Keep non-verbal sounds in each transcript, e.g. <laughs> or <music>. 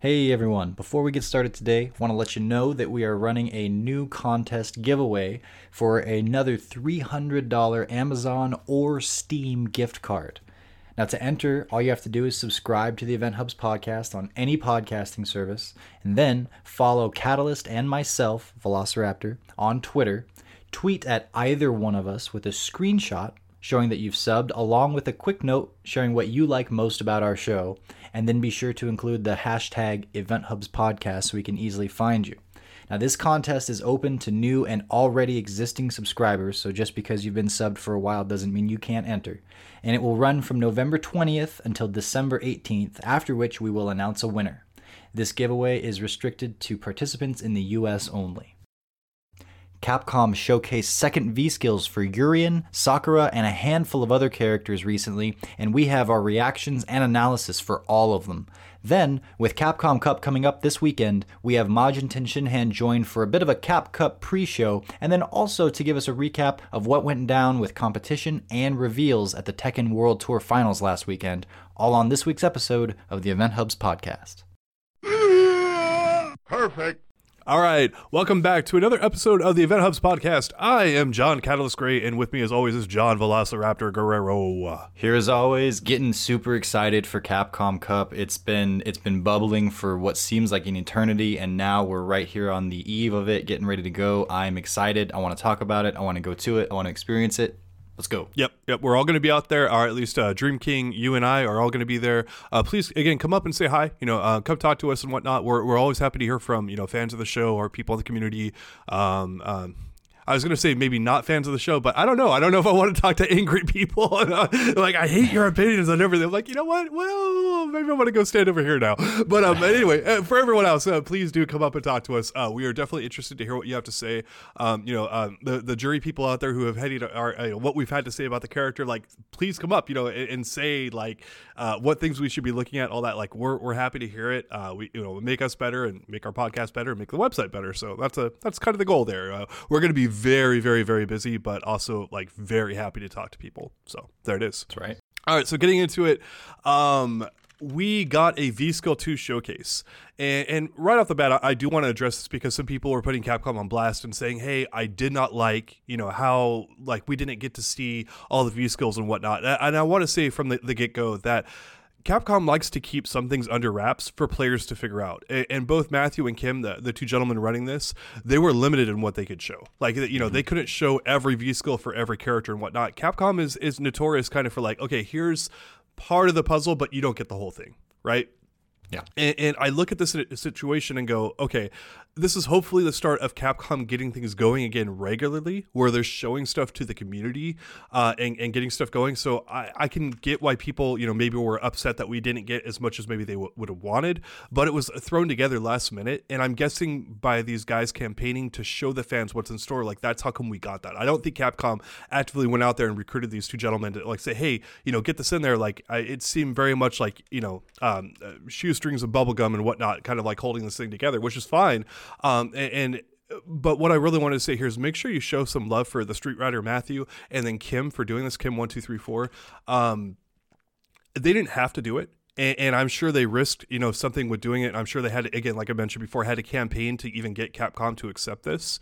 Hey everyone, before we get started today, I want to let you know that we are running a new contest giveaway for another $300 Amazon or Steam gift card. Now, to enter, all you have to do is subscribe to the Event Hubs podcast on any podcasting service, and then follow Catalyst and myself, Velociraptor, on Twitter. Tweet at either one of us with a screenshot showing that you've subbed, along with a quick note sharing what you like most about our show, and then be sure to include the hashtag Event Hubs Podcast so we can easily find you. Now, this contest is open to new and already existing subscribers, so just because you've been subbed for a while doesn't mean you can't enter. And it will run from November 20th until December 18th, after which we will announce a winner. This giveaway is restricted to participants in the US only. Capcom showcased second V skills for Urien, Sakura, and a handful of other characters recently, and we have our reactions and analysis for all of them. Then, with Capcom Cup coming up this weekend, we have Majin Shinhan join for a bit of a Cap Cup pre show, and then also to give us a recap of what went down with competition and reveals at the Tekken World Tour Finals last weekend, all on this week's episode of the Event Hubs podcast. <laughs> Perfect. All right, welcome back to another episode of the Event Hubs podcast. I am John Catalyst Gray, and with me, as always, is John Velociraptor Guerrero. Here, as always, getting super excited for Capcom Cup. It's been it's been bubbling for what seems like an eternity, and now we're right here on the eve of it, getting ready to go. I'm excited. I want to talk about it. I want to go to it. I want to experience it. Let's go. Yep, yep. We're all going to be out there, or at least uh, Dream King, you and I are all going to be there. Uh, please, again, come up and say hi. You know, uh, come talk to us and whatnot. We're, we're always happy to hear from you know fans of the show or people in the community. Um, um, I was going to say maybe not fans of the show, but I don't know. I don't know if I want to talk to angry people. <laughs> like, I hate your opinions on everything. I'm like, you know what? Well, maybe I want to go stand over here now. But um, anyway, uh, for everyone else, uh, please do come up and talk to us. Uh, we are definitely interested to hear what you have to say. Um, you know, um, the the jury people out there who have had our, uh, what we've had to say about the character, like, please come up, you know, and, and say like uh, what things we should be looking at, all that. Like, we're, we're happy to hear it. Uh, we you know make us better and make our podcast better, and make the website better. So that's a that's kind of the goal there. we're going to be very, very, very busy, but also like very happy to talk to people. So there it is. That's right. All right. So getting into it, um, we got a V Skill 2 showcase. And, and right off the bat, I, I do want to address this because some people were putting Capcom on blast and saying, hey, I did not like, you know, how, like, we didn't get to see all the V skills and whatnot. And I want to say from the, the get go that Capcom likes to keep some things under wraps for players to figure out. And both Matthew and Kim, the, the two gentlemen running this, they were limited in what they could show. Like, you know, mm-hmm. they couldn't show every V skill for every character and whatnot. Capcom is, is notorious kind of for like, okay, here's part of the puzzle, but you don't get the whole thing, right? Yeah. And, and, I look at this situation and go, okay, this is hopefully the start of Capcom getting things going again regularly, where they're showing stuff to the community uh, and, and getting stuff going. So I, I can get why people, you know, maybe were upset that we didn't get as much as maybe they w- would have wanted, but it was thrown together last minute. And I'm guessing by these guys campaigning to show the fans what's in store, like that's how come we got that. I don't think Capcom actively went out there and recruited these two gentlemen to like say, hey, you know, get this in there. Like I, it seemed very much like, you know, um, uh, shoestrings of bubblegum and whatnot, kind of like holding this thing together, which is fine. Um, and, and but what I really wanted to say here is make sure you show some love for the Street Rider Matthew and then Kim for doing this. Kim one two three four. Um, they didn't have to do it. And, and, I'm sure they risked, you know, something with doing it. I'm sure they had to, again, like I mentioned before, had a campaign to even get Capcom to accept this.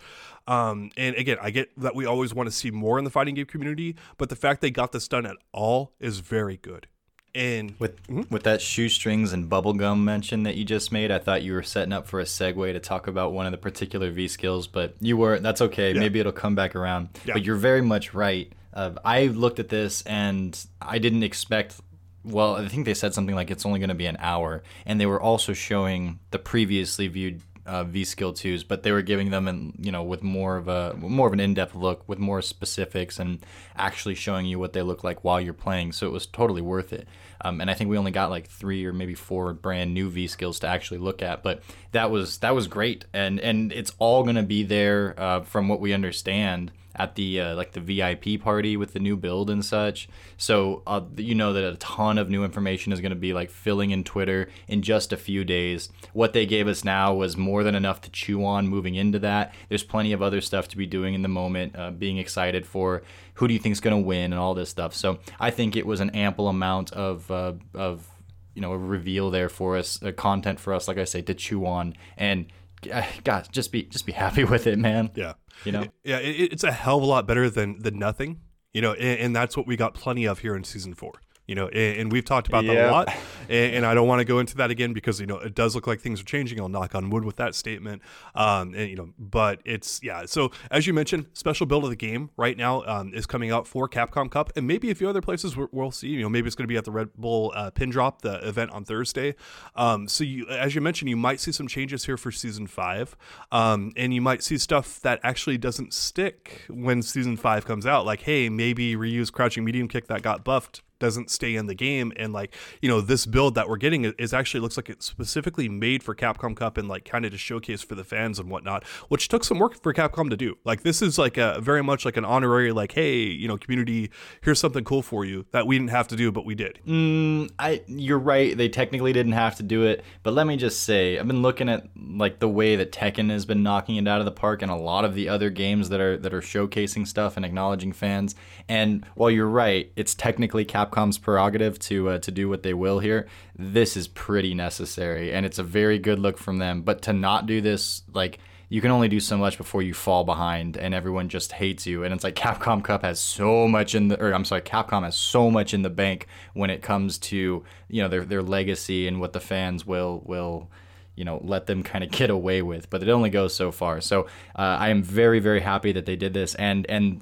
Um, and again, I get that we always want to see more in the fighting game community, but the fact they got this done at all is very good. And with mm-hmm. with that shoestrings and bubblegum mention that you just made, I thought you were setting up for a segue to talk about one of the particular V skills, but you were. That's okay. Yeah. Maybe it'll come back around. Yeah. But you're very much right. Uh, I looked at this and I didn't expect. Well, I think they said something like it's only going to be an hour, and they were also showing the previously viewed uh, V skill twos, but they were giving them and you know with more of a more of an in depth look with more specifics and actually showing you what they look like while you're playing. So it was totally worth it. Um, and I think we only got like three or maybe four brand new V skills to actually look at, but that was that was great, and and it's all gonna be there uh, from what we understand at the uh, like the VIP party with the new build and such. So uh, you know that a ton of new information is going to be like filling in Twitter in just a few days. What they gave us now was more than enough to chew on moving into that. There's plenty of other stuff to be doing in the moment, uh, being excited for who do you think is going to win and all this stuff. So I think it was an ample amount of uh, of you know a reveal there for us, content for us, like I say, to chew on. And uh, God, just be just be happy <laughs> with it, man. Yeah. You know? Yeah, it, it's a hell of a lot better than than nothing. You know, and, and that's what we got plenty of here in season four. You know, and, and we've talked about that a lot, and, and I don't want to go into that again because you know it does look like things are changing. I'll knock on wood with that statement. Um, and you know, but it's yeah. So as you mentioned, special build of the game right now um, is coming out for Capcom Cup, and maybe a few other places where we'll see. You know, maybe it's going to be at the Red Bull uh, Pin Drop, the event on Thursday. Um, so you, as you mentioned, you might see some changes here for season five, um, and you might see stuff that actually doesn't stick when season five comes out. Like, hey, maybe Ryu's crouching medium kick that got buffed doesn't stay in the game and like you know this build that we're getting is actually looks like it's specifically made for capcom cup and like kind of to showcase for the fans and whatnot which took some work for capcom to do like this is like a very much like an honorary like hey you know community here's something cool for you that we didn't have to do but we did Mm, I you're right. They technically didn't have to do it, but let me just say, I've been looking at like the way that Tekken has been knocking it out of the park, and a lot of the other games that are that are showcasing stuff and acknowledging fans. And while you're right, it's technically Capcom's prerogative to uh, to do what they will here. This is pretty necessary, and it's a very good look from them. But to not do this, like you can only do so much before you fall behind and everyone just hates you. And it's like Capcom Cup has so much in the, or I'm sorry, Capcom has so much in the bank when it comes to you know their their legacy and what the fans will will you know let them kind of get away with. But it only goes so far. So uh, I am very very happy that they did this and and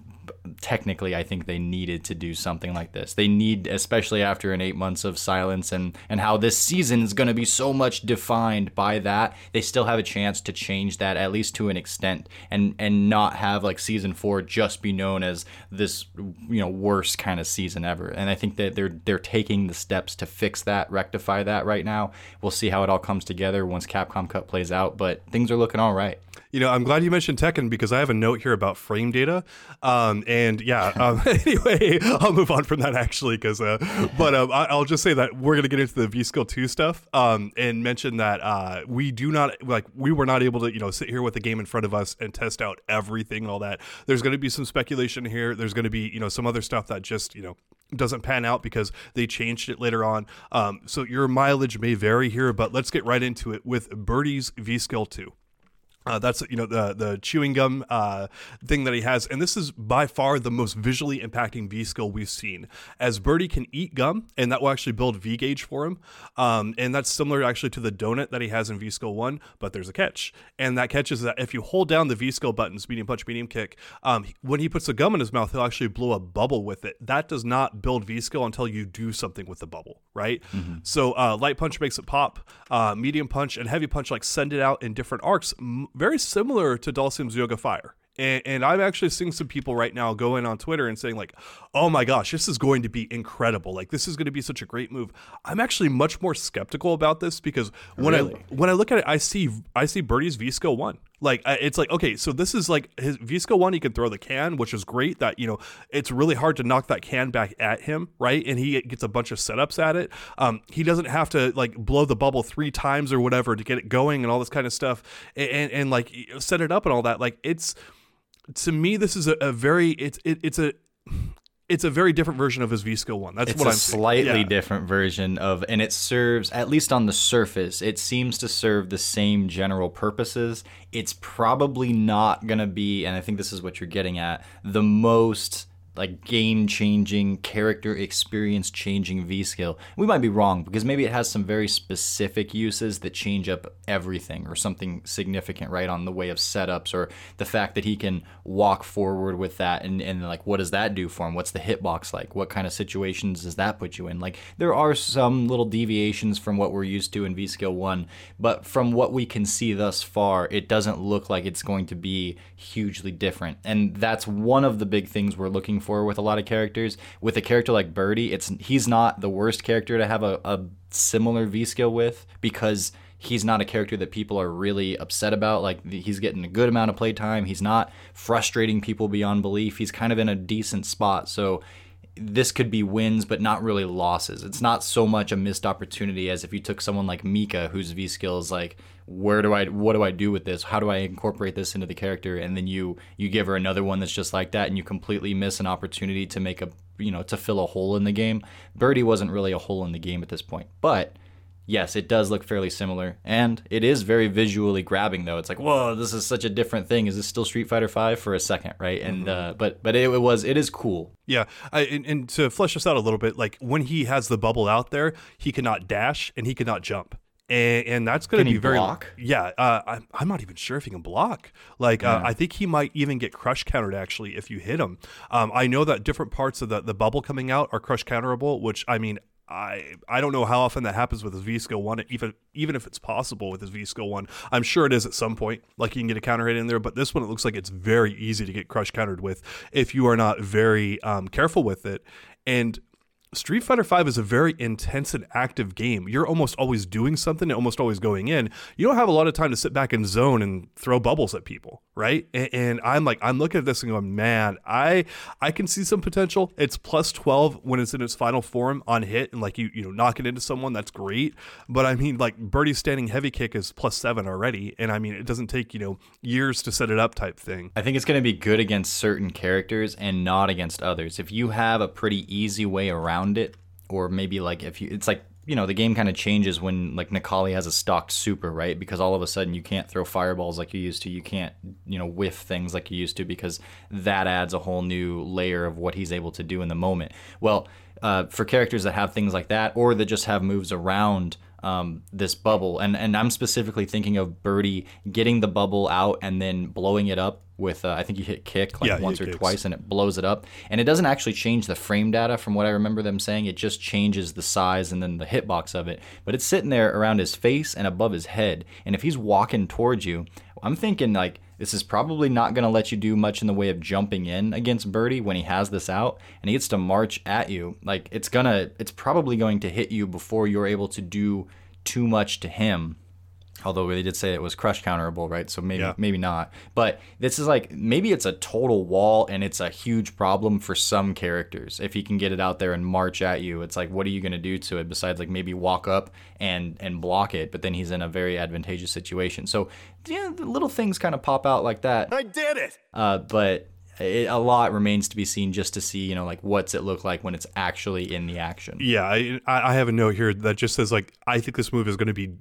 technically I think they needed to do something like this. They need especially after an 8 months of silence and and how this season is going to be so much defined by that. They still have a chance to change that at least to an extent and and not have like season 4 just be known as this you know worst kind of season ever. And I think that they're they're taking the steps to fix that, rectify that right now. We'll see how it all comes together once Capcom Cup plays out, but things are looking all right. You know, I'm glad you mentioned Tekken because I have a note here about frame data. Um, and yeah, um, <laughs> anyway, I'll move on from that actually because, uh, but um, I, I'll just say that we're going to get into the V Skill 2 stuff um, and mention that uh, we do not, like, we were not able to, you know, sit here with the game in front of us and test out everything and all that. There's going to be some speculation here. There's going to be, you know, some other stuff that just, you know, doesn't pan out because they changed it later on. Um, so your mileage may vary here, but let's get right into it with Birdie's V Skill 2. Uh, that's you know the the chewing gum uh, thing that he has, and this is by far the most visually impacting V skill we've seen. As Birdie can eat gum, and that will actually build V gauge for him, um, and that's similar actually to the donut that he has in V skill one. But there's a catch, and that catch is that if you hold down the V skill buttons, medium punch, medium kick, um, when he puts the gum in his mouth, he'll actually blow a bubble with it. That does not build V skill until you do something with the bubble, right? So uh, light punch makes it pop, uh, medium punch and heavy punch like send it out in different arcs. Very similar to Dhalsim's Yoga Fire. And, and I'm actually seeing some people right now going on Twitter and saying like, "Oh my gosh, this is going to be incredible! Like this is going to be such a great move." I'm actually much more skeptical about this because when Really? I when I look at it, I see I see Birdie's V skill one. Like it's like okay, so this is like his V skill one. He can throw the can, which is great. That you know, it's really hard to knock that can back at him, right? And he gets a bunch of setups at it. Um, he doesn't have to like blow the bubble three times or whatever to get it going and all this kind of stuff, and and, and like set it up and all that. Like it's to me, this is a, a very it's it, it's a it's a very different version of his V skill one. That's it's what I'm slightly Yeah. different version of and it serves at least on the surface it seems to serve the same general purposes it's probably not going to be and i think this is what you're getting at the most like game changing character experience changing v skill we might be wrong because maybe it has some very specific uses that change up everything or something significant right on the way of setups or the fact that he can walk forward with that and, and like what does that do for him? What's the hitbox like? What kind of situations does that put you in? Like there are some little deviations from what we're used to in v skill 1 but from what we can see thus far it doesn't look like it's going to be hugely different. And that's one of the big things we're looking for with a lot of characters with a character like birdie it's he's not the worst character to have a, a similar v skill with because he's not a character that people are really upset about. Like he's getting a good amount of playtime. He's not frustrating people beyond belief. He's kind of in a decent spot. So this could be wins, but not really losses. It's not so much a missed opportunity as if you took someone like Mika, whose V skill is like, where do I, what do I do with this? How do I incorporate this into the character? And then you you give her another one that's just like that, and you completely miss an opportunity to make a, you know, to fill a hole in the game. Birdie wasn't really a hole in the game at this point, but yes, it does look fairly similar, and it is very visually grabbing. Though it's like, whoa, this is such a different thing. Is this still Street Fighter Five for a second, right? And uh, but but it, it was it is cool. Yeah, I, and, and to flesh this out a little bit, like when he has the bubble out there, he cannot dash and he cannot jump. And, and that's going to be very block? yeah. Uh, I'm, I'm not even sure if he can block. Like uh, I think he might even get crush countered actually if you hit him. Um, I know that different parts of the, the bubble coming out are crush counterable, which I mean I I don't know how often that happens with his V skill one, even even if it's possible with his V skill one. I'm sure it is at some point. Like you can get a counter hit in there, but this one it looks like it's very easy to get crush countered with if you are not very um, careful with it. And Street Fighter V is a very intense and active game. You're almost always doing something almost always going in. You don't have a lot of time to sit back and zone and throw bubbles at people, right? And, and I'm like, I'm looking at this and going, man, I I can see some potential. It's plus 12 when it's in its final form on hit and like you you know knock it into someone, that's great. But I mean, like Birdie's standing heavy kick is plus seven already, and I mean, it doesn't take you know years to set it up type thing. I think it's going to be good against certain characters and not against others. If you have a pretty easy way around it, or maybe like if you, it's like you know the game kind of changes when like Necalli has a stocked super, right? Because all of a sudden you can't throw fireballs like you used to. You can't you know whiff things like you used to because that adds a whole new layer of what he's able to do in the moment. Well, uh, for characters that have things like that, or that just have moves around um, this bubble, and and I'm specifically thinking of Birdie getting the bubble out and then blowing it up with uh, I think you hit kick like Yeah, once or kicks. twice and it blows it up. And it doesn't actually change the frame data from what I remember them saying. It just changes the size and then the hitbox of it. But it's sitting there around his face and above his head. And if he's walking towards you, I'm thinking like this is probably not going to let you do much in the way of jumping in against Birdie when he has this out and he gets to march at you. Like it's going to it's probably going to hit you before you're able to do too much to him. Although they did say it was crush counterable, right? So maybe Yeah. maybe not. But this is like maybe it's a total wall and it's a huge problem for some characters. If he can get it out there and march at you, it's like what are you going to do to it besides like maybe walk up and and block it? But then he's in a very advantageous situation. So yeah, the little things kind of pop out like that. I did it. Uh, but it, a lot remains to be seen just to see you know like what's it look like when it's actually in the action. Yeah, I, I have a note here that just says like I think this move is going to be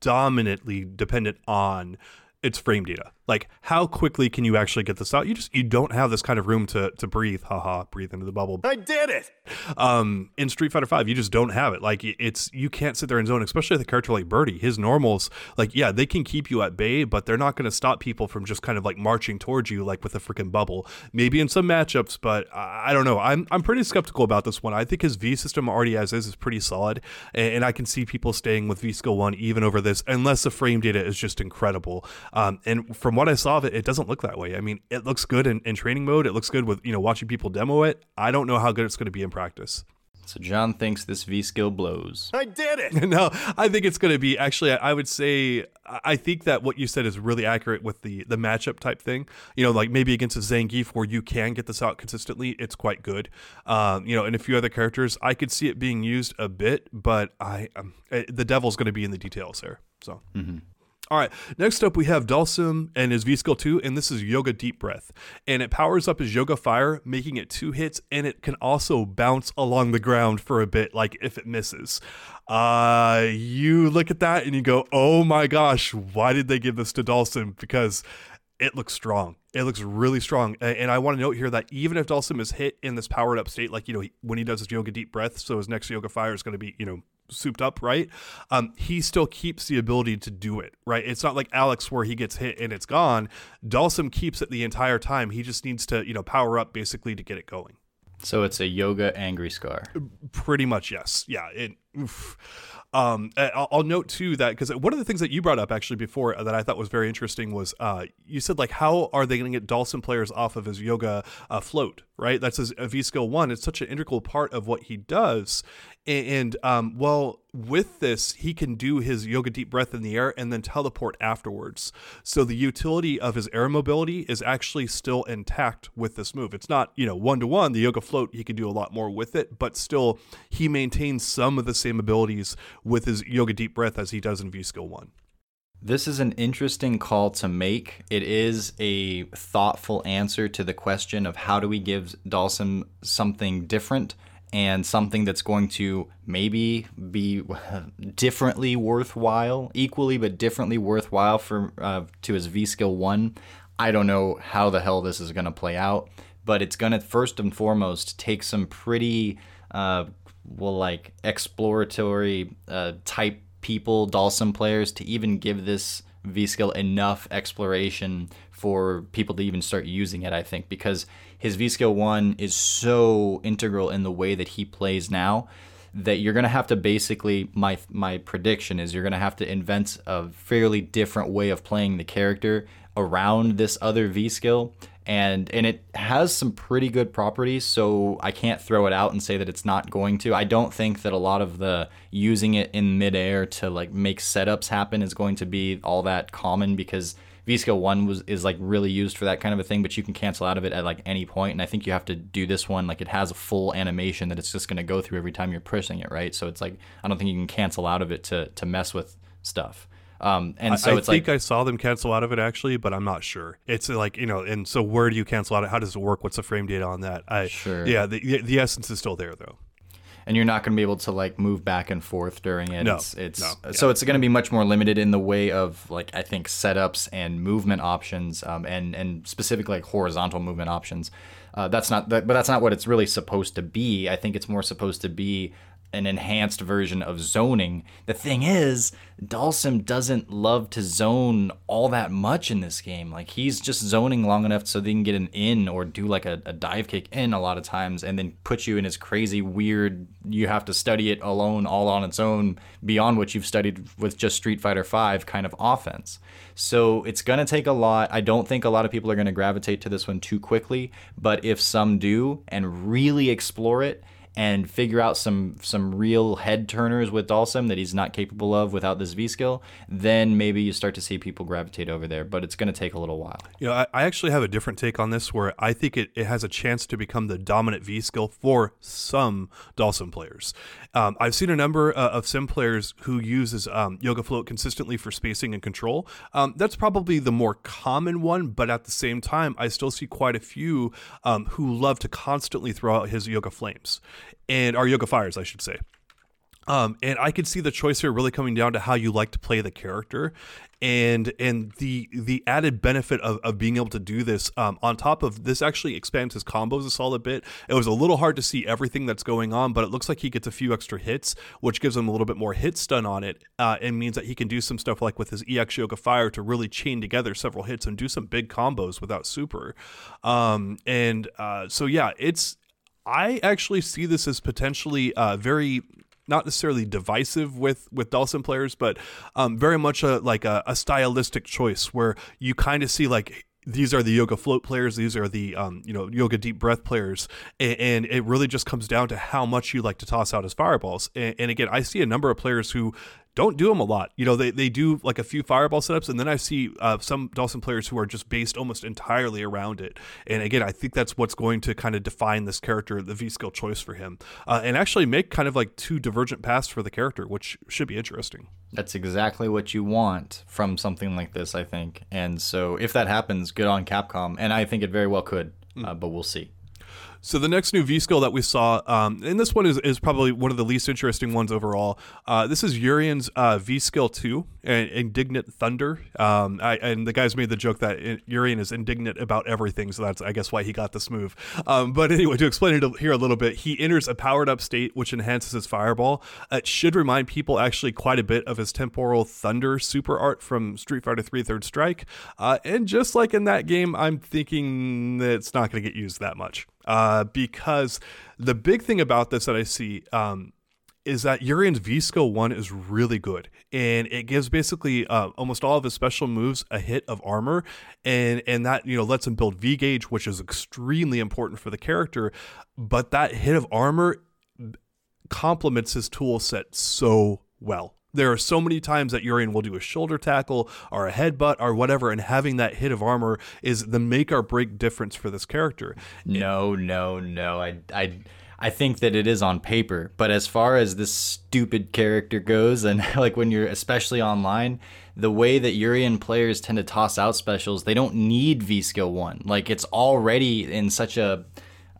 dominantly dependent on its frame data. Like how quickly can you actually get this out? You just you don't have this kind of room to to breathe. Haha, breathe into the bubble. I did it. Um, in Street Fighter Five, you just don't have it. Like it's you can't sit there and zone, especially with a character like Birdie. His normals, like yeah, they can keep you at bay, but they're not going to stop people from just kind of like marching towards you like with a freaking bubble. Maybe in some matchups, but I, I don't know. I'm I'm pretty skeptical about this one. I think his V system already as is is pretty solid, and, and I can see people staying with V skill one even over this, unless the frame data is just incredible. Um, and from what I saw of it, it doesn't look that way. I mean, it looks good in, in training mode. It looks good with you know watching people demo it. I don't know how good it's going to be in practice. So John thinks this V skill blows. I did it. <laughs> no, I think it's going to be actually. I would say I think that what you said is really accurate with the the matchup type thing. You know, like maybe against a Zangief where you can get this out consistently, it's quite good. Um, you know, and a few other characters, I could see it being used a bit, but I um, eh, the devil's going to be in the details there. So. All right, next up we have Dhalsim and his V skill 2, and this is Yoga Deep Breath. And it powers up his Yoga Fire, making it two hits, and it can also bounce along the ground for a bit, like if it misses. Uh, you look at that and you go, oh my gosh, why did they give this to Dhalsim? Because it looks strong. It looks really strong. And I want to note here that even if Dhalsim is hit in this powered up state, like, you know, when he does his yoga deep breath, so his next yoga fire is going to be, you know, souped up, right? Um, he still keeps the ability to do it, right? It's not like Alex where he gets hit and it's gone. Dhalsim keeps it the entire time. He just needs to, you know, power up basically to get it going. So it's a yoga angry scar. Pretty much, yes. Yeah. It, oof. Um, uh, I'll, note too that because one of the things that you brought up actually before that I thought was very interesting was uh, you said like how are they going to get Dhalsim players off of his yoga uh, float, right? That's his V skill one. It's such an integral part of what he does, and, um, well, with this he can do his yoga deep breath in the air and then teleport afterwards. So the utility of his air mobility is actually still intact with this move. It's not you know one to one. The yoga float he can do a lot more with it, but still he maintains some of the same abilities with his yoga deep breath as he does in V skill one. This is an interesting call to make. It is a thoughtful answer to the question of how do we give Dhalsim something different and something that's going to maybe be <laughs> differently worthwhile, equally but differently worthwhile for uh, to his V skill one. I don't know how the hell this is going to play out, but it's going to first and foremost take some pretty uh, well like exploratory uh, type people, Dhalsim players, to even give this V skill enough exploration for people to even start using it. I think because his V skill one is so integral in the way that he plays now that you're gonna have to basically my my prediction is you're gonna have to invent a fairly different way of playing the character around this other V skill and and it has some pretty good properties so i can't throw it out and say that it's not going to. I don't think that a lot of the using it in midair to like make setups happen is going to be all that common because v skill 1 was is like really used for that kind of a thing but you can cancel out of it at like any point. and i think you have to do this one like it has a full animation that it's just going to go through every time you're pushing it right so it's like i don't think you can cancel out of it to to mess with stuff um, and so I, I think like I saw them cancel out of it actually, but I'm not sure. It's like you know, and so where do you cancel out? How does it work? What's the frame data on that? I, Sure. Yeah, the the essence is still there though. And you're not going to be able to like move back and forth during it. No, it's, it's no, so it's going to be much more limited in the way of like I think setups and movement options, um, and and specifically like horizontal movement options. Uh, that's not that, but that's not what it's really supposed to be. I think it's more supposed to be an enhanced version of zoning. The thing is, Dhalsim doesn't love to zone all that much in this game. Like he's just zoning long enough so they can get an in or do like a, a dive kick in a lot of times and then put you in his crazy weird you have to study it alone all on its own beyond what you've studied with just Street Fighter 5 kind of offense. So it's going to take a lot. I don't think a lot of people are going to gravitate to this one too quickly, but if some do and really explore it, and figure out some some real head turners with Dhalsim that he's not capable of without this V skill, then maybe you start to see people gravitate over there. But it's going to take a little while. You know, I, I actually have a different take on this where I think it, it has a chance to become the dominant V skill for some Dhalsim players. Um, I've seen a number uh, of sim players who uses um, Yoga Float consistently for spacing and control. Um, that's probably the more common one, but at the same time, I still see quite a few um, who love to constantly throw out his Yoga Flames and our Yoga Fires, I should say. Um, and I could see the choice here really coming down to how you like to play the character, and and the the added benefit of, of being able to do this um, on top of this actually expands his combos a solid bit. It was a little hard to see everything that's going on, but it looks like he gets a few extra hits, which gives him a little bit more hit stun on it, uh, and means that he can do some stuff like with his EX Yoga Fire to really chain together several hits and do some big combos without super. Um, and uh, so yeah, it's I actually see this as potentially uh, very not necessarily divisive with with Dhalsim players, but um, very much a like a, a stylistic choice where you kind of see like these are the yoga float players these are the um, you know yoga deep breath players and, and, it really just comes down to how much you like to toss out as fireballs. And, and, again i see a number of players who don't do them a lot you know they, they do like a few fireball setups and then i see uh, some Dhalsim players who are just based almost entirely around it and again i think that's what's going to kind of define this character the v skill choice for him uh, and actually make kind of like two divergent paths for the character which should be interesting That's exactly what you want from something like this, I think. And so if that happens, good on Capcom. And I think it very well could, uh, but we'll see. So the next new V skill that we saw, um, and this one is, is probably one of the least interesting ones overall. Uh, this is Urien's uh, V skill two, Indignant Thunder. Um, I, and the guys made the joke that Urien is indignant about everything, so that's I guess why he got this move. Um, but anyway, to explain it here a little bit, he enters a powered up state which enhances his fireball. It should remind people actually quite a bit of his temporal thunder super art from Street Fighter 3 Third Strike. Uh, and just like in that game, I'm thinking that it's not going to get used that much. Uh, because the big thing about this that I see um, is that Urien's V skill one is really good, and it gives basically uh, almost all of his special moves a hit of armor, and and that you know lets him build V gauge, which is extremely important for the character. But that hit of armor complements his tool set so well. There are so many times that Urien will do a shoulder tackle or a headbutt or whatever, and having that hit of armor is the make or break difference for this character. No, no, no. I, I, I think that it is on paper, but as far as this stupid character goes, and <laughs> like when you're especially online, the way that Urien players tend to toss out specials, they don't need V skill one. Like it's already in such a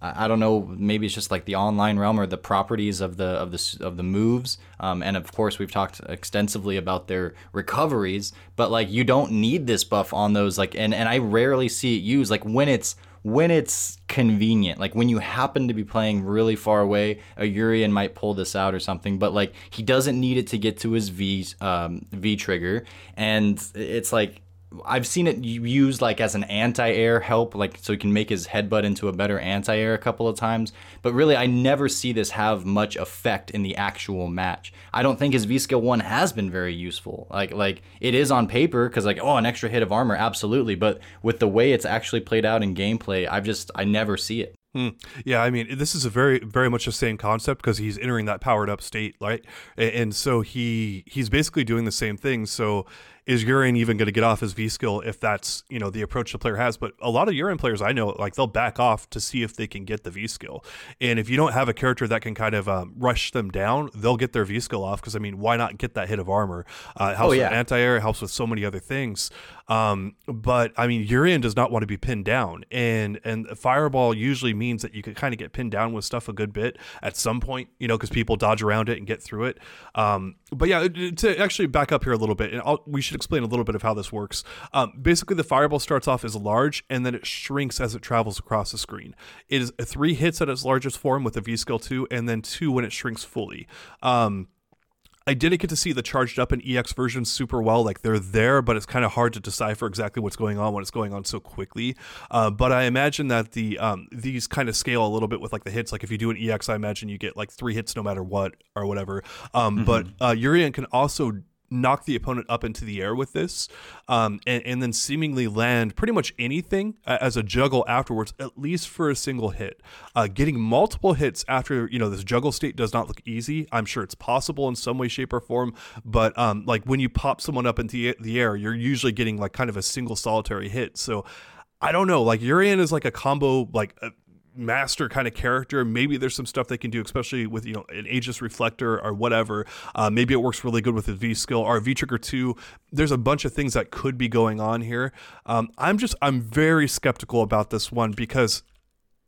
I don't know. Maybe it's just like the online realm or the properties of the of the of the moves. Um, and of course, we've talked extensively about their recoveries. But like, you don't need this buff on those. Like, and and I rarely see it used. Like when it's when it's convenient, like when you happen to be playing really far away, a Urien might pull this out or something. But like, he doesn't need it to get to his V um, V trigger, and it's like I've seen it used like as an anti-air help, like so he can make his headbutt into a better anti-air a couple of times. But really, I never see this have much effect in the actual match. I don't think his V skill one has been very useful. Like like it is on paper because like oh an extra hit of armor absolutely, but with the way it's actually played out in gameplay, I've just I never see it. Hmm. Yeah, I mean, this is a very, very much the same concept because he's entering that powered up state, right? And, and so he he's basically doing the same thing. So is Urien even going to get off his V skill if that's you know the approach the player has? But a lot of Urien players I know like they'll back off to see if they can get the V skill, and if you don't have a character that can kind of um, rush them down, they'll get their V skill off because I mean, why not get that hit of armor? Uh, it helps Oh, yeah. with anti air, helps with so many other things. Um, but I mean, Urien does not want to be pinned down, and and Fireball usually means that you could kind of get pinned down with stuff a good bit at some point, you know, because people dodge around it and get through it. Um, but yeah, to actually back up here a little bit, and I'll, we should explain a little bit of how this works. Um, basically, the Fireball starts off as large, and then it shrinks as it travels across the screen. It is three hits at its largest form with a V skill two, and then two when it shrinks fully. Um, I didn't get to see the charged up and EX versions super well. Like they're there, but it's kind of hard to decipher exactly what's going on when it's going on so quickly. Uh, but I imagine that the um, these kind of scale a little bit with like the hits. Like if you do an EX, I imagine you get like three hits no matter what or whatever. Um, But uh, Urien can also knock the opponent up into the air with this, um, and, and then seemingly land pretty much anything as a juggle afterwards, at least for a single hit. Uh, getting multiple hits after you know this juggle state does not look easy. I'm sure it's possible in some way, shape, or form, but um, like when you pop someone up into the- air, you're usually getting like kind of a single solitary hit. So. I don't know. Like Urien is like a combo, like master kind of character. Maybe there's some stuff they can do, especially with you know an Aegis Reflector or whatever. Uh, maybe it works really good with his V skill or V Trigger two. There's a bunch of things that could be going on here. Um, I'm just I'm very skeptical about this one because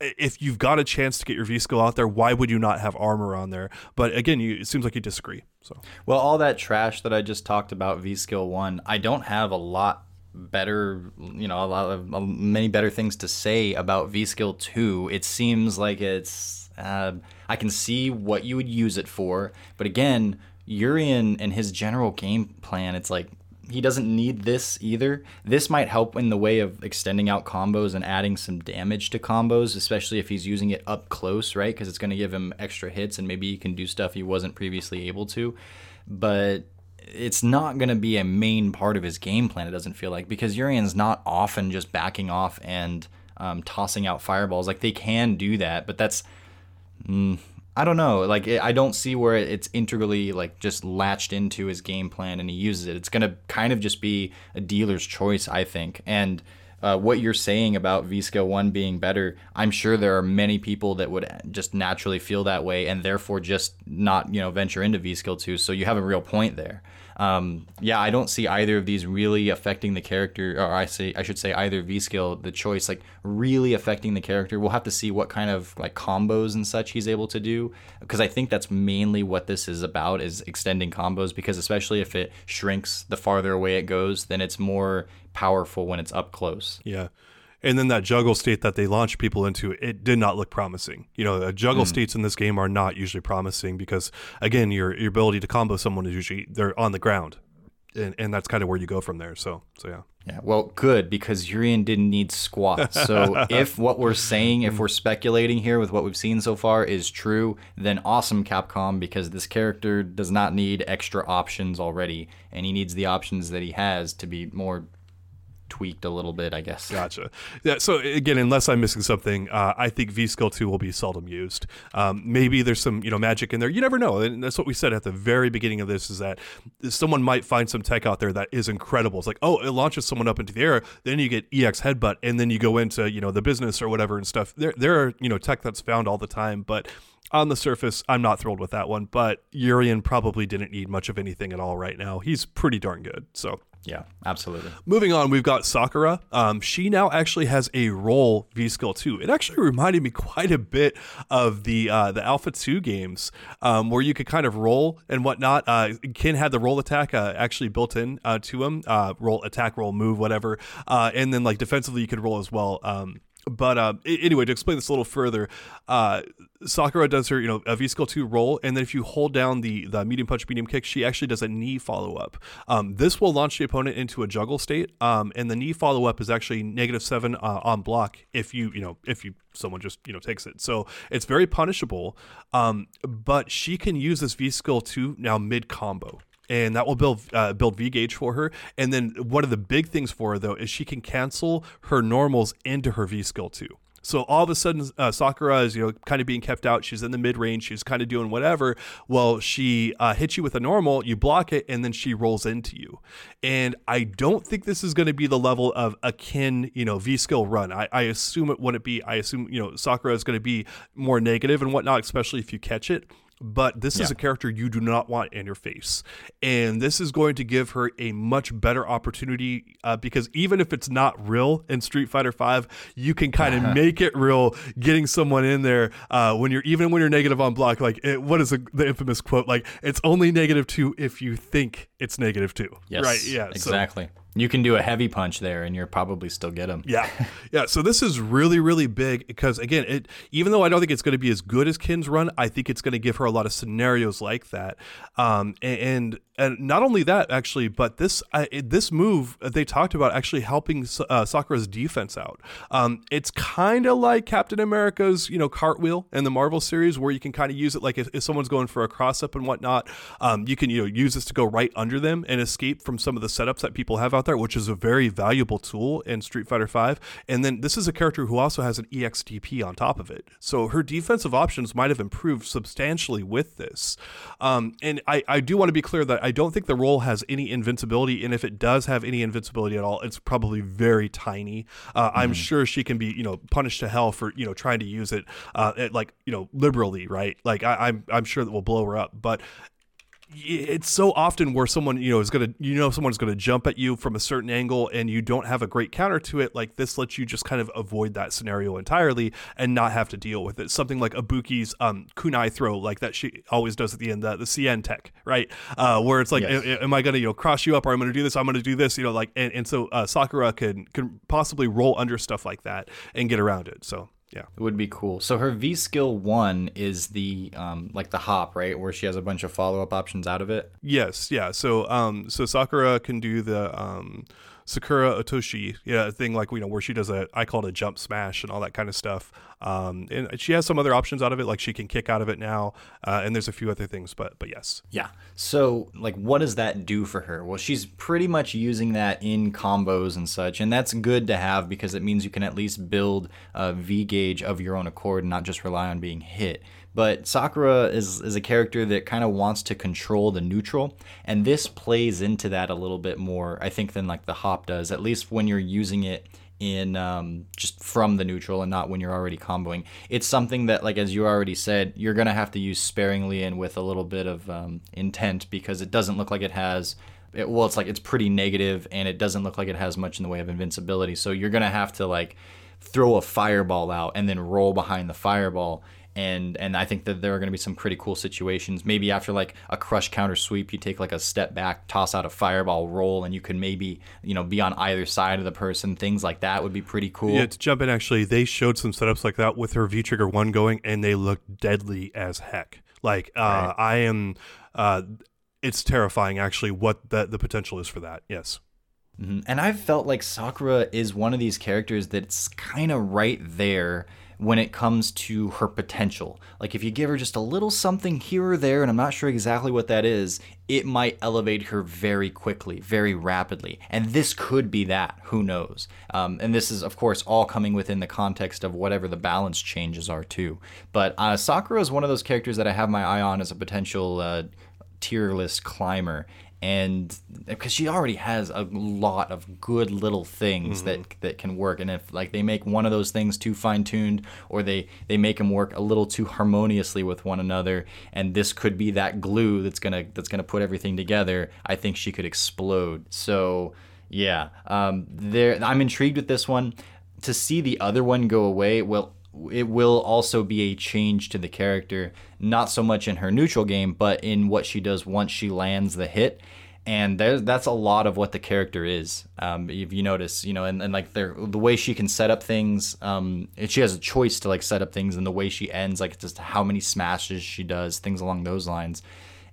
if you've got a chance to get your V skill out there, why would you not have armor on there? But again, you, it seems like you disagree. So Well, all that trash that I just talked about, V skill one, I don't have a lot better, you know, a lot of many better things to say about V skill two. It seems like it's, uh, I can see what you would use it for, but again, Urien and his general game plan, it's like he doesn't need this either. This might help in the way of extending out combos and adding some damage to combos, especially if he's using it up close, right? Because it's going to give him extra hits and maybe he can do stuff he wasn't previously able to. But it's not going to be a main part of his game plan, it doesn't feel like, because Urien's not often just backing off and um, tossing out fireballs. Like they can do that, but that's. Mm, I don't know. Like it, I don't see where it's integrally like just latched into his game plan and he uses it. It's gonna kind of just be a dealer's choice, I think. And uh, what you're saying about V Skill One being better, I'm sure there are many people that would just naturally feel that way and therefore just not you know venture into V Skill Two. So you have a real point there. Um, yeah, I don't see either of these really affecting the character, or I say I should say either V skill, the choice, like really affecting the character. We'll have to see what kind of like combos and such he's able to do, because I think that's mainly what this is about is extending combos. Because especially if it shrinks the farther away it goes, then it's more powerful when it's up close. Yeah. And then that juggle state that they launch people into, it did not look promising. You know, uh, juggle states in this game are not usually promising because, again, your your ability to combo someone is usually they're on the ground, and, and that's kind of where you go from there. So so yeah. Yeah, well, good because Urien didn't need squat. So <laughs> if what we're saying, if we're speculating here with what we've seen so far is true, then awesome Capcom because this character does not need extra options already, and he needs the options that he has to be more tweaked a little bit, I guess. Gotcha. Yeah. So again, unless I'm missing something, uh, I think V Skill Two will be seldom used. Um, maybe there's some you know magic in there. You never know. And that's what we said at the very beginning of this: is that someone might find some tech out there that is incredible. It's like, oh, it launches someone up into the air, then you get EX headbutt, and then you go into you know the business or whatever and stuff. There, there are you know tech that's found all the time, but on the surface, I'm not thrilled with that one. But Urien probably didn't need much of anything at all right now. He's pretty darn good. So. Yeah, absolutely. Moving on, we've got Sakura. Um, she now actually has a roll V skill too. It actually reminded me quite a bit of the uh, the Alpha Two games, um, where you could kind of roll and whatnot. Uh, Ken had the roll attack uh, actually built in uh, to him, uh, roll attack, roll move, whatever, uh, and then like defensively you could roll as well. Um, but uh, anyway, to explain this a little further, uh, Sakura does her, you know, a V skill two roll, and then if you hold down the the medium punch, medium kick, she actually does a knee follow up. Um, this will launch the opponent into a juggle state, um, and the knee follow up is actually negative seven uh, on block if you, you know, if you someone just you know takes it. So it's very punishable. Um, but she can use this V skill two now mid combo and that will build uh, build V gauge for her. And then one of the big things for her though is she can cancel her normals into her V skill too. So all of a sudden, uh, Sakura is you know kind of being kept out. She's in the mid range. She's kind of doing whatever. Well, she uh, hits you with a normal. You block it, and then she rolls into you. And I don't think this is going to be the level of akin you know V skill run. I, I assume it wouldn't be. I assume you know Sakura is going to be more negative and whatnot, especially if you catch it but this yeah. is a character you do not want in your face. And this is going to give her a much better opportunity uh, because even if it's not real in Street Fighter V, you can kind of <laughs> make it real getting someone in there uh, when you're even when you're negative on block. Like, it, what is the, the infamous quote? Like, it's only negative two if you think it's negative two. Yes. Right. Yeah. Exactly. So, you can do a heavy punch there, and you're probably still get him. Yeah, <laughs> yeah. So this is really, really big because again, it even though I don't think it's going to be as good as Ken's run, I think it's going to give her a lot of scenarios like that. Um, and and not only that, actually, but this uh, this move they talked about actually helping uh, Sakura's defense out. Um, it's kind of like Captain America's you know cartwheel in the Marvel series, where you can kind of use it like if, if, someone's going for a cross up and whatnot, um, you can you know use this to go right under them and escape from some of the setups that people have out there, which is a very valuable tool in Street Fighter V. And then this is a character who also has an EXDP on top of it, so her defensive options might have improved substantially with this. Um, and I I do want to be clear that I don't think the roll has any invincibility, and if it does have any invincibility at all, it's probably very tiny. Uh, mm-hmm. I'm sure she can be, you know, punished to hell for you know trying to use it, uh, like you know, liberally, right? Like I, I'm I'm sure that will blow her up, but it's so often where someone you know is gonna you know someone's gonna jump at you from a certain angle and you don't have a great counter to it like this lets you just kind of avoid that scenario entirely and not have to deal with it. Something like Ibuki's um, kunai throw like that she always does at the end the, the cn tech right? Uh, where it's like yes. am i gonna you know cross you up or i'm gonna do this i'm gonna do this you know like and, and so uh, sakura can can possibly roll under stuff like that and get around it so yeah, it would be cool. So her V skill one is the um like the hop, right, where she has a bunch of follow up options out of it. Yes, yeah. So um so Sakura can do the um Sakura Otoshi, yeah, a thing like you know where she does a I call it a jump smash and all that kind of stuff. Um, and she has some other options out of it, like she can kick out of it now, uh, and there's a few other things, but but yes. Yeah. So like, what does that do for her? Well, she's pretty much using that in combos and such, and that's good to have because it means you can at least build a V gauge of your own accord and not just rely on being hit. But Sakura is, is a character that kind of wants to control the neutral, and this plays into that a little bit more, I think, than like the hop does, at least when you're using it in um, just from the neutral and not when you're already comboing. It's something that, like as you already said, you're gonna have to use sparingly and with a little bit of um, intent because it doesn't look like it has. It, well, it's like it's pretty negative and it doesn't look like it has much in the way of invincibility. So you're gonna have to like throw a fireball out and then roll behind the fireball and and I think that there are going to be some pretty cool situations. Maybe after like a crush counter sweep, you take like a step back, toss out a fireball roll, and you can maybe you know be on either side of the person. Things like that would be pretty cool. Yeah, to jump in, actually, they showed some setups like that with her V Trigger one going, and they looked deadly as heck. Like uh, right. I am, uh, it's terrifying actually what the the potential is for that. Yes. Mm-hmm. And I've felt like Sakura is one of these characters that's kind of right there when it comes to her potential. Like if you give her just a little something here or there, and I'm not sure exactly what that is, it might elevate her very quickly, very rapidly. And this could be that. Who knows? Um, and this is, of course, all coming within the context of whatever the balance changes are too. But uh, Sakura is one of those characters that I have my eye on as a potential uh, tier list climber and because she already has a lot of good little things that that can work and if like they make one of those things too fine-tuned or they they make them work a little too harmoniously with one another and this could be that glue that's gonna that's gonna put everything together i think she could explode. So yeah um there i'm intrigued with this one. To see the other one go away well it will also be a change to the character, not so much in her neutral game, but in what she does once she lands the hit. And that's a lot of what the character is. Um, if you notice, you know, and, and like the way she can set up things, um, she has a choice to like set up things, and the way she ends, like just how many smashes she does, things along those lines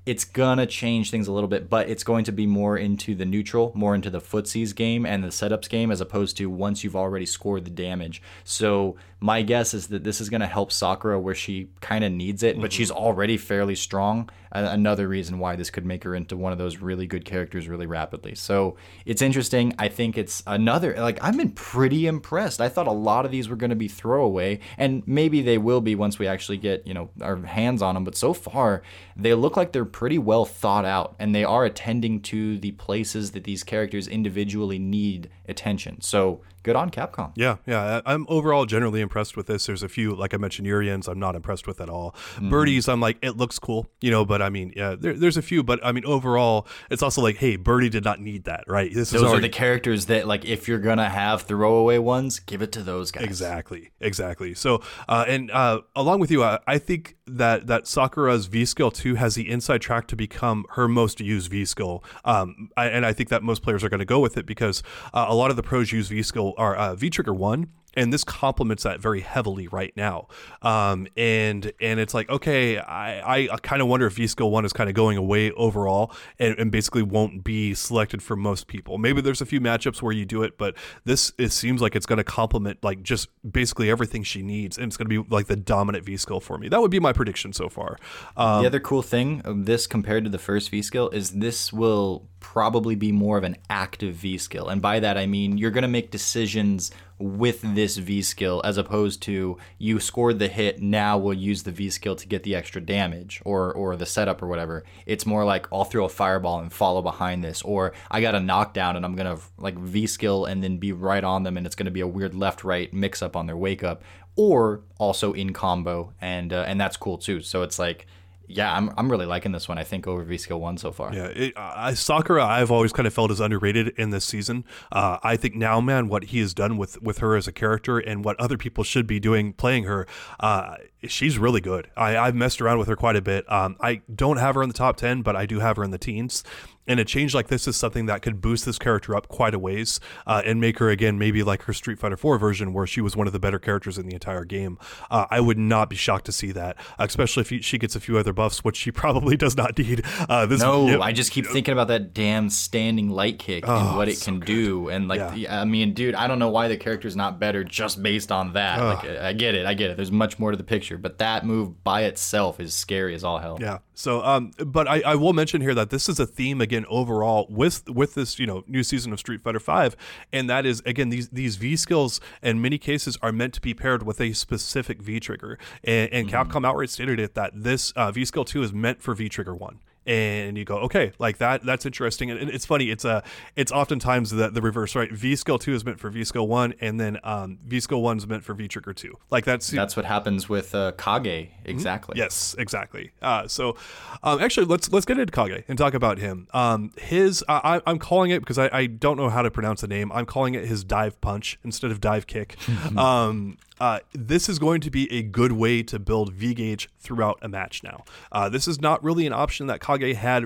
it's gonna change things a little bit, but it's going to be more into the neutral, more into the footsies game and the setups game, as opposed to once you've already scored the damage. So my guess is that this is gonna help Sakura where she kind of needs it, but mm-hmm. she's already fairly strong. Another reason why this could make her into one of those really good characters really rapidly. So it's interesting. I think it's another like I've been pretty impressed. I thought a lot of these were gonna be throwaway, and maybe they will be once we actually get you know our hands on them. But so far, they look like they're pretty well thought out and they are attending to the places that these characters individually need attention. So good on Capcom. Yeah, yeah. I'm overall generally impressed with this. There's a few, like I mentioned, Urien's, I'm not impressed with at all. Mm-hmm. Birdies, I'm like, it looks cool, you know, but I mean, yeah, there, there's a few, but I mean, overall, it's also like, hey, Birdie did not need that, right? This those already- are the characters that, like, if you're gonna have throwaway ones, give it to those guys. Exactly, exactly. So, uh, and uh, along with you, I, I think that that Sakura's V skill two has the inside track to become her most used V skill, um, I, and I think that most players are going to go with it because uh, a lot of the pros use V skill are uh, V trigger one and this complements that very heavily right now. Um, and and it's like okay, I I kind of wonder if V skill one is kind of going away overall, and, and, basically won't be selected for most people. Maybe there's a few matchups where you do it, but this it seems like it's going to complement like just basically everything she needs, and it's going to be like the dominant V skill for me. That would be my prediction so far. Um, the other cool thing of this compared to the first V skill is this will probably be more of an active V skill. And by that I mean you're going to make decisions with this V skill as opposed to you scored the hit, now we'll use the V skill to get the extra damage or or the setup or whatever. It's more like I'll throw a fireball and follow behind this or I got a knockdown and I'm to like V skill and then be right on them and it's to be a weird left right mix up on their wake up or also in combo and uh, and that's cool too. So it's like yeah, I'm, I'm really liking this one. I think over V One so far. Yeah, it, uh, Sakura I've always kind of felt is underrated in this season. Uh, I think now, man, what he has done with with her as a character and what other people should be doing playing her, uh, she's really good. I, I've messed around with her quite a bit. Um, I don't have her in the top ten, but I do have her in the teens. And a change like this is something that could boost this character up quite a ways uh, and make her again maybe like her Street Fighter 4 version where she was one of the better characters in the entire game. Uh, I would not be shocked to see that, especially if she gets a few other buffs, which she <laughs> probably does not need. Uh, this, no, yep. I just keep thinking about that damn standing light kick oh, and what it so can good. do. And like, yeah. I mean, dude, I don't know why the character's not better just based on that. Like, I get it, I get it. There's much more to the picture, but that move by itself is scary as all hell. Yeah. So, um, but I, I will mention here that this is a theme again overall with with this you know new season of Street Fighter Five, and that is again these these V skills in many cases are meant to be paired with a specific V trigger, and, and mm-hmm. Capcom outright stated it that this uh, V skill two is meant for V trigger one and you go okay like that that's interesting. And it's funny it's a uh, it's oftentimes the, the reverse right? V skill 2 is meant for v skill 1 and then um, v skill 1 is meant for v trigger 2 like that's that's what happens with uh, kage mm-hmm. exactly. Mm-hmm. yes exactly. Uh, so um, actually let's let's get into kage and talk about him. Um, his I, i'm calling it because I, I don't know how to pronounce the name i'm calling it his dive punch instead of dive kick. <laughs> Um, uh, this is going to be a good way to build V gauge throughout a match now. Uh, this is not really an option that Kage had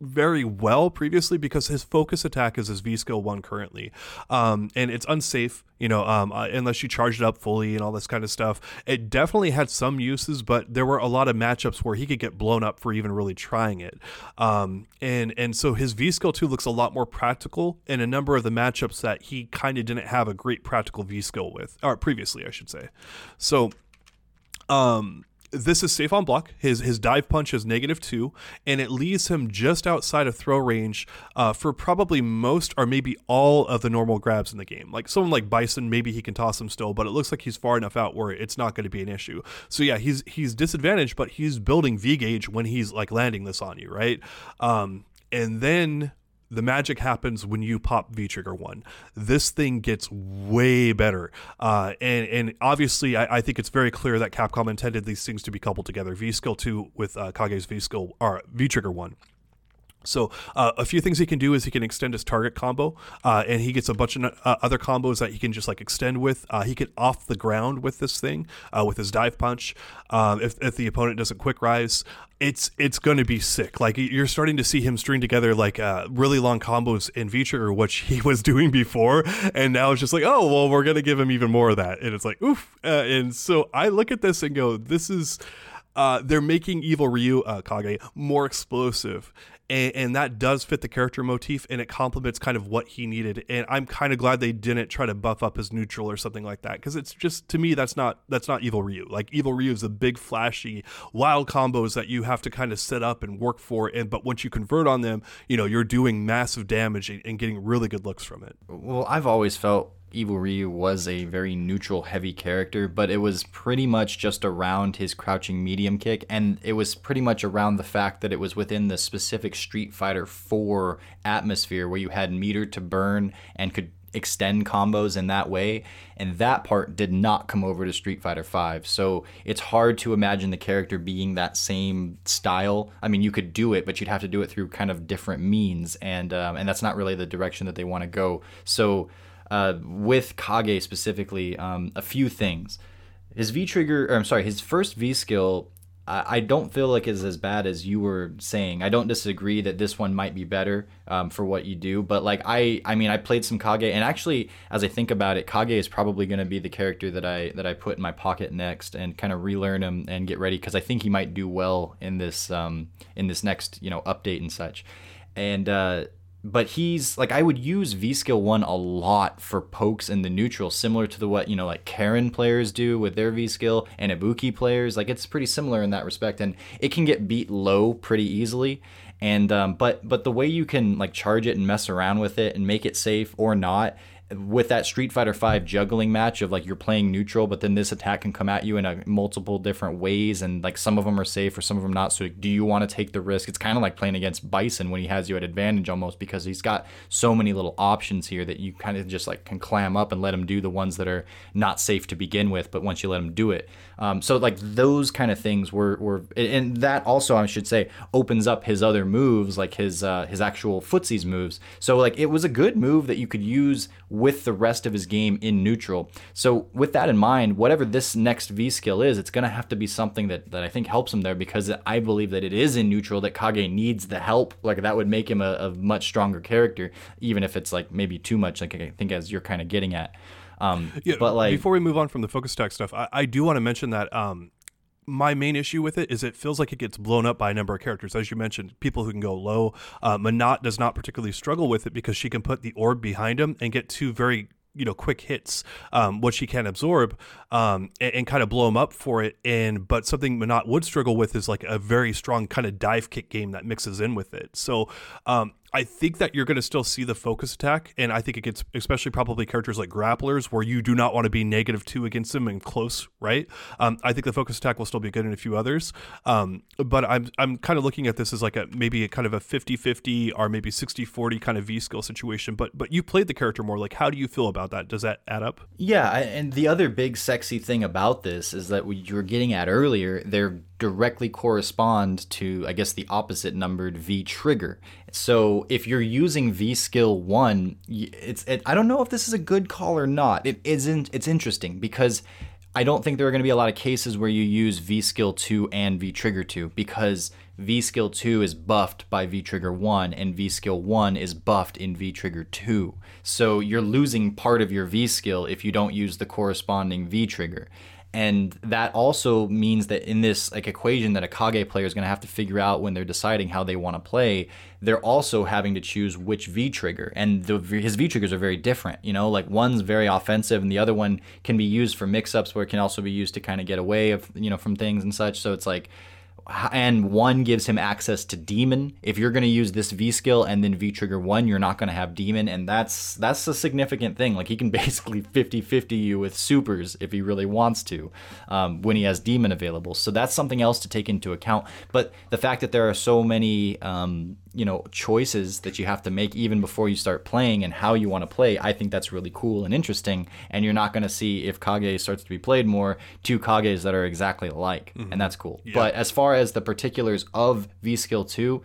very well previously because his focus attack is his V skill one currently, um, and it's unsafe. You know, um, uh, unless you charge it up fully and all this kind of stuff. It definitely had some uses, but there were a lot of matchups where he could get blown up for even really trying it. Um, and and so his V skill two looks a lot more practical in a number of the matchups that he kind of didn't have a great practical V skill with, or previously, I should say. So, um this is safe on block. His his dive punch is negative two, and it leaves him just outside of throw range uh, for probably most or maybe all of the normal grabs in the game. Like someone like Bison, maybe he can toss him still, but it looks like he's far enough out where it's not going to be an issue. So yeah, he's he's disadvantaged, but he's building V gauge when he's like landing this on you, right? Um, and then the magic happens when you pop V Trigger one. This thing gets way better, uh, and and obviously I, I, think it's very clear that Capcom intended these things to be coupled together. V Skill two with uh, Kage's V Skill or V Trigger one. So uh, a few things he can do is he can extend his target combo, uh, and he gets a bunch of uh, other combos that he can just like extend with. Uh, he can off the ground with this thing uh, with his dive punch. Um, if, if the opponent doesn't quick rise, it's it's going to be sick. Like you're starting to see him string together like uh, really long combos in V Trigger, which he was doing before, and now it's just like, oh well, we're going to give him even more of that, and it's like oof. and so I look at this and go, this is. they're making Evil Ryu Kage more explosive, and, and, that does fit the character motif and it complements kind of what he needed and i'm kind of glad they didn't try to buff up his neutral or something like that because it's just to me that's not that's not evil ryu. Like evil ryu is a big flashy wild combos that you have to kind of set up and work for and but once you convert on them you know you're doing massive damage and getting really good looks from it. Well i've always felt Evil Ryu was a very neutral heavy character, but it was pretty much just around his crouching medium kick, and it was pretty much around the fact that it was within the specific Street Fighter 4 atmosphere where you had meter to burn and could extend combos in that way and that part did not come over to Street Fighter 5 so it's hard to imagine the character being that same style. I mean you could do it but you'd have to do it through kind of different means and um, and that's not really the direction that they want to go. So uh, with Kage specifically, um, a few things. His V trigger, or I'm sorry, his first V skill, I, I don't feel like is as bad as you were saying. I don't disagree that this one might be better um, for what you do, but like I, I mean, I played some Kage, and actually, as I think about it, Kage is probably going to be the character that I that I put in my pocket next and kind of relearn him and get ready because I think he might do well in this um, in this next you know update and such. And uh, but he's like I would use V skill one a lot for pokes in the neutral, similar to the what you know like Karin players do with their V skill and Ibuki players. Like it's pretty similar in that respect, and it can get beat low pretty easily. And um, but but the way you can like charge it and mess around with it and make it safe or not with that Street Fighter V juggling match of like you're playing neutral, but then this attack can come at you in a multiple different ways, and like some of them are safe or some of them not. So do you want to take the risk? It's kind of like playing against Bison when he has you at advantage almost because he's got so many little options here that you kind of just like can clam up and let him do the ones that are not safe to begin with, but once you let him do it, um, so like those kind of things were were and that also I should say opens up his other moves like his uh, his actual footsies moves. So like it was a good move that you could use with the rest of his game in neutral. So with that in mind, whatever this next V skill is, it's gonna have to be something that, that I think helps him there because I believe that it is in neutral that Kage needs the help. Like that would make him a, a much stronger character, even if it's like maybe too much, like I think as you're kind of getting at. Um, yeah, but like before we move on from the focus attack stuff, I, I do want to mention that um, my main issue with it is it feels like it gets blown up by a number of characters. As you mentioned, people who can go low. Uh, Menat does not particularly struggle with it because she can put the orb behind him and get two very you know quick hits um, what she can absorb um, and, and, kind of blow him up for it and but something Menat would struggle with is like a very strong kind of dive kick game that mixes in with it so um, I think that you're going to still see the focus attack, and I think it gets especially probably characters like grapplers where you do not want to be negative two against them and close, right? Um, I think the focus attack will still be good in a few others, um, but I'm I'm kind of looking at this as like a maybe a kind of a 50-50 or maybe 60-40 kind of V skill situation. But but you played the character more. Like, how do you feel about that? Does that add up? Yeah, and the other big sexy thing about this is that what you were getting at earlier, they're directly correspond to, I guess, the opposite numbered V trigger. So if you're using V skill one, it's it, I don't know if this is a good call or not. It isn't. It's interesting because I don't think there are going to be a lot of cases where you use V skill two and V trigger two because V skill 2 is buffed by V trigger 1 and V skill 1 is buffed in V trigger 2. So you're losing part of your V skill if you don't use the corresponding V trigger and that also means that in this like equation that a kage player is going to have to figure out when they're deciding how they want to play they're also having to choose which v trigger and the, his v triggers are very different you know? Like one's very offensive and the other one can be used for mix ups where it can also be used to kind of get away of you know from things and such. So it's like and one gives him access to demon. If you're going to use this V skill and then V trigger one, you're not going to have demon, and that's that's a significant thing. Like he can <laughs> basically 50-50 you with supers if he really wants to, um, when he has demon available. So that's something else to take into account. But the fact that there are so many um, you know choices that you have to make even before you start playing and how you want to play i think that's really cool and interesting and you're not going to see if kage starts to be played more two kages that are exactly alike mm-hmm. and that's cool yeah. but as far as the particulars of v skill 2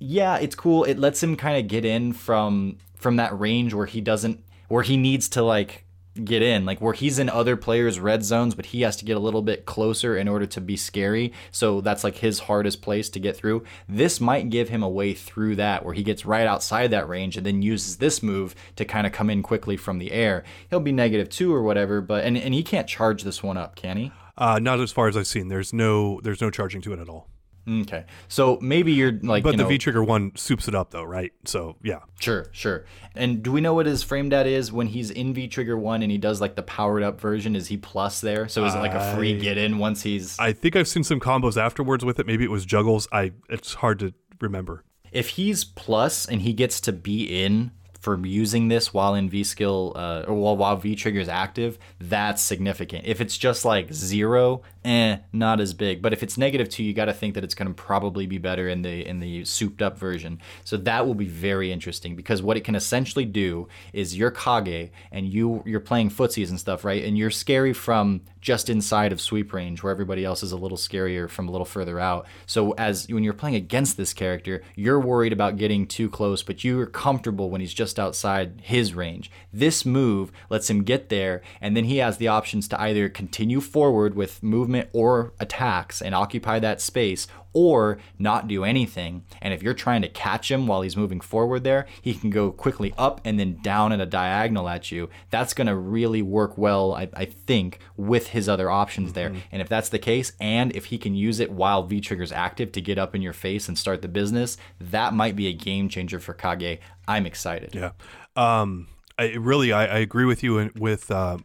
yeah it's cool it lets him kind of get in from from that range where he doesn't where he needs to like get in, like where he's in other players' red zones, but he has to get a little bit closer in order to be scary. So that's like his hardest place to get through. This might give him a way through that where he gets right outside that range and then uses this move to kind of come in quickly from the air. He'll be negative two or whatever, but and, and he can't charge this one up, can he? Uh, not as far as I've seen. There's no there's no charging to it at all. Okay, so maybe you're like, but you the know, V trigger one soups it up though, right? So yeah, sure, sure. And do we know what his frame data is when he's in V trigger one and he does like the powered up version? Is he plus there? So is it like a free get in once he's? I think I've seen some combos afterwards with it. Maybe it was juggles. I it's hard to remember. If he's plus and he gets to be in for using this while in V skill uh, or while, while V trigger is active, that's significant. If it's just like zero, eh, not as big. But if it's negative two, you got to think that it's going to probably be better in the in the souped up version. So that will be very interesting because what it can essentially do is you're Kage and you you're playing footsies and stuff, right? And you're scary from just inside of sweep range where everybody else is a little scarier from a little further out. So as when you're playing against this character, you're worried about getting too close, but you're comfortable when he's just outside his range. This move lets him get there and then he has the options to either continue forward with movement movement or attacks and occupy that space or not do anything. And if you're trying to catch him while he's moving forward there, he can go quickly up and then down at a diagonal at you. That's going to really work well, I, I, think, with his other options there. Mm-hmm. And if that's the case, and if he can use it while V Trigger's active to get up in your face and start the business, that might be a game changer for Kage. I'm excited. Yeah. Um, I really, I, I agree with you with uh,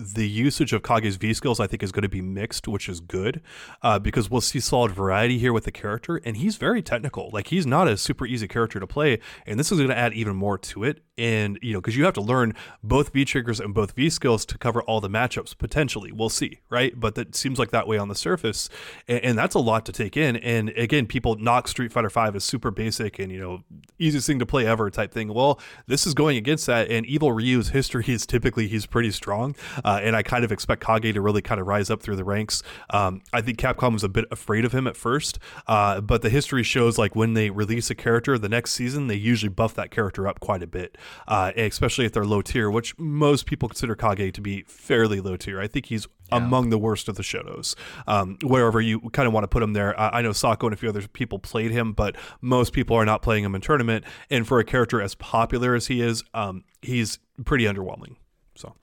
the usage of Kage's V skills, I think, is going to be mixed, which is good uh, because we'll see solid variety here with the character, and he's very technical. Like he's not a super easy character to play, and this is going to add even more to it. And you know, because you have to learn both V triggers and both V skills to cover all the matchups potentially. We'll see, right? But that seems like that way on the surface, and, and that's a lot to take in. And again, people knock Street Fighter Five as super basic and you know easiest thing to play ever type thing. Well, this is going against that, and Evil Ryu's history is typically he's pretty strong. Uh, and I kind of expect Kage to really kind of rise up through the ranks. Um, I think Capcom was a bit afraid of him at first, uh, but the history shows like when they release a character the next season, they usually buff that character up quite a bit, uh, especially if they're low tier, which most people consider Kage to be fairly low tier. I think he's yeah. among the worst of the Shotos. Um, wherever you kind of want to put him there, I know Sako and a few other people played him, but most people are not playing him in tournament. And for a character as popular as he is, um, he's pretty underwhelming. So,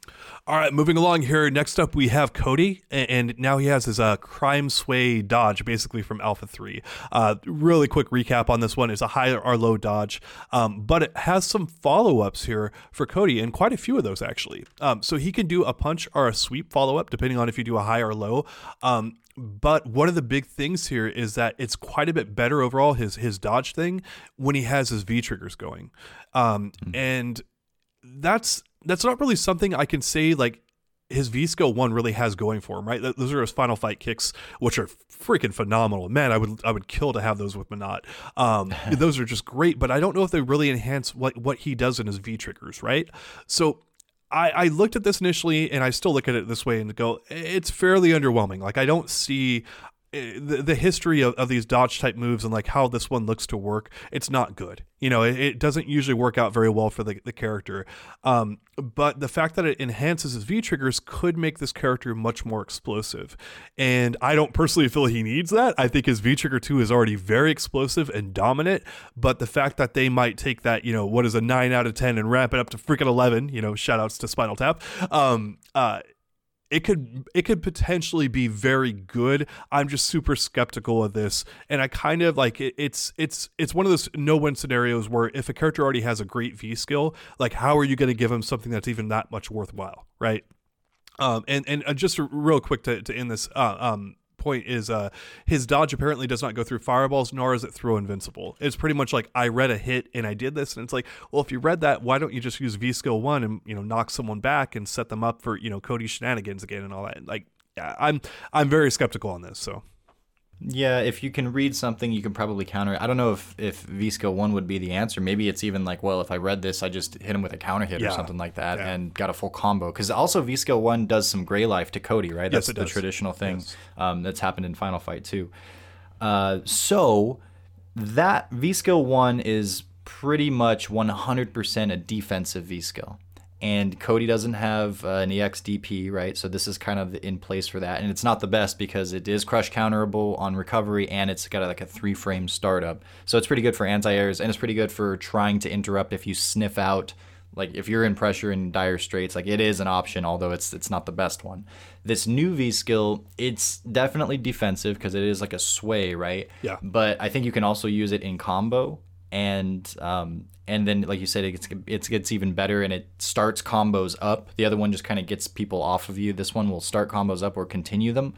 all right, moving along here. Next up, we have Cody, and now he has his uh, crime sway dodge, basically from Alpha 3. Uh, really quick recap on this one is a high or low dodge, um, but it has some follow ups here for Cody, and quite a few of those actually. Um, so he can do a punch or a sweep follow up, depending on if you do a high or low. Um, but one of the big things here is that it's quite a bit better overall his his dodge thing when he has his V triggers going, um, mm-hmm. and that's that's not really something I can say like his V skill one really has going for him, right? Those are his final fight kicks, which are freaking phenomenal. Man, I would I would kill to have those with Menat. Um, <laughs> those are just great, but I don't know if they really enhance what what he does in his V triggers, right? So I, I looked at this initially, and I still look at it this way and go, it's fairly underwhelming. Like I don't see the, the history of, of these dodge type moves and like how this one looks to work it's not good. You know it, it doesn't usually work out very well for the, the character. Um, but the fact that it enhances his v triggers could make this character much more explosive. And i don't personally feel he needs that. I think his v trigger 2 is already very explosive and dominant. But the fact that they might take that you know what is a 9 out of 10 and ramp it up to freaking 11 you know shout outs to spinal tap um, uh, it could it could potentially be very good. I'm just super skeptical of this, and I kind of like it, it's it's it's one of those no win scenarios where if a character already has a great V skill, like how are you going to give him something that's even that much worthwhile, right? Um, and and uh, just real quick to, to end this uh, um, point is uh, his dodge apparently does not go through fireballs, nor is it throw invincible. It's pretty much like I read a hit and I did this, and it's like, well, if you read that, why don't you just use V skill one and you know knock someone back and set them up for you know Cody shenanigans again and all that? Like, yeah, I'm I'm very skeptical on this. So yeah, if you can read something, you can probably counter it. I don't know if if V skill one would be the answer. Maybe it's even like, well, if I read this, I just hit him with a counter hit Yeah. or something like that, Yeah. and got a full combo. Because also V skill one does some gray life to Cody, right? Yes, That's it the does. traditional thing Yes. um, that's happened in Final Fight too. Uh, so that V skill one is pretty much 100% a defensive V skill. And Cody doesn't have uh, an EXDP, right? So this is kind of in place for that. And it's not the best because it is crush counterable on recovery and it's got like a three frame startup. So it's pretty good for anti airs and it's pretty good for trying to interrupt if you sniff out like if you're in pressure in dire straits like it is an option although it's it's not the best one this new v skill it's definitely defensive because it is like a sway right Yeah. but i think you can also use it in combo and um and then like you said it gets it gets even better and it starts combos up. The other one just kind of gets people off of you. This one will start combos up or continue them.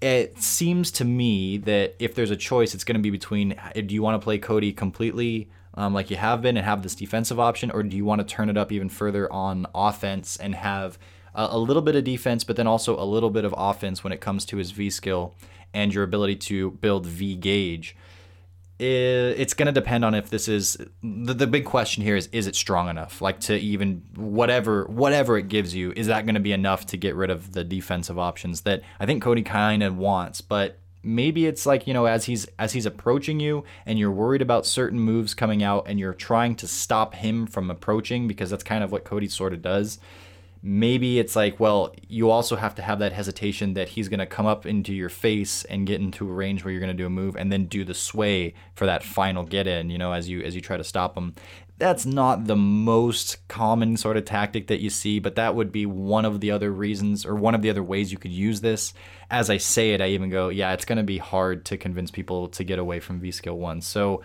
It seems to me that if there's a choice, it's going to be between uh, do you want to play Cody completely um, like you have been and have this defensive option, or do you want to turn it up even further on offense and have a, a little bit of defense, but then also a little bit of offense when it comes to his V skill and your ability to build V gauge? It's going to depend on if this is the, the big question here is is it strong enough? Like to even whatever whatever it gives you is that going to be enough to get rid of the defensive options that I think Cody kind of wants? But maybe it's like you know as he's as he's approaching you and you're worried about certain moves coming out and you're trying to stop him from approaching because that's kind of what Cody sort of does maybe it's like well you also have to have that hesitation that he's going to come up into your face and get into a range where you're going to do a move and then do the sway for that final get in you know as you as you try to stop him. That's not the most common sort of tactic that you see but that would be one of the other reasons or one of the other ways you could use this. As i say it i even go yeah it's going to be hard to convince people to get away from v skill 1 so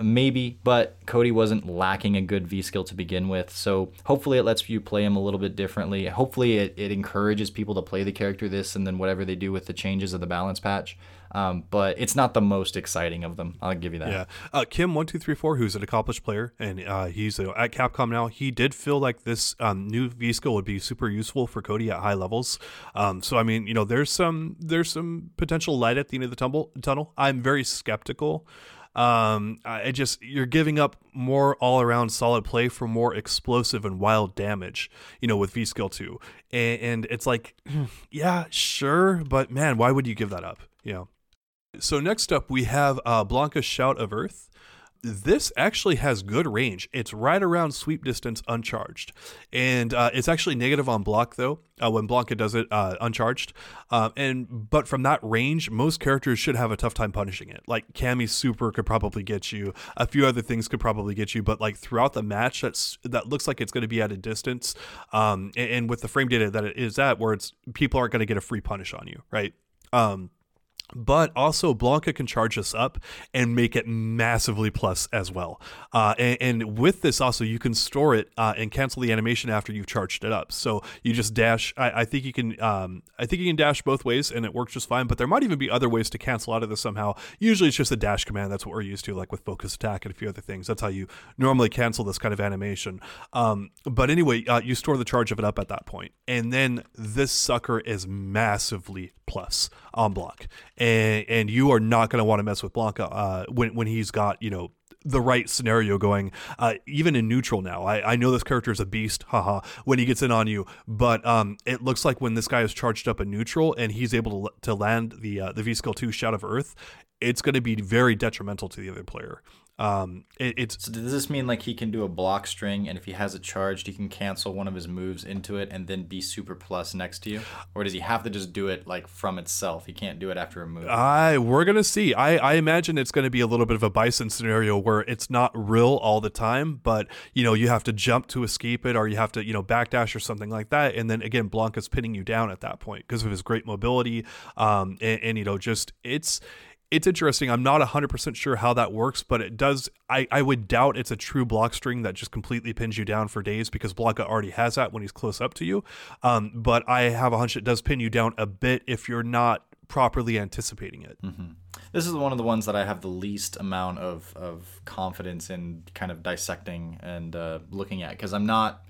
maybe, but Cody wasn't lacking a good V skill to begin with. So hopefully it lets you play him a little bit differently. Hopefully it, it encourages people to play the character this and then whatever they do with the changes of the balance patch. Um, but it's not the most exciting of them. I'll give you that. Yeah, uh, Kim one two three four, who's an accomplished player, and uh, he's uh, at Capcom now. He did feel like this um, new V skill would be super useful for Cody at high levels. Um, so I mean, you know, there's some there's some potential light at the end of the tumble, tunnel. I'm very skeptical. Um, I just you're giving up more all around solid play for more explosive and wild damage. You know, with V skill two, and, and it's like, <clears throat> yeah, sure, but man, why would you give that up? You know. So next up, we have uh, Blanka's Shout of Earth. This actually has good range. It's right around sweep distance uncharged, and uh, it's actually negative on block though uh, when Blanka does it uh, uncharged. Um, and but from that range, most characters should have a tough time punishing it. Like Cammy's super could probably get you. A few other things could probably get you, but like throughout the match, that's that looks like it's going to be at a distance. Um, and, and with the frame data that it is at, where it's people aren't going to get a free punish on you, right? Um, but also Blanka can charge us up and make it massively plus as well. Uh, and, and with this also, you can store it uh, and cancel the animation after you've charged it up. So you just dash. I, I think you can. Um, I think you can dash both ways, and it works just fine. But there might even be other ways to cancel out of this somehow. Usually, it's just a dash command. That's what we're used to, like with focus attack and a few other things. That's how you normally cancel this kind of animation. Um, but anyway, uh, you store the charge of it up at that point, and then this sucker is massively plus on block, and and you are not going to want to mess with Blanka uh, when when he's got you know the right scenario going. Uh, even in neutral now, I, I know this character is a beast, haha. When he gets in on you, but um, it looks like when this guy is charged up in neutral and he's able to, to land the uh, the V skill two Shout of Earth, it's going to be very detrimental to the other player. Um, it, it's So does this mean like he can do a block string, and if he has it charged, he can cancel one of his moves into it and then be super plus next to you, or does he have to just do it like from itself? He can't do it after a move. I we're gonna see. I I imagine it's gonna be a little bit of a bison scenario where it's not real all the time, but you know you have to jump to escape it, or you have to you know backdash or something like that, and then again Blanka's pinning you down at that point because of his great mobility, um, and, and you know just it's it's interesting. I'm not 100% sure how that works, but it does. I, I would doubt it's a true block string that just completely pins you down for days because Blanka already has that when he's close up to you. Um, but I have a hunch it does pin you down a bit if you're not properly anticipating it. Mm-hmm. This is one of the ones that I have the least amount of, of confidence in kind of dissecting and uh, looking at because I'm not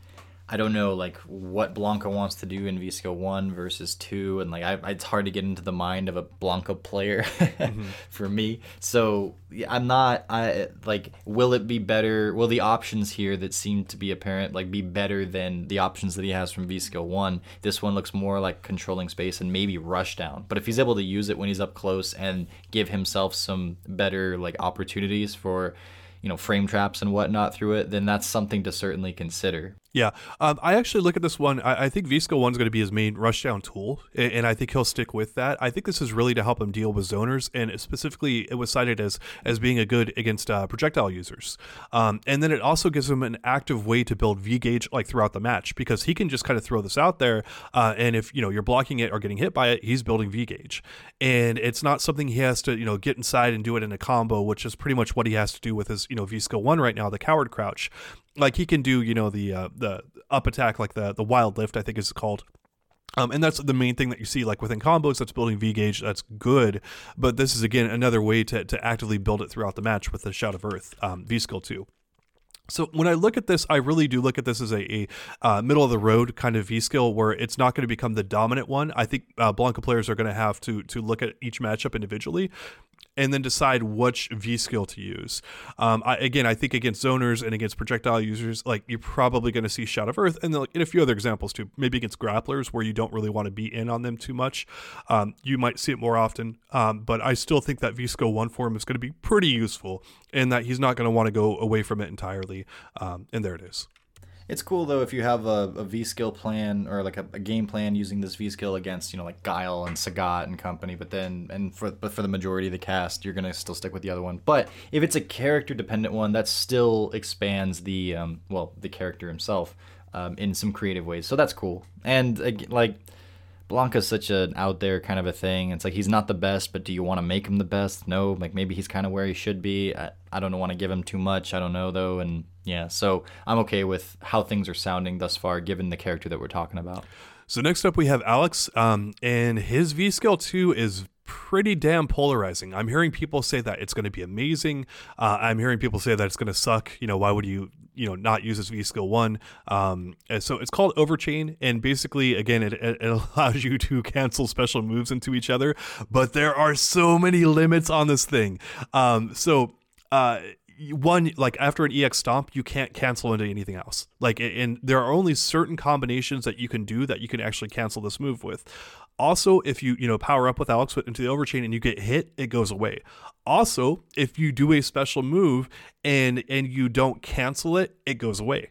I don't know like what Blanka wants to do in VSkill one versus two, and like I, it's hard to get into the mind of a Blanka player <laughs> mm-hmm. for me. So I'm not I like will it be better? Will the options here that seem to be apparent like be better than the options that he has from VSkill one? This one looks more like controlling space and maybe rush down. But if he's able to use it when he's up close and give himself some better like opportunities for you know frame traps and whatnot through it, then that's something to certainly consider. Yeah, um, I actually look at this one. I, I think V skill one is going to be his main rushdown tool, and, and, I think he'll stick with that. I think this is really to help him deal with zoners, and specifically, it was cited as as being a good against uh, projectile users. Um, and then it also gives him an active way to build V gauge like throughout the match because he can just kind of throw this out there, uh, and if you know you're blocking it or getting hit by it, he's building V gauge, and it's not something he has to you know get inside and do it in a combo, which is pretty much what he has to do with his you know VSkill one right now, the coward crouch like he can do you know the uh, the up attack like the the wild lift I think is called. Um, and that's the main thing that you see, like within combos, that's building V gauge. That's good, but this is again another way to, to actively build it throughout the match with the Shout of Earth um, V skill two. So when I look at this, I really do look at this as a, a uh, middle of the road kind of V skill where it's not going to become the dominant one. I think uh, Blanka players are going to have to to look at each matchup individually and then decide which V skill to use. Um, I, again, I think against zoners and against projectile users, like you're probably going to see Shout of Earth, and then, like, in a few other examples too. Maybe against grapplers where you don't really want to be in on them too much, um, you might see it more often. Um, but I still think that V skill one form is going to be pretty useful, and that he's not going to want to go away from it entirely. Um, and there it is. It's cool though if you have a, a V skill plan or like a, a, game plan using this V skill against you know like Guile and Sagat and company, but then and for but for the majority of the cast, you're gonna still stick with the other one. But if it's a character dependent one, that still expands the um, well the character himself um, in some creative ways. So that's cool. And uh, like Blanka's such an out there kind of a thing. It's like he's not the best, but do you want to make him the best? No, like maybe he's kind of where he should be. I, I don't want to give him too much. I don't know though, and yeah, so I'm okay with how things are sounding thus far, given the character that we're talking about. So next up we have Alex, um, and his V skill two is pretty damn polarizing. I'm hearing people say that it's going to be amazing. Uh, I'm hearing people say that it's going to suck. You know, why would you, you know, not use this V skill one? Um, so it's called Overchain, and basically, again, it, it <laughs> allows you to cancel special moves into each other. But there are so many limits on this thing. Um, so. Uh, one like after an ex stomp you can't cancel into anything else. Like and there are only certain combinations that you can do that you can actually cancel this move with. Also if you you know power up with alex into the overchain and you get hit it goes away. Also if you do a special move and and you don't cancel it it goes away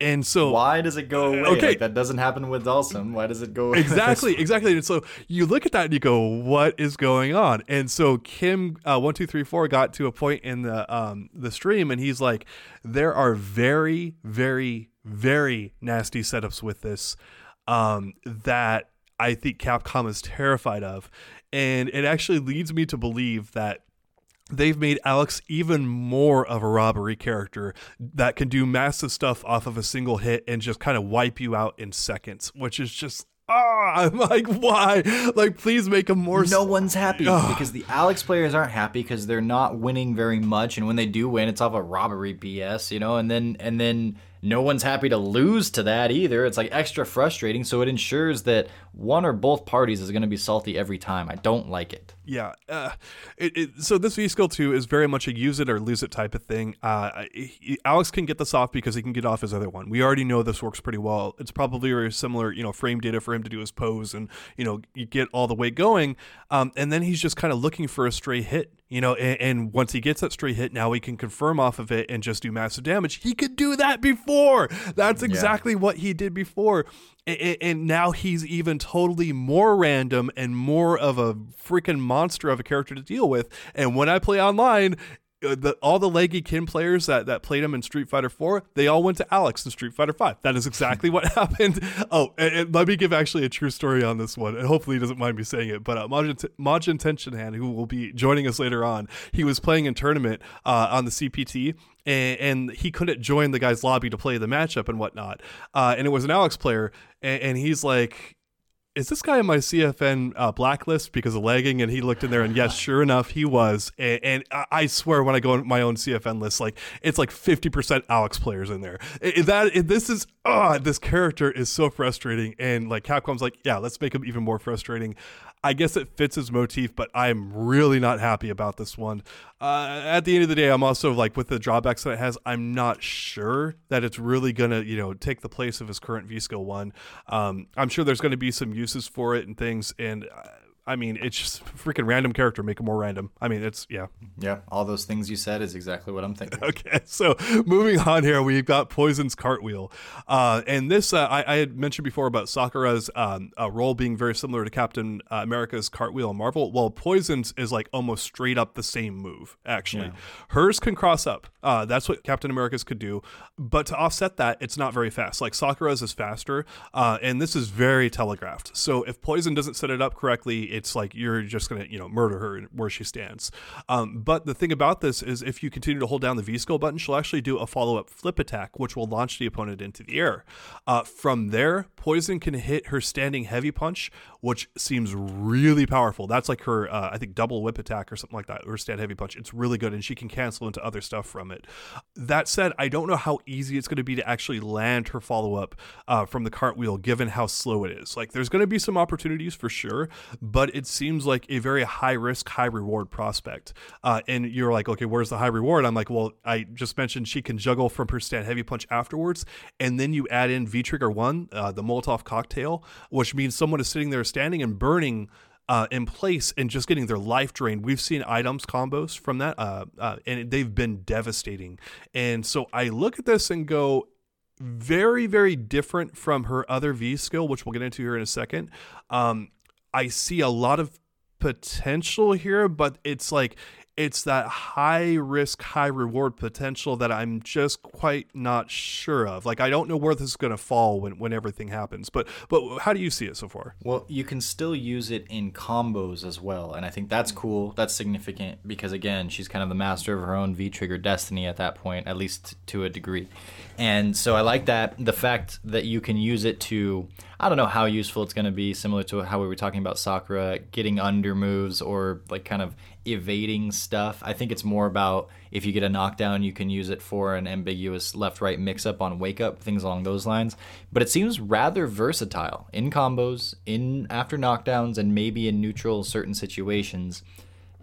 and so why does it go away? Okay, like, that doesn't happen with Dhalsim. Why does it go away? Exactly, <laughs> exactly. And so you look at that and you go, "What is going on?" And so Kim uh, one two three four got to a point in the um, the stream, and he's like, "There are very, very, very nasty setups with this um, that I think Capcom is terrified of." And it actually leads me to believe that they've made Alex even more of a robbery character that can do massive stuff off of a single hit and just kind of wipe you out in seconds, which is just ah, I'm like, why? Like, please make him more. No one's happy because the Alex players aren't happy because they're not winning very much, and when they do win, it's off a robbery BS, you know. And then and then no one's happy to lose to that either. It's like extra frustrating. So it ensures that one or both parties is going to be salty every time. I don't like it. Yeah. Uh, it, it, so this V skill two is very much a use it or lose it type of thing. Uh, he, Alex can get this off because he can get off his other one. We already know this works pretty well. It's probably very similar, you know, frame data for him to do his pose and you know you get all the way going. Um, and then he's just kind of looking for a stray hit you know, and, and, once he gets that straight hit, now he can confirm off of it and just do massive damage. He could do that before. That's exactly yeah. what he did before. And, now he's even totally more random and more of a freaking monster of a character to deal with. And when I play online, the, all the leggy Ken players that, that played him in Street Fighter 4, they all went to Alex in Street Fighter 5. That is exactly what <laughs> happened. Oh, and, and, let me give actually a true story on this one, and hopefully he doesn't mind me saying it. But uh, Majin, Majin who will be joining us later on, he was playing in tournament uh, on the CPT, and, and, he couldn't join the guy's lobby to play the matchup and whatnot. Uh, and it was an Alex player, and, and he's like, is this guy on my CFN uh, blacklist because of lagging? And he looked in there, and yes, sure enough, he was. And, and I swear, when I go on my own CFN list, like it's like fifty percent Alex players in there. It, that it, this is oh, this character is so frustrating, and like Capcom's like, yeah, let's make him even more frustrating. I guess it fits his motif, but I'm really not happy about this one. Uh, at the end of the day, I'm also like with the drawbacks that it has. I'm not sure that it's really gonna, you know, take the place of his current V skill one. Um, I'm sure there's going to be some uses for it and things, and. Uh, I mean, it's just freaking random character. Make it more random. I mean, it's yeah. Yeah, all those things you said is exactly what I'm thinking. <laughs> Okay, so moving on here, we've got Poison's cartwheel, uh, and this uh, I, I, had mentioned before about Sakura's um, uh, roll being very similar to Captain uh, America's cartwheel in Marvel. Well, Poison's is like almost straight up the same move. Actually, yeah. hers can cross up. Uh, that's what Captain America's could do, but to offset that, it's not very fast. Like Sakura's is faster, uh, and this is very telegraphed. So if Poison doesn't set it up correctly it's like you're just gonna you know murder her where she stands. Um, but the thing about this is if you continue to hold down the V skill button, she'll actually do a follow up flip attack, which will launch the opponent into the air. Uh, from there, Poison can hit her standing heavy punch, which seems really powerful. That's like her uh, I think double whip attack or something like that, or stand heavy punch. It's really good, and she can cancel into other stuff from it. That said, I don't know how easy it's going to be to actually land her follow up uh, from the cartwheel, given how slow it is. Like there's going to be some opportunities for sure, but but it seems like a very high risk, high reward prospect. Uh, and you're like, okay, where's the high reward? I'm like, well, I just mentioned she can juggle from her stand heavy punch afterwards, and then you add in V Trigger One, uh, the Molotov cocktail, which means someone is sitting there standing and burning. Uh, in place and just getting their life drained. We've seen Idom's combos from that, uh, uh, and they've been devastating. And so I look at this and go, very, very different from her other V skill, which we'll get into here in a second. Um, I see a lot of potential here, but it's like it's that high risk, high reward potential that I'm just quite not sure of. Like I don't know where this is going to fall when, when everything happens. But but how do you see it so far? Well, you can still use it in combos as well, and I think that's mm. cool. That's significant because again, she's kind of the master of her own V trigger destiny at that point, at least to a degree. And so I like that the fact that you can use it to I don't know how useful it's going to be similar to how we were talking about Sakura getting under moves or like kind of evading stuff. I think it's more about if you get a knockdown, you can use it for an ambiguous left right mix up on wake up, things along those lines. But it seems rather versatile in combos, in after knockdowns, and maybe in neutral certain situations.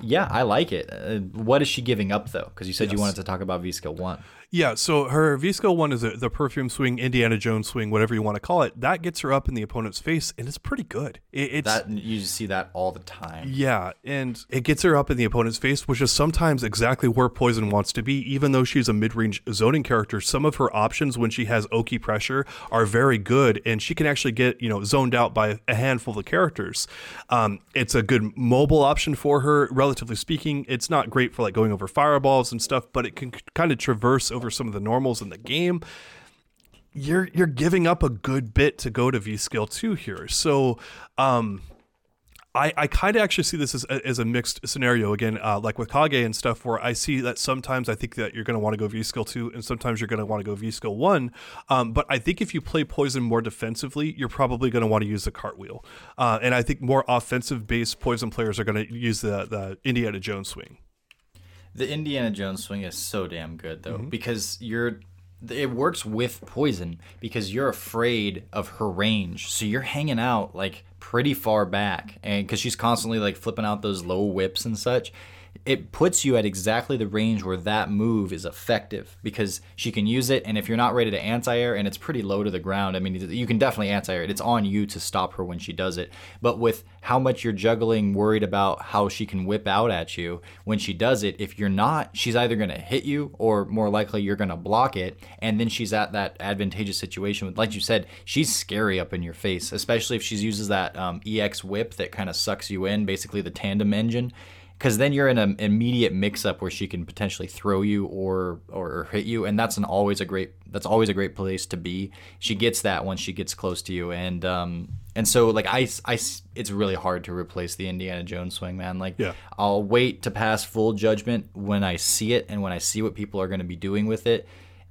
Yeah, I like it. Uh, what is she giving up though? Because you said yes. you wanted to talk about V skill one. Yeah, so her V skill one is a, the perfume swing, Indiana Jones swing, whatever you want to call it. That gets her up in the opponent's face, and it's pretty good. It, it's that you see that all the time. Yeah, and it gets her up in the opponent's face, which is sometimes exactly where Poison wants to be. Even though she's a mid-range zoning character, some of her options when she has Oki pressure are very good, and she can actually get you know zoned out by a handful of characters. Um, it's a good mobile option for her, relatively speaking. It's not great for like going over fireballs and stuff, but it can kind of traverse over some of the normals in the game, you're you're giving up a good bit to go to V skill two here. So um, I, I kind of actually see this as, as a mixed scenario again, uh, like with Kage and stuff, where I see that sometimes I think that you're going to want to go V skill two, and sometimes you're going to want to go V skill one. Um, but I think if you play poison more defensively, you're probably going to want to use the cartwheel. Uh, and I think more offensive based poison players are going to use the the Indiana Jones swing. The Indiana Jones swing is so damn good though mm-hmm. because you're it works with poison because you're afraid of her range. So you're hanging out like pretty far back and cuz she's constantly like flipping out those low whips and such it puts you at exactly the range where that move is effective because she can use it and if you're not ready to anti-air and it's pretty low to the ground i mean you can definitely anti-air it. It's on you to stop her when she does it. But with how much you're juggling worried about how she can whip out at you when she does it if you're not she's either going to hit you or more likely you're going to block it and then she's at that advantageous situation like you said she's scary up in your face especially if she uses that um, ex whip that kind of sucks you in basically the tandem engine because then you're in an immediate mix-up where she can potentially throw you or or hit you, and that's an always a great that's always a great place to be. She gets that once she gets close to you, and um and so like I, I it's really hard to replace the Indiana Jones swing, man. Like yeah. I'll wait to pass full judgment when I see it and when I see what people are going to be doing with it.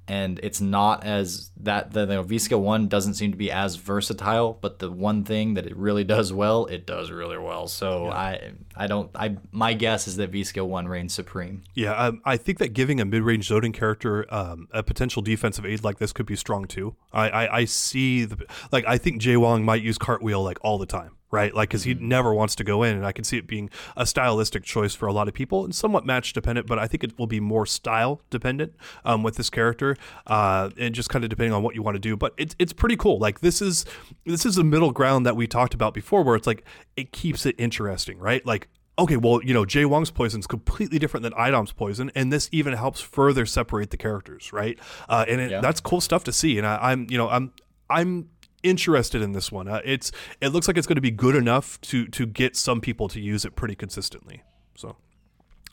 And it's not as that the, the V skill one doesn't seem to be as versatile. But the one thing that it really does well, it does really well. So I I don't I my guess is that V skill one reigns supreme. Yeah, um, I think that giving a mid-range zoning character um, a potential defensive aid like this could be strong too. I, I, I see the like I think Jay Wong might use cartwheel like all the time, right? Like because he never wants to go in, and I can see it being a stylistic choice for a lot of people and somewhat match dependent, but I think it will be more style dependent um, with this character, uh, and just kind of depending on what you want to do. But it's it's pretty cool. Like this is this is a middle ground that we talked about before, where it's like it keeps it interesting, right? Like okay, well, you know, Jay Wong's poison is completely different than Idom's poison, and this even helps further separate the characters, right? Uh, and it, Yeah. that's cool stuff to see. And I, I'm, you know, I'm, I'm interested in this one. Uh, it's, it looks like it's going to be good enough to to get some people to use it pretty consistently. So.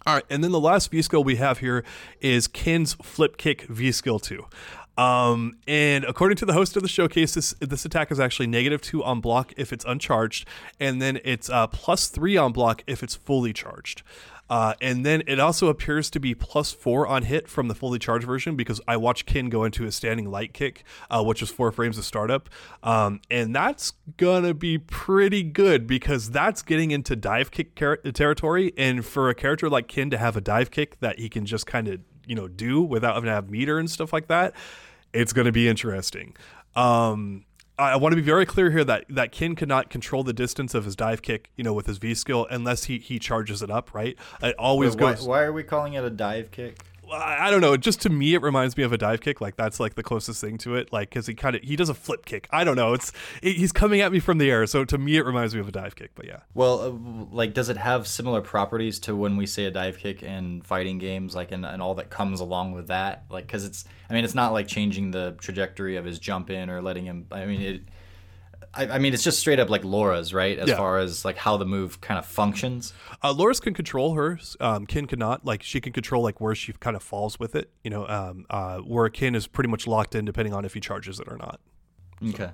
All right, and then the last V skill we have here is Kin's Flip Kick V skill 2. Um, and according to the host of the showcase, this this attack is actually negative two on block if it's uncharged, and then it's uh, plus three on block if it's fully charged. Uh, and then it also appears to be plus four on hit from the fully charged version because I watched Ken go into a standing light kick, uh, which was four frames of startup. Um, and that's gonna be pretty good because that's getting into dive kick ter- territory. And for a character like Ken to have a dive kick that he can just kind of you know do without having to have meter and stuff like that, it's gonna be interesting. Um, I want to be very clear here that that Ken cannot control the distance of his dive kick, you know, with his V skill unless he he charges it up, right? It always Why, goes. why are we calling it a dive kick? I don't know. Just to me, it reminds me of a dive kick. Like that's like the closest thing to it. Like because he kind of he does a flip kick. I don't know. It's it, he's coming at me from the air. So to me, it reminds me of a dive kick. But yeah, Well, uh, like, does it have similar properties to when we say a dive kick in fighting games, like, and, and all that comes along with that? Like, because it's, I mean, it's not like changing the trajectory of his jump in or letting him. I mean, it. I, I mean, it's just straight up like Laura's, right? As Yeah. far as like how the move kind of functions. uh, Loris can control hers. Um, Ken cannot. Like she can control like where she kind of falls with it. You know, um, uh, where Ken is pretty much locked in depending on if he charges it or not. Okay.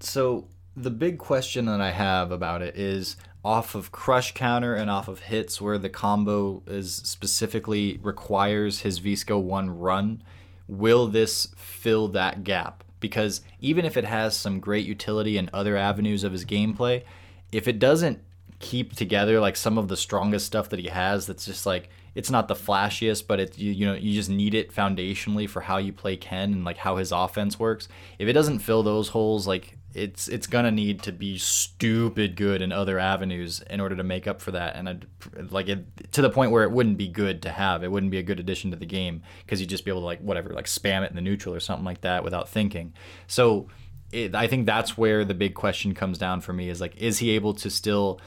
So the big question that I have about it is off of crush counter and off of hits where the combo is specifically requires his V skill 1 run, will this fill that gap? Because even if it has some great utility in other avenues of his gameplay, if it doesn't keep together like some of the strongest stuff that he has that's just like it's not the flashiest but it you, you know you just need it foundationally for how you play Ken and like how his offense works. If it doesn't fill those holes like it's it's gonna need to be stupid good in other avenues in order to make up for that. And I'd, like it, to the point where it wouldn't be good to have. It wouldn't be a good addition to the game because you'd just be able to like whatever like spam it in the neutral or something like that without thinking. So it, I think that's where the big question comes down for me is like, is he able to still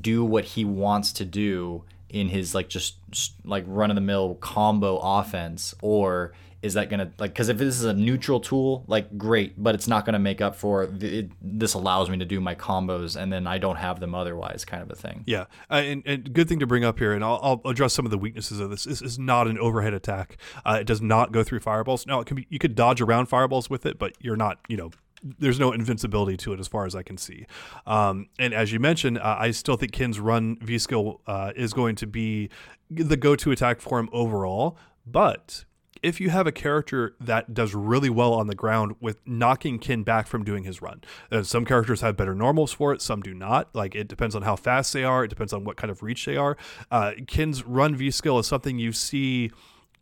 do what he wants to do in his like just like run of the mill combo offense, or is that gonna like because if this is a neutral tool, like great, but it's not gonna make up for it, this allows me to do my combos and then I don't have them otherwise, kind of a thing. Yeah, uh, and, and good thing to bring up here, and I'll, I'll address some of the weaknesses of this. This is not an overhead attack. Uh, it does not go through fireballs. Now, it can be you could dodge around fireballs with it, but you're not, you know. There's no invincibility to it as far as I can see. Um, and as you mentioned, uh, I still think Ken's run V skill uh, is going to be the go to attack for him overall. But if you have a character that does really well on the ground with knocking Ken back from doing his run, uh, some characters have better normals for it, some do not. Like it depends on how fast they are, it depends on what kind of reach they are. Uh, Ken's run V skill is something you see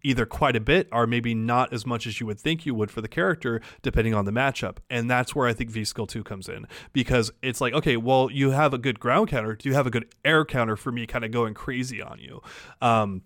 either quite a bit or maybe not as much as you would think you would for the character depending on the matchup. And that's where i think v skill 2 comes in. Because it's like okay well you have a good ground counter. Do you have a good air counter for me kind of going crazy on you? Um,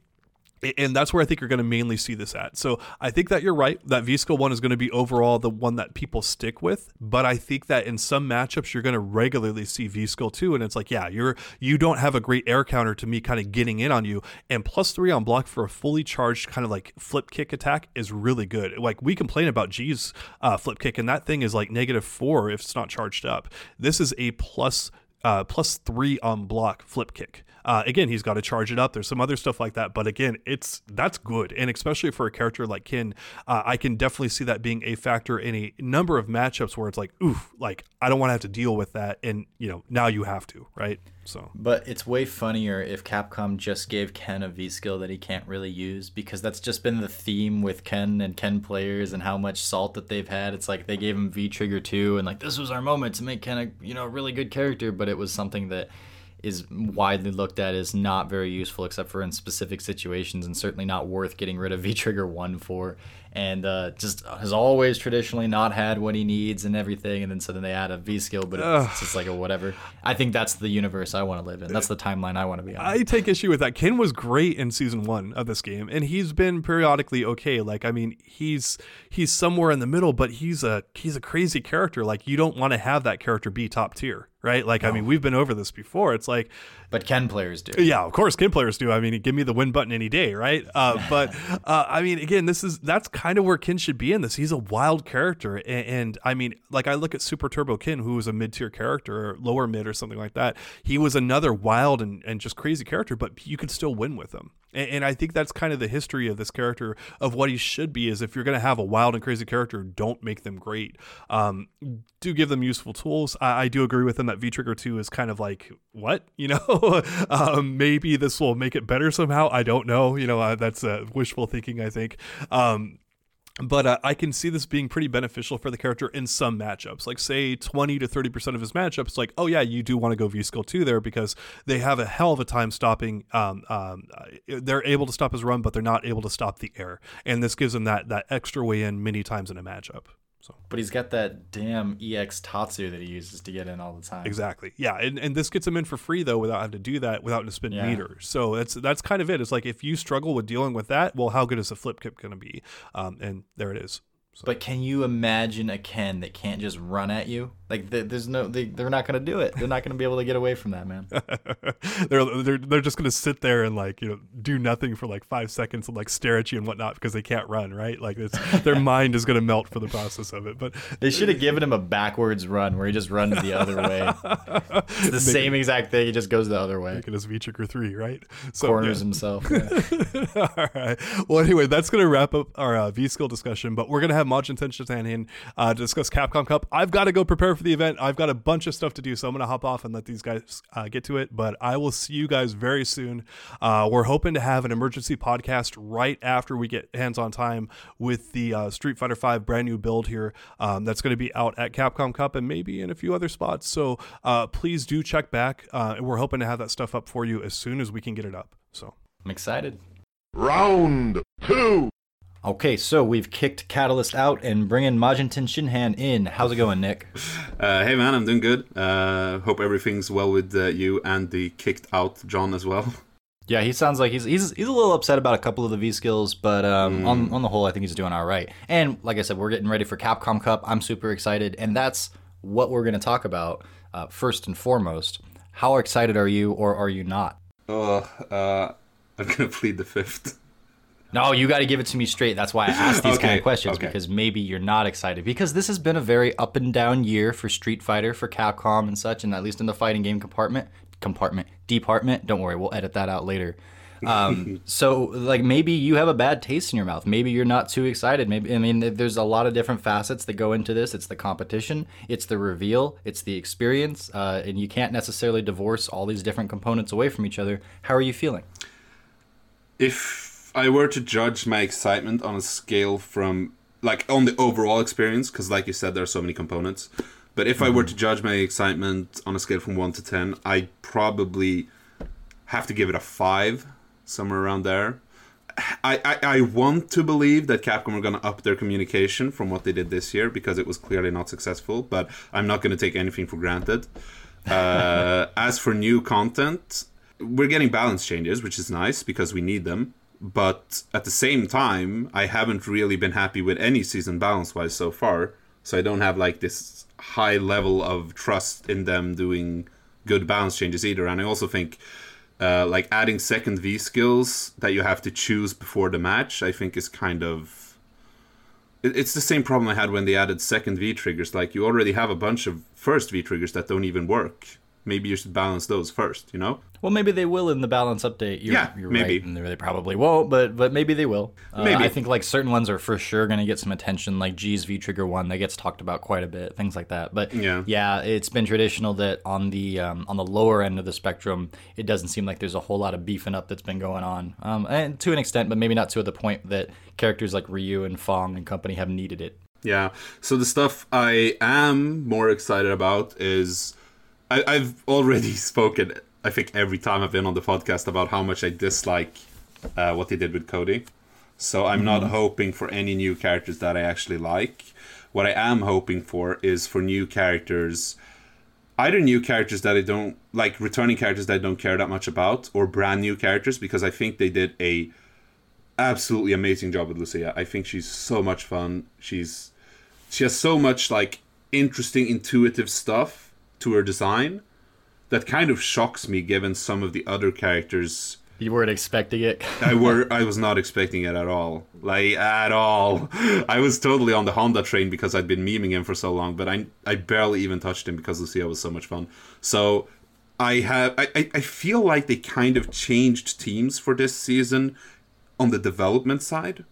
and that's where I think you're going to mainly see this at. So I think that you're right that V Skill one is going to be overall the one that people stick with, but I think that in some matchups you're going to regularly see V Skill two, and it's like, yeah, you're you don't have a great air counter to me kind of getting in on you, and plus three on block for a fully charged kind of like flip kick attack is really good. Like we complain about G's uh, flip kick, and that thing is like negative four if it's not charged up. This is a plus uh, plus three on block flip kick. Uh, again, he's got to charge it up. There's some other stuff like that, but again, it's that's good, and especially for a character like Ken, uh, I can definitely see that being a factor in a number of matchups where it's like, oof, like I don't want to have to deal with that, and you know now you have to, right? So, but it's way funnier if Capcom just gave Ken a V skill that he can't really use because that's just been the theme with Ken and Ken players and how much salt that they've had. It's like they gave him V Trigger too, and like this was our moment to make Ken a you know really good character, but it was something that is widely looked at as not very useful except for in specific situations and certainly not worth getting rid of <laughs> V Trigger 1 for and uh, just has always traditionally not had what he needs and everything. And then so then they add a V skill, but it's, it's just like a whatever. I think that's the universe I want to live in. That's the timeline I want to be on. I take issue with that. Ken was great in season one of this game, and he's been periodically okay. Like I mean, he's he's somewhere in the middle, but he's a he's a crazy character. Like you don't want to have that character be top tier right? Like, no. I mean, we've been over this before. It's like, but Ken players do. Yeah, of course, Ken players do. I mean, give me the win button any day, right? Uh, <laughs> but uh, I mean, again, this is that's kind of where Ken should be in this. He's a wild character, and, and I mean, like I look at Super Turbo Ken, who was a mid tier character, or lower mid, or something like that. He was another wild and, and just crazy character, but you could still win with him. And, and I think that's kind of the history of this character of what he should be. Is if you're going to have a wild and crazy character, don't make them great. Um, do give them useful tools. I, I do agree with him that V Trigger Two is kind of like what <laughs> you know. <laughs> um, maybe this will make it better somehow. I don't know. You know, uh, that's uh, wishful thinking. I think. Um, but uh, I can see this being pretty beneficial for the character in some matchups. Like, say, 20 to 30% of his matchups, like, oh, yeah, you do want to go V skill 2 there because they have a hell of a time stopping. Um, um, uh, they're able to stop his run, but they're not able to stop the air. And this gives them that, that extra way in many times in a matchup. So, but he's got that damn EX Tatsu that he uses to get in all the time. Exactly. Yeah, and, and this gets him in for free though, without having to do that, without having to spend yeah. meters. So that's that's kind of it. It's like if you struggle with dealing with that, well, how good is a flip kick going to be? Um, and there it is. So. But can you imagine a Ken that can't just run at you? Like there's no, they, they're not going to do it. They're not going to be able to get away from that, man. <laughs> they're they're they're just going to sit there and like you know do nothing for like five seconds and like stare at you and whatnot because they can't run, right? Like it's their <laughs> mind is going to melt for the process of it. But they should have given him a backwards run where he just runs the other way. <laughs> It's the Make same it, exact thing. He just goes the other way. Making his V trigger three, right? So, Corners yeah. himself. Yeah. All right. Well, anyway, that's going to wrap up our uh, V skill discussion. But we're going to have Majin Tenshinhan uh, to discuss Capcom Cup. I've got to go prepare for the event. I've got a bunch of stuff to do, so I'm going to hop off and let these guys uh, get to it. But I will see you guys very soon. Uh, we're hoping to have an emergency podcast right after we get hands on time with the uh, Street Fighter V brand new build here. Um, that's going to be out at Capcom Cup and maybe in a few other spots. So uh, please do check back. Uh, we're hoping to have that stuff up for you as soon as we can get it up. So I'm excited. Round two. Okay, so we've kicked Catalyst out and bringing Majin Shinhan in. How's it going, Nick? Uh, hey, man, I'm doing good. Uh, hope everything's well with uh, you and the kicked out John as well. <laughs> Yeah, he sounds like he's he's he's a little upset about a couple of the V skills, but um, mm. on on the whole, I think he's doing all right. And like I said, we're getting ready for Capcom Cup. I'm super excited, and that's what we're going to talk about uh, first and foremost. How excited are you, or are you not? Oh, uh, I'm going to plead the fifth. No, you got to give it to me straight. That's why I ask these okay, kind of questions okay. because maybe you're not excited because this has been a very up and down year for Street Fighter, for Capcom and such, and at least in the fighting game compartment, compartment, department. Don't worry, we'll edit that out later. Um, <laughs> so like maybe you have a bad taste in your mouth. Maybe you're not too excited. Maybe I mean there's a lot of different facets that go into this. It's the competition, it's the reveal, it's the experience, uh, and you can't necessarily divorce all these different components away from each other. How are you feeling? If I were to judge my excitement on a scale from like on the overall experience, because like you said, there are so many components. But if mm-hmm. I were to judge my excitement on a scale from one to ten, I probably have to give it a five, somewhere around there. I, I, I want to believe that Capcom are going to up their communication from what they did this year because it was clearly not successful, but I'm not going to take anything for granted. Uh, <laughs> as for new content, we're getting balance changes, which is nice because we need them but at the same time, I haven't really been happy with any season balance wise so far. So I don't have like this high level of trust in them doing good balance changes either. And I also think uh, like adding second V skills that you have to choose before the match, I think is kind of. It's the same problem I had when they added second V triggers. Like you already have a bunch of first V triggers that don't even work maybe you should balance those first. You know? Well, maybe they will in the balance update. You're, Yeah, you're maybe. right, and they probably won't, but but maybe they will. Uh, Maybe. I think like certain ones are for sure going to get some attention, like G's V Trigger one that gets talked about quite a bit, things like that. But Yeah. yeah, it's been traditional that on the um, on the lower end of the spectrum, it doesn't seem like there's a whole lot of beefing up that's been going on, um, and to an extent, but maybe not to the point that characters like Ryu and F.A.N.G and company have needed it. Yeah. So the stuff I am more excited about is I, I've already <laughs> spoken. I think every time I've been on the podcast about how much I dislike uh, what they did with Cody. So I'm not hoping for any new characters that I actually like. What I am hoping for is for new characters, either new characters that I don't like, returning characters that I don't care that much about, or brand new characters because I think they did a absolutely amazing job with Lucia. I think she's so much fun. She's she has so much like interesting, intuitive stuff to her design that kind of shocks me given some of the other characters You weren't expecting it. <laughs> I were I was not expecting it at all. Like at all. I was totally on the Honda train because I'd been memeing him for so long, but I I barely even touched him because Lucia was so much fun. So I have I, I- I feel like they kind of changed teams for this season on the development side.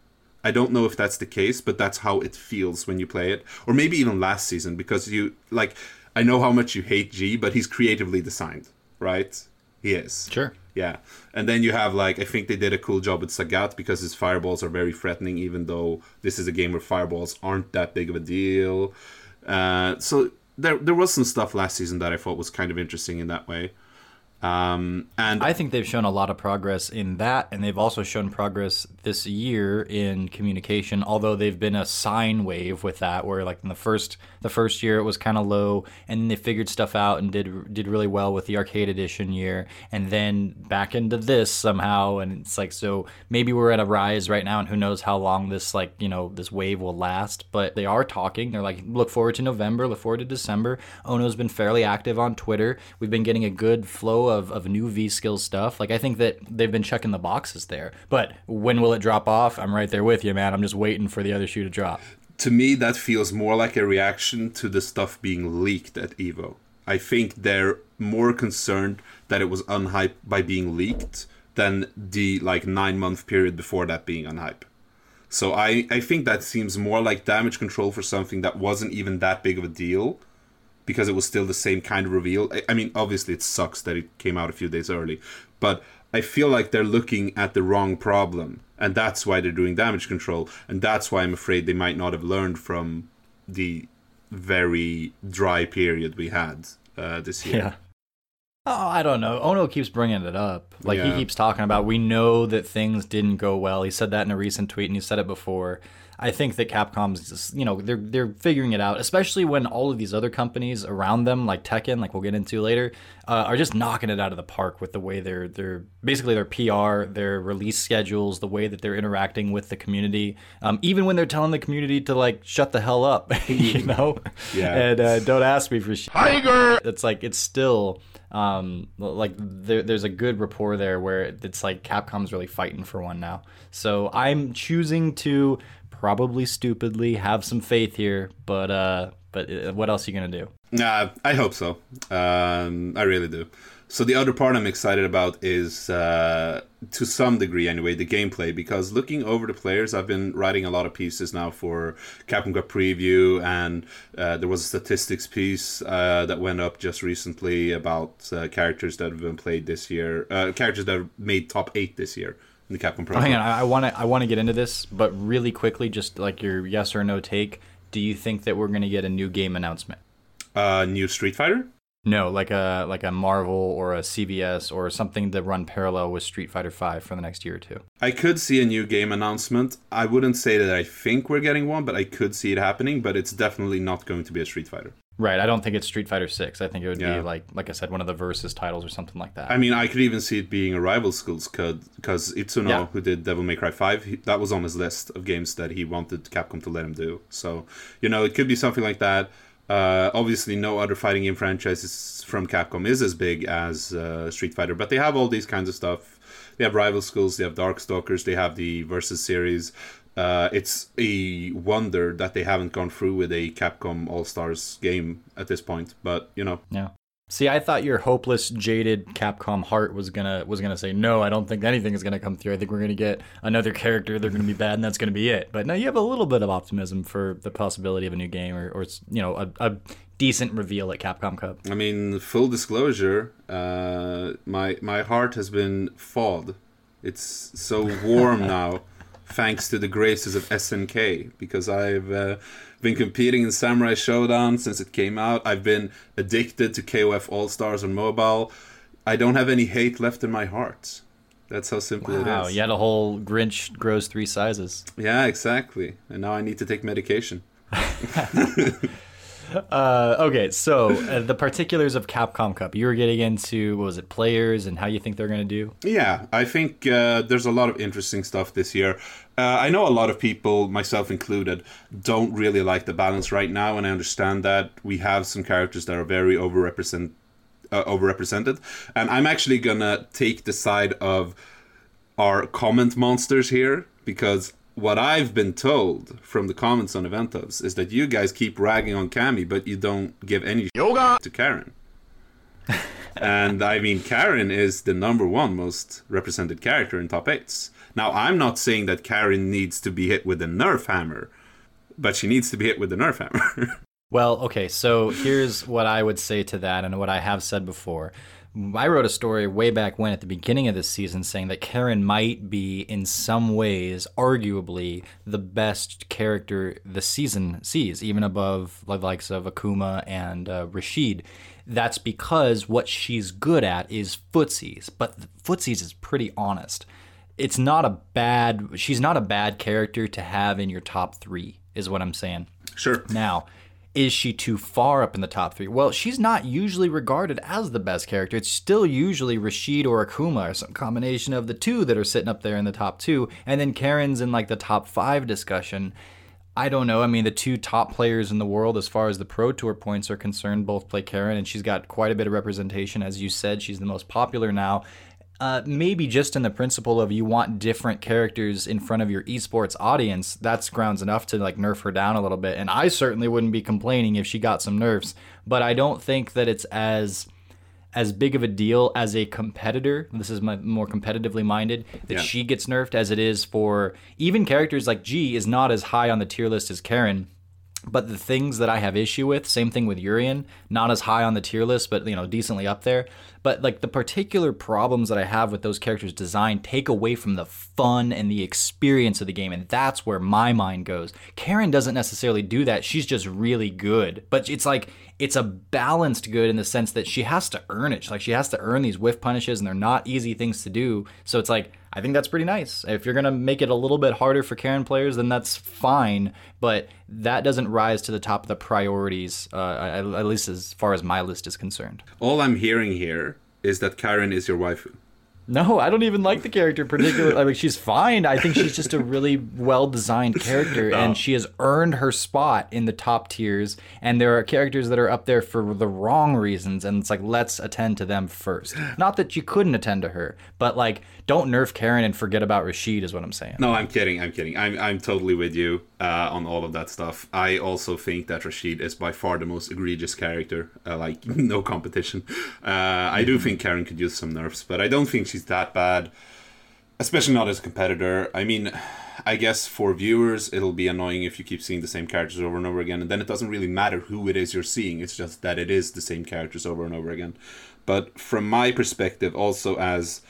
I don't know if that's the case, but that's how it feels when you play it. Or maybe even last season, because you like I know how much you hate G, but he's creatively designed, right? He is. Sure. Yeah. And then you have like I think they did a cool job with Sagat because his fireballs are very threatening, even though this is a game where fireballs aren't that big of a deal. Uh, so there there was some stuff last season that I thought was kind of interesting in that way. Um, and I think they've shown a lot of progress in that, and they've also shown progress this year in communication. Although they've been a sine wave with that, where like in the first the first year it was kind of low, and they figured stuff out and did did really well with the arcade edition year, and then back into this somehow, and it's like so maybe we're at a rise right now, and who knows how long this like you know this wave will last. But they are talking. They're like look forward to November, look forward to December. Ono's been fairly active on Twitter. We've been getting a good flow of, of new V skills stuff. Like I think that they've been checking the boxes there. But when will it drop off? I'm right there with you, man. I'm just waiting for the other shoe to drop. to me that feels more like a reaction to the stuff being leaked at evo i think they're more concerned that it was unhyped by being leaked than the like nine month period before that being unhyped so i i think that seems more like damage control for something that wasn't even that big of a deal because it was still the same kind of reveal I- i mean obviously it sucks that it came out a few days early but i feel like they're looking at the wrong problem and that's why they're doing damage control and that's why i'm afraid they might not have learned from the very dry period we had uh, this year Yeah. Oh, I don't know. Ono keeps bringing it up. Like he keeps talking about. We know that things didn't go well. He said that in a recent tweet, and he said it before. I think that Capcom's, just, you know, they're they're figuring it out, especially when all of these other companies around them, like Tekken, like we'll get into later, uh, are just knocking it out of the park with the way they're they're basically their PR, their release schedules, the way that they're interacting with the community, um, even when they're telling the community to like shut the hell up, <laughs> you <laughs> know, Yeah. and uh, don't ask me for shit Tiger! it's like it's still um like there, there's a good rapport there where it's like capcom's really fighting for one now so i'm choosing to probably stupidly have some faith here but uh but uh, what else are you gonna do Nah, I hope so. Um, I really do. So the other part I'm excited about is, uh, to some degree anyway, the gameplay. Because looking over the players, I've been writing a lot of pieces now for Capcom Cup Preview, and uh, there was a statistics piece uh, that went up just recently about uh, characters that have been played this year, uh, characters that have made top eight this year the Capcom Pro. Oh, hang on i want to i want to get into this but really quickly just like your yes or no take do you think that we're gonna get a new game announcement Uh, new Street Fighter. no like a like a marvel or a CvS or something that run parallel with street fighter 5 for the next year or two I could see a new game announcement. I wouldn't say that I think we're getting one, but I could see it happening. But it's definitely not going to be a Street Fighter. Right. I don't think it's Street Fighter Six. I think it would Yeah. be like, like I said, one of the versus titles or something like that. I mean, I could even see it being a rival schools because Itsuno, Yeah. who did Devil May Cry Five, he, that was on his list of games that he wanted Capcom to let him do. So, you know, it could be something like that. Uh, obviously, no other fighting game franchises from Capcom is as big as uh, Street Fighter, but they have all these kinds of stuff. They have rival schools, they have Darkstalkers, they have the Versus series. Uh, it's a wonder that they haven't gone through with a Capcom All Stars game at this point, but you know, yeah. See, I thought your hopeless, jaded Capcom heart was gonna was gonna say no. I don't think anything is gonna come through. I think we're gonna get another character. They're gonna be bad, and that's gonna be it. But now you have a little bit of optimism for the possibility of a new game, or, or you know, a, a decent reveal at Capcom Cup. I mean, full disclosure, uh, my my heart has been thawed. It's so warm <laughs> now, thanks to the graces of SNK, because I've uh, been competing in Samurai Shodown since it came out. I've been addicted to KOF All Stars on mobile. I don't have any hate left in my heart. That's how simple it Wow, you had a whole Grinch grows three sizes. Yeah, exactly. And now I need to take medication. <laughs> <laughs> Uh, okay, so uh, the particulars of Capcom Cup. You were getting into what was it, players and how you think they're gonna do. Yeah, I think uh, there's a lot of interesting stuff this year. Uh, I know a lot of people, myself included, don't really like the balance right now, and I understand that we have some characters that are very overrepresent, uh, overrepresented. And I'm actually gonna take the side of our comment monsters here because what I've been told from the comments on EventHubs is that you guys keep ragging on Cammy, but you don't give any Yoga! to Karin. and I mean, Karin is the number one most represented character in top eights. Now, I'm not saying that Karin needs to be hit with a Nerf hammer, but she needs to be hit with the Nerf hammer. <laughs> Well, okay, so here's what I would say to that, and what I have said before. I wrote a story way back when at the beginning of this season saying that Karin might be, in some ways, arguably the best character the season sees, even above the likes of Akuma and uh, Rashid. That's because what she's good at is footsies, but footsies is pretty honest. It's not a bad, she's not a bad character to have in your top three, is what I'm saying. sure. Now, is she too far up in the top three? Well, she's not usually regarded as the best character. It's still usually Rashid or Akuma or some combination of the two that are sitting up there in the top two. And then Karin's in like the top five discussion. I don't know. I mean, the two top players in the world, as far as the Pro Tour points are concerned, both play Karin, and she's got quite a bit of representation. As you said, she's the most popular now. Uh, maybe just in the principle of you want different characters in front of your esports audience, that's grounds enough to like nerf her down a little bit. And I certainly wouldn't be complaining if she got some nerfs, but I don't think that it's as as big of a deal as a competitor. This is my more competitively minded that Yeah. she gets nerfed as it is for even characters like G is not as high on the tier list as Karin. But the things that I have issue with, same thing with Urien, not as high on the tier list, but you know, decently up there. But like the particular problems that I have with those characters' design take away from the fun and the experience of the game, and that's where my mind goes. Karin doesn't necessarily do that; she's just really good. But it's like it's a balanced good in the sense that she has to earn it. Like she has to earn these whiff punishes, and they're not easy things to do. So it's like I think that's pretty nice. If you're gonna make it a little bit harder for Karin players, then that's fine. But that doesn't rise to the top of the priorities, uh, at at least as far as my list is concerned. All I'm hearing here is that Karin is your waifu. No, I don't even like the character particularly. I mean, she's fine. I think she's just a <laughs> really well designed character, and she has earned her spot in the top tiers. And there are characters that are up there for the wrong reasons, and it's like let's attend to them first. Not that you couldn't attend to her, but like don't nerf Karin and forget about Rashid is what I'm saying. No, I'm kidding. I'm kidding. I'm, I'm totally with you uh, on all of that stuff. I also think that Rashid is by far the most egregious character. Uh, like, <laughs> no competition. Uh, I do think Karin could use some nerfs, but I don't think she's that bad. Especially not as a competitor. I mean, I guess for viewers, it'll be annoying if you keep seeing the same characters over and over again, and then it doesn't really matter who it is you're seeing. It's just that it is the same characters over and over again. But from my perspective, also as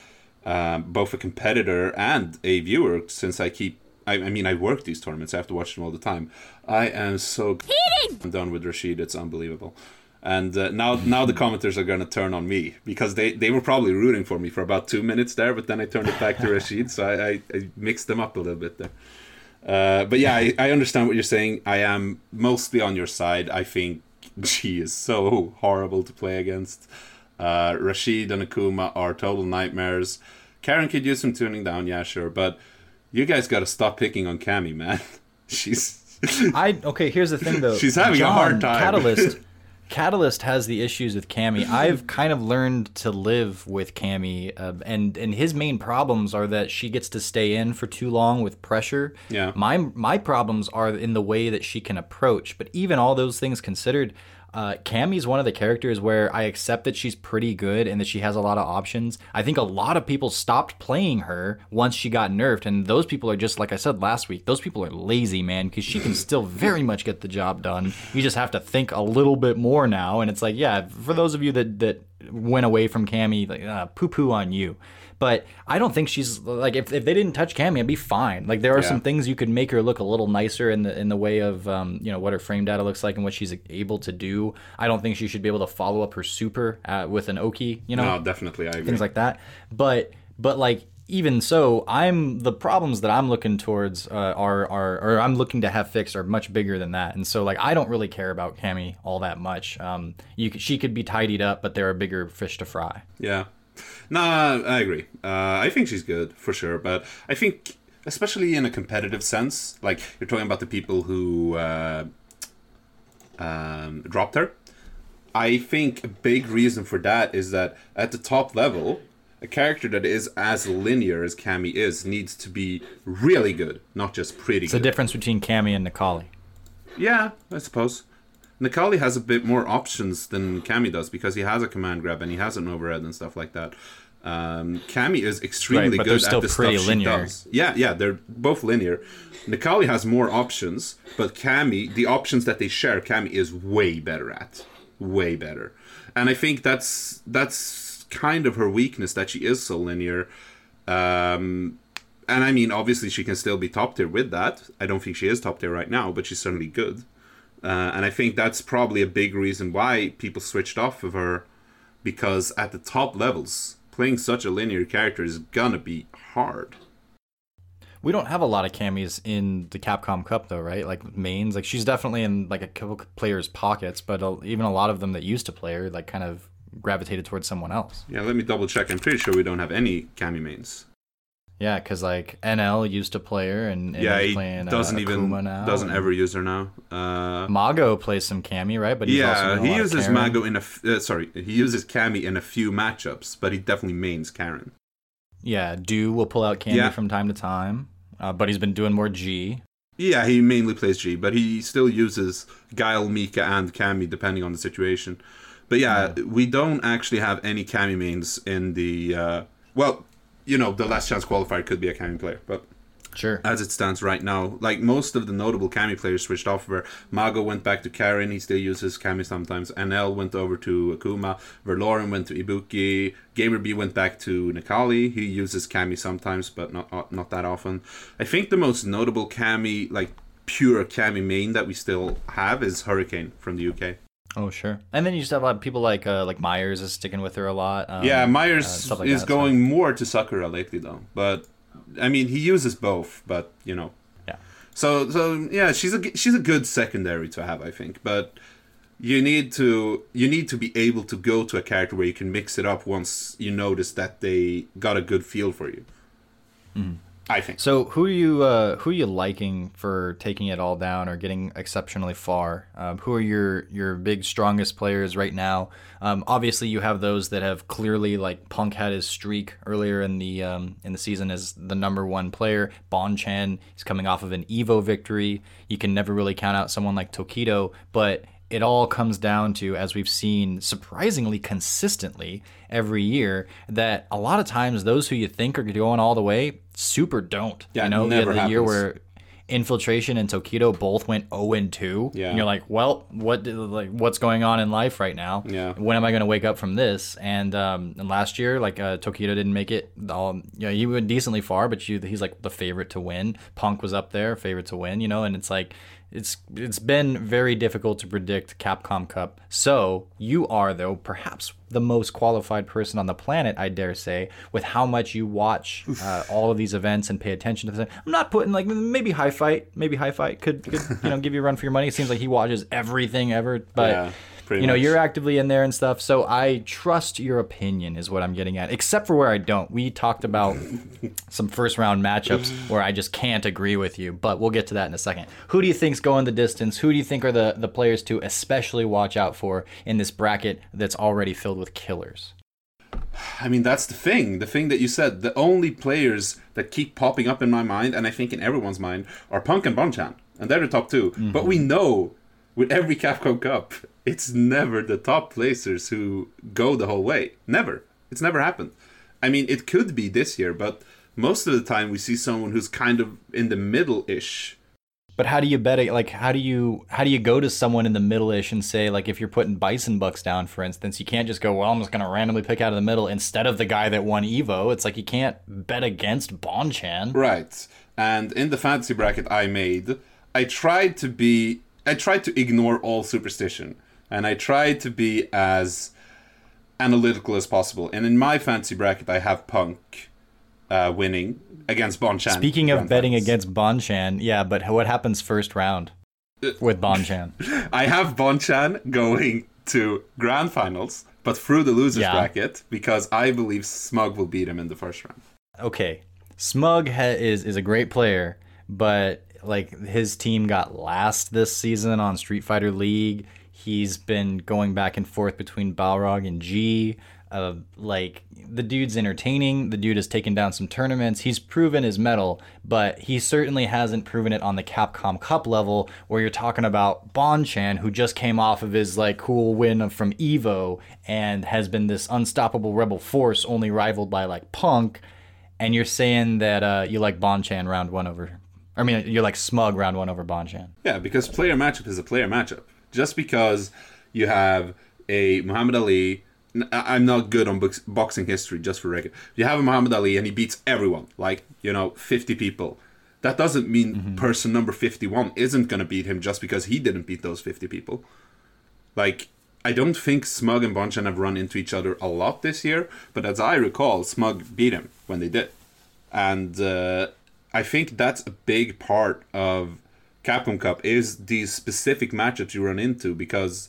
um, both a competitor and a viewer, since I keep, I, I mean, I work these tournaments, I have to watch them all the time. I am so I'm done with Rashid. It's unbelievable. And uh, now, now the commenters are going to turn on me because they, they were probably rooting for me for about two minutes there, but then I turned it back to Rashid, so I, I, I mixed them up a little bit there. Uh, but yeah, I, I understand what you're saying. I am mostly on your side. I think <laughs> she is so horrible to play against. Uh, Rashid and Akuma are total nightmares. Karin could use some tuning down, yeah, sure, but you guys got to stop picking on Cammy, man. <laughs> She's I okay. Here's the thing, though. <laughs> She's having a hard time. Catalyst, <laughs> Catalyst has the issues with Cammy. I've kind of learned to live with Cammy, uh, and and his main problems are that she gets to stay in for too long with pressure. Yeah. My my problems are in the way that she can approach. But even all those things considered, Uh, Cammy's one of the characters where I accept that she's pretty good and that she has a lot of options. I think a lot of people stopped playing her once she got nerfed, and those people are just like I said last week. Those people are lazy, man, because she can still very much get the job done. You just have to think a little bit more now, and it's like, yeah, for those of you that that went away from Cammy, like uh, poo poo on you. But I don't think she's like if, if they didn't touch Cammy, I'd be fine. Like there are Yeah. some things you could make her look a little nicer in the in the way of um, you know what her frame data looks like and what she's able to do. I don't think she should be able to follow up her super uh, with an Oki. You know, No, definitely, I agree. things like that. But but like even so, I'm the problems that I'm looking towards uh, are are or I'm looking to have fixed are much bigger than that. And so like I don't really care about Cammy all that much. Um, you she could be tidied up, but there are bigger fish to fry. Yeah. No, I agree. Uh, I think she's good for sure, but I think especially in a competitive sense, like you're talking about the people who uh, um, dropped her. I think a big reason for that is that at the top level, a character that is as linear as Cammy is needs to be really good, not just pretty It's the difference between Cammy and Necalli. Yeah, I suppose. Necalli has a bit more options than Cammy does because he has a command grab and he has an overhead and stuff like that. Um, Cammy is extremely Right, good at the stuff linear. she does. Yeah, yeah, they're both linear. Necalli has more options, but Cammy, the options that they share, Cammy is way better at, way better. And I think that's that's kind of her weakness that she is so linear. Um, and I mean, obviously, she can still be top tier with that. I don't think she is top tier right now, but she's certainly good. Uh, and I think that's probably a big reason why people switched off of her, because at the top levels, playing such a linear character is gonna be hard. We don't have a lot of Cammys in the Capcom Cup though, right? Like mains, like she's definitely in like a couple players' pockets, but uh, even a lot of them that used to play her, like kind of gravitated towards someone else. Yeah, let me double check. I'm pretty sure we don't have any Cammy mains. Yeah, because like NL used to play her, and, and yeah, he's he playing, uh, doesn't even now, doesn't ever use her now. Uh, Mago plays some Cammy, right? But he's also yeah, he uses. Mago in a f- uh, sorry, he uses Cammy in a few matchups, but he definitely mains Karin. Yeah, Du will pull out Cammy Yeah. from time to time, uh, but he's been doing more G. Yeah, he mainly plays G, but he still uses Guile, Mika, and Cammy depending on the situation. But yeah, we don't actually have any Cammy mains in the. Uh, well, you know, the last chance qualifier could be a Cammy player, but Sure. as it stands right now, like most of the notable Cammy players switched off. Where Mago went back to Karin, he still uses Cammy sometimes. NL went over to Akuma. Verloren went to Ibuki. GamerBee went back to Necalli. He uses Cammy sometimes, but not uh, not that often. I think the most notable Cammy, like pure Cammy main that we still have, is Hurricane from the UK. Oh, sure. And then you just have a lot of people like uh, like Myers is sticking with her a lot. Um, yeah, uh, Myers stuff like is that, so- going more to Sakura lately though, but I mean he uses both, but you know Yeah. So so yeah, she's a she's a good secondary to have, I think. But you need to you need to be able to go to a character where you can mix it up once you notice that they got a good feel for you. I think. So who are you uh, who are you liking for taking it all down or getting exceptionally far? Um, who are your your big strongest players right now? Um, obviously, you have those that have clearly like Punk had his streak earlier in the um, in the season as the number one player. Bonchan he's coming off of an Evo victory. You can never really count out someone like Tokido, but it all comes down to, as we've seen surprisingly consistently every year, that a lot of times those who you think are going all the way super don't. Yeah, you know, never the year happens. where Infiltration and Tokido both went 0 and 2. Yeah. And you're like, well, what did- like what's going on in life right now? Yeah. When am I going to wake up from this? And um, and last year, like uh, Tokido didn't make it. Um, you know, he went decently far, but you, he's like the favorite to win. Punk was up there, favorite to win. You know, and it's like it's it's been very difficult to predict Capcom Cup. So you are though perhaps the most qualified person on the planet, I dare say, with how much you watch uh, all of these events and pay attention to them. I'm not putting like maybe HiFight, maybe HiFight could, could you know give you a run for your money. It seems like he watches everything ever, but Yeah, pretty you know much. you're actively in there and stuff. So I trust your opinion is what I'm getting at. Except for where I don't. We talked about <laughs> some first round matchups where I just can't agree with you, but we'll get to that in a second. Who do you think's going the distance? Who do you think are the the players to especially watch out for in this bracket that's already filled with killers? I mean, that's the thing. The thing that you said. The only players that keep popping up in my mind, and I think in everyone's mind, are Punk and Bonchan, and they're the top 2 But we mm-hmm. know, with every Capcom Cup, it's never the top placers who go the whole way. Never. It's never happened. I mean, it could be this year, but most of the time we see someone who's kind of in the middle ish. But how do you bet it? Like, how do you how do you go to someone in the middle-ish and say, like, if you're putting Bison Bucks down, for instance, you can't just go, well, I'm just gonna randomly pick out of the middle instead of the guy that won Evo. It's like you can't bet against Bonchan. Right. And in the fantasy bracket I made, I tried to be I tried to ignore all superstition and I try to be as analytical as possible. And in my fancy bracket I have Punk uh, winning against Bonchan. Speaking of betting against Bonchan, yeah, but what happens first round with Bonchan? <laughs> I have Bonchan going to grand finals, but through the losers Yeah. bracket because I believe Smug will beat him in the first round. okay, Smug ha- is is a great player, but like his team got last this season on Street Fighter League. He's been going back and forth between Balrog and G. Uh, like the dude's entertaining. The dude has taken down some tournaments. He's proven his mettle, but he certainly hasn't proven it on the Capcom Cup level, where you're talking about Bonchan, who just came off of his like cool win from Evo and has been this unstoppable rebel force, only rivaled by like Punk and you're saying that uh, you like Bonchan round one over. I mean, you're like Smug round one over Bonchan. Yeah, because player matchup is a player matchup. Just because you have a Muhammad Ali, I'm not good on box, boxing history, just for record. You have a Muhammad Ali and he beats everyone, like, you know, 50 people. That doesn't mean person number 51 isn't going to beat him just because he didn't beat those 50 people. Like, I don't think Smug and Bonchan have run into each other a lot this year, but as I recall, Smug beat him when they did. And uh, I think that's a big part of Capcom Cup is these specific matchups you run into because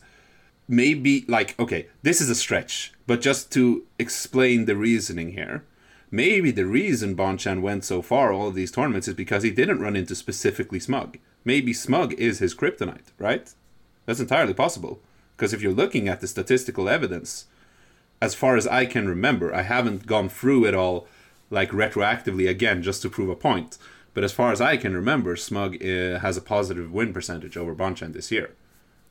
maybe like okay, this is a stretch, but just to explain the reasoning here, maybe the reason Bonchan went so far all of these tournaments is because he didn't run into specifically Smug. Maybe Smug is his kryptonite, right? That's entirely possible. Because if you're looking at the statistical evidence, as far as I can remember, I haven't gone through it all like retroactively again just to prove a point. But as far as I can remember, Smug uh, has a positive win percentage over Bonchan this year.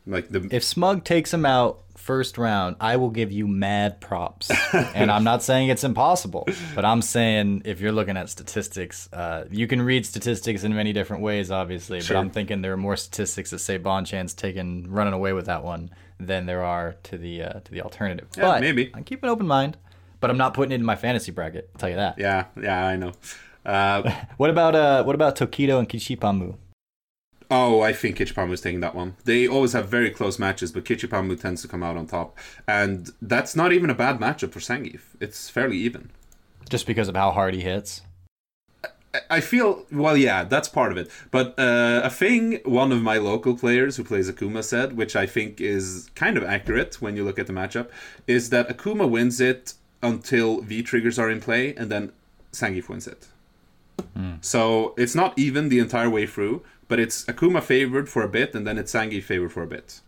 Like the If Smug takes him out first round, I will give you mad props. <laughs> and I'm not saying it's impossible, but I'm saying if you're looking at statistics, uh, you can read statistics in many different ways, obviously. Sure. But I'm thinking there are more statistics that say Bonchan's taken running away with that one than there are to the uh, to the alternative. Yeah, but maybe. I keep an open mind. But I'm not putting it in my fantasy bracket. I'll tell you that. yeah, yeah, I know. Uh, <laughs> What about uh what about Tokido and Kichipamu? oh, I think Kichipamu's taking that one. They always have very close matches, but Kichipamu tends to come out on top, and that's not even a bad matchup for Zangief. It's fairly even. Just because of how hard he hits. I feel well, yeah, that's part of it. But uh, a thing one of my local players who plays Akuma said, which I think is kind of accurate when you look at the matchup, is that Akuma wins it until V triggers are in play, and then Zangief wins it. So it's not even the entire way through, but it's Akuma favored for a bit, and then it's Sangi favored for a bit.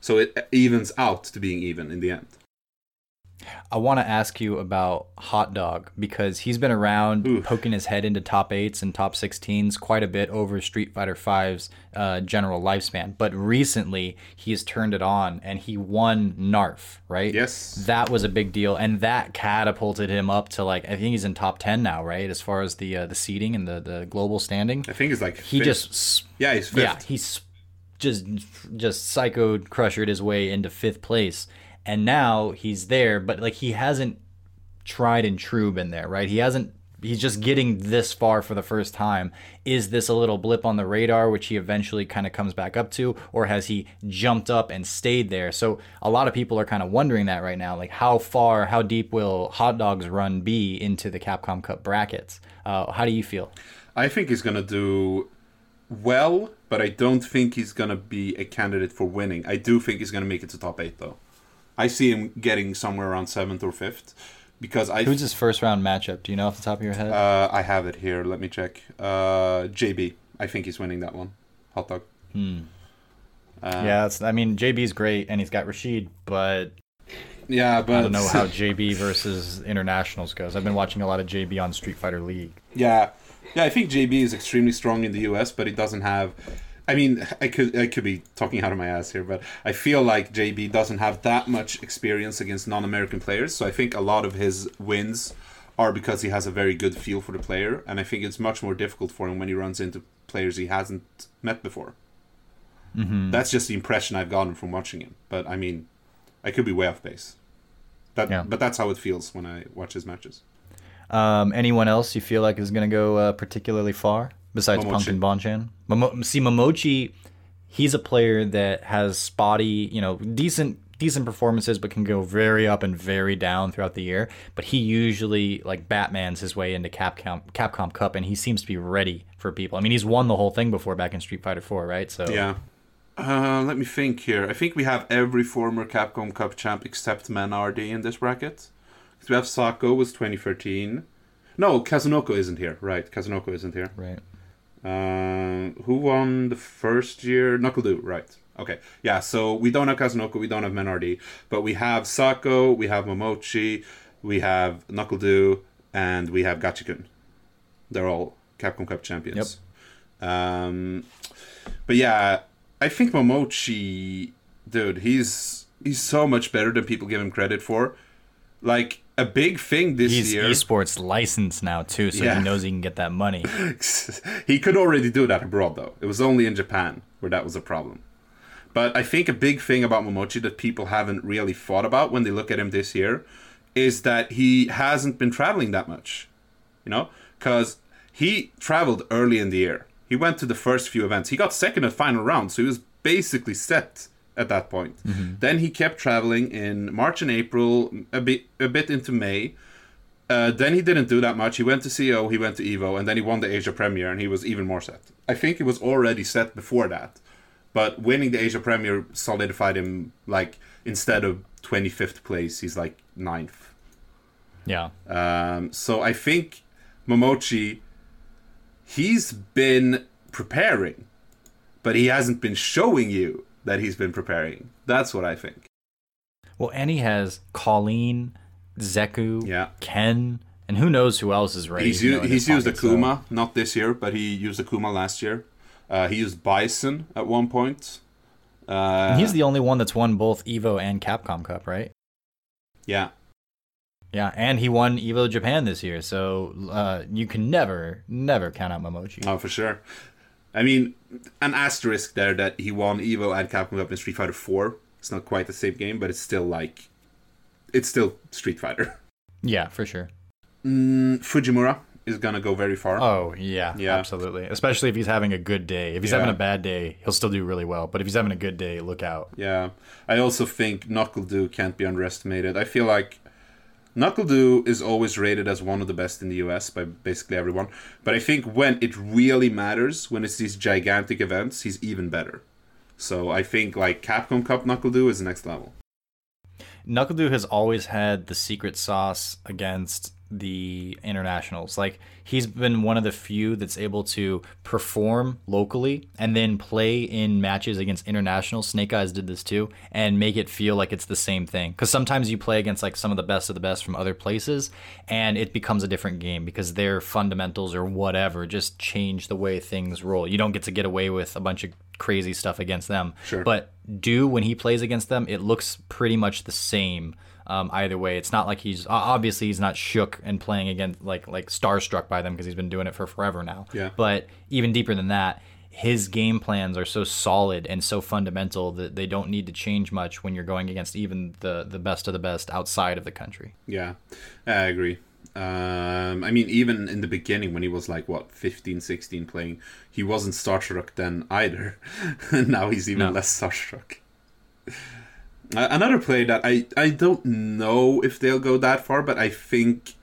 So it evens out to being even in the end. I want to ask you about Hot Dog because he's been around Oof. poking his head into top eights and top 16s quite a bit over Street Fighter V's uh, general lifespan. But recently, he's turned it on and he won Narf, right? Yes. That was a big deal, and that catapulted him up to like I think he's in top 10 now, right? As far as the uh, the seeding and the the global standing. I think he's like He fifth. just yeah, he's fifth. yeah, he's just just psychoed crushered his way into fifth place, and now he's there. But like he hasn't tried and true been there, right? He hasn't. He's just getting this far for the first time. Is this a little blip on the radar, which he eventually kind of comes back up to, or has he jumped up and stayed there? So a lot of people are kind of wondering that right now, like how far, how deep will Hot Dog's run be into the Capcom Cup brackets? Uh, how do you feel? I think he's gonna do well, but I don't think he's gonna be a candidate for winning. I do think he's gonna make it to top eight though. I see him getting somewhere around seventh or fifth because I Who's his first round matchup? Do you know off the top of your head? uh, I have it here. Let me check. Uh, JB. I think he's winning that one. Hot dog. yeah, that's, I mean JB's great and he's got Rashid, but Yeah, but I don't know how JB versus internationals goes. I've been watching a lot of JB on Street Fighter League. Yeah, yeah. I think JB is extremely strong in the US, but he doesn't have I mean, I could I could be talking out of my ass here, but I feel like JB doesn't have that much experience against non-American players. So I think a lot of his wins are because he has a very good feel for the player, and I think it's much more difficult for him when he runs into players he hasn't met before. Mm-hmm. That's just the impression I've gotten from watching him. But I mean, I could be way off base. That, Yeah. But that's how it feels when I watch his matches. Um, anyone else you feel like is going to go uh, particularly far besides Momochi. Punk and Bonchan? Momo- see, Momochi, he's a player that has spotty, you know, decent decent performances, but can go very up and very down throughout the year. But he usually like Batman's his way into Capcom Capcom Cup, and he seems to be ready for people. I mean, he's won the whole thing before back in Street Fighter 4, right? So Yeah. Uh, let me think here. I think we have every former Capcom Cup champ except MenaRD in this bracket. 'Cause we have Sako was 2013. No, Kazunoko isn't here. Right, Kazunoko isn't here. right. Uh, who won the first year? NuckleDu, right. Okay. Yeah, so we don't have Kazunoko, we don't have MenaRD, but we have Sako, we have Momochi, we have NuckleDu, and we have Gachikun. They're all Capcom Cup champions. Um, but yeah, I think Momochi, dude, he's he's so much better than people give him credit for. Like a big thing this year. He's year. esports licensed now too, so Yeah. he knows he can get that money. <laughs> he could already do that abroad though. It was only in Japan where that was a problem. But I think a big thing about Momochi that people haven't really thought about when they look at him this year is that he hasn't been traveling that much. You know? Because he traveled early in the year. He went to the first few events. He got second at final round, so he was basically set at that point. Then he kept traveling in March and April, a bit a bit into May. Uh, then he didn't do that much. He went to CO, he went to Evo, and then he won the Asia Premier, and he was even more set. I think he was already set before that, but winning the Asia Premier solidified him. Like instead of twenty fifth place, he's like ninth. Yeah. Um, so I think Momochi, he's been preparing, but he hasn't been showing you that he's been preparing. That's what I think. Well, and he has Colleen, Zeku, Yeah. Ken, and who knows who else is ready. He's you know, used, in he's used pocket, so- Akuma, not this year, but he used Akuma last year. Uh, he used Bison at one point. Uh, he's the only one that's won both Evo and Capcom Cup, right? yeah, Yeah, and he won Evo Japan this year, so uh, you can never, never count out Momochi. oh for sure. I mean, an asterisk there that he won Evo and Capcom Cup in Street Fighter 4. It's not quite the same game, but it's still like, it's still Street Fighter. Yeah, for sure. Mm, Fujimura is gonna go very far. Oh yeah, Yeah. absolutely. Especially if he's having a good day. If he's Yeah. having a bad day, he'll still do really well. But if he's having a good day, look out. Yeah, I also think NuckleDu can't be underestimated. I feel like NuckleDu is always rated as one of the best in the US by basically everyone. But I think when it really matters, when it's these gigantic events, he's even better. So I think like Capcom Cup NuckleDu is next level. NuckleDu has always had the secret sauce against the internationals. Like he's been one of the few that's able to perform locally and then play in matches against international. Snake Eyes did this too, and make it feel like it's the same thing. Because sometimes you play against like some of the best of the best from other places, and it becomes a different game because their fundamentals or whatever just change the way things roll. You don't get to get away with a bunch of crazy stuff against them. Sure. But Du when he plays against them, it looks pretty much the same. Um, either way, it's not like he's obviously he's not shook and playing against like like starstruck by them because he's been doing it for forever now. Yeah. But even deeper than that, his game plans are so solid and so fundamental that they don't need to change much when you're going against even the the best of the best outside of the country. Yeah, I agree. Um, I mean, even in the beginning when he was like, what, 15, 16 playing, he wasn't starstruck then either. <laughs> now he's even No. less starstruck. Another play that I, I don't know if they'll go that far, but I think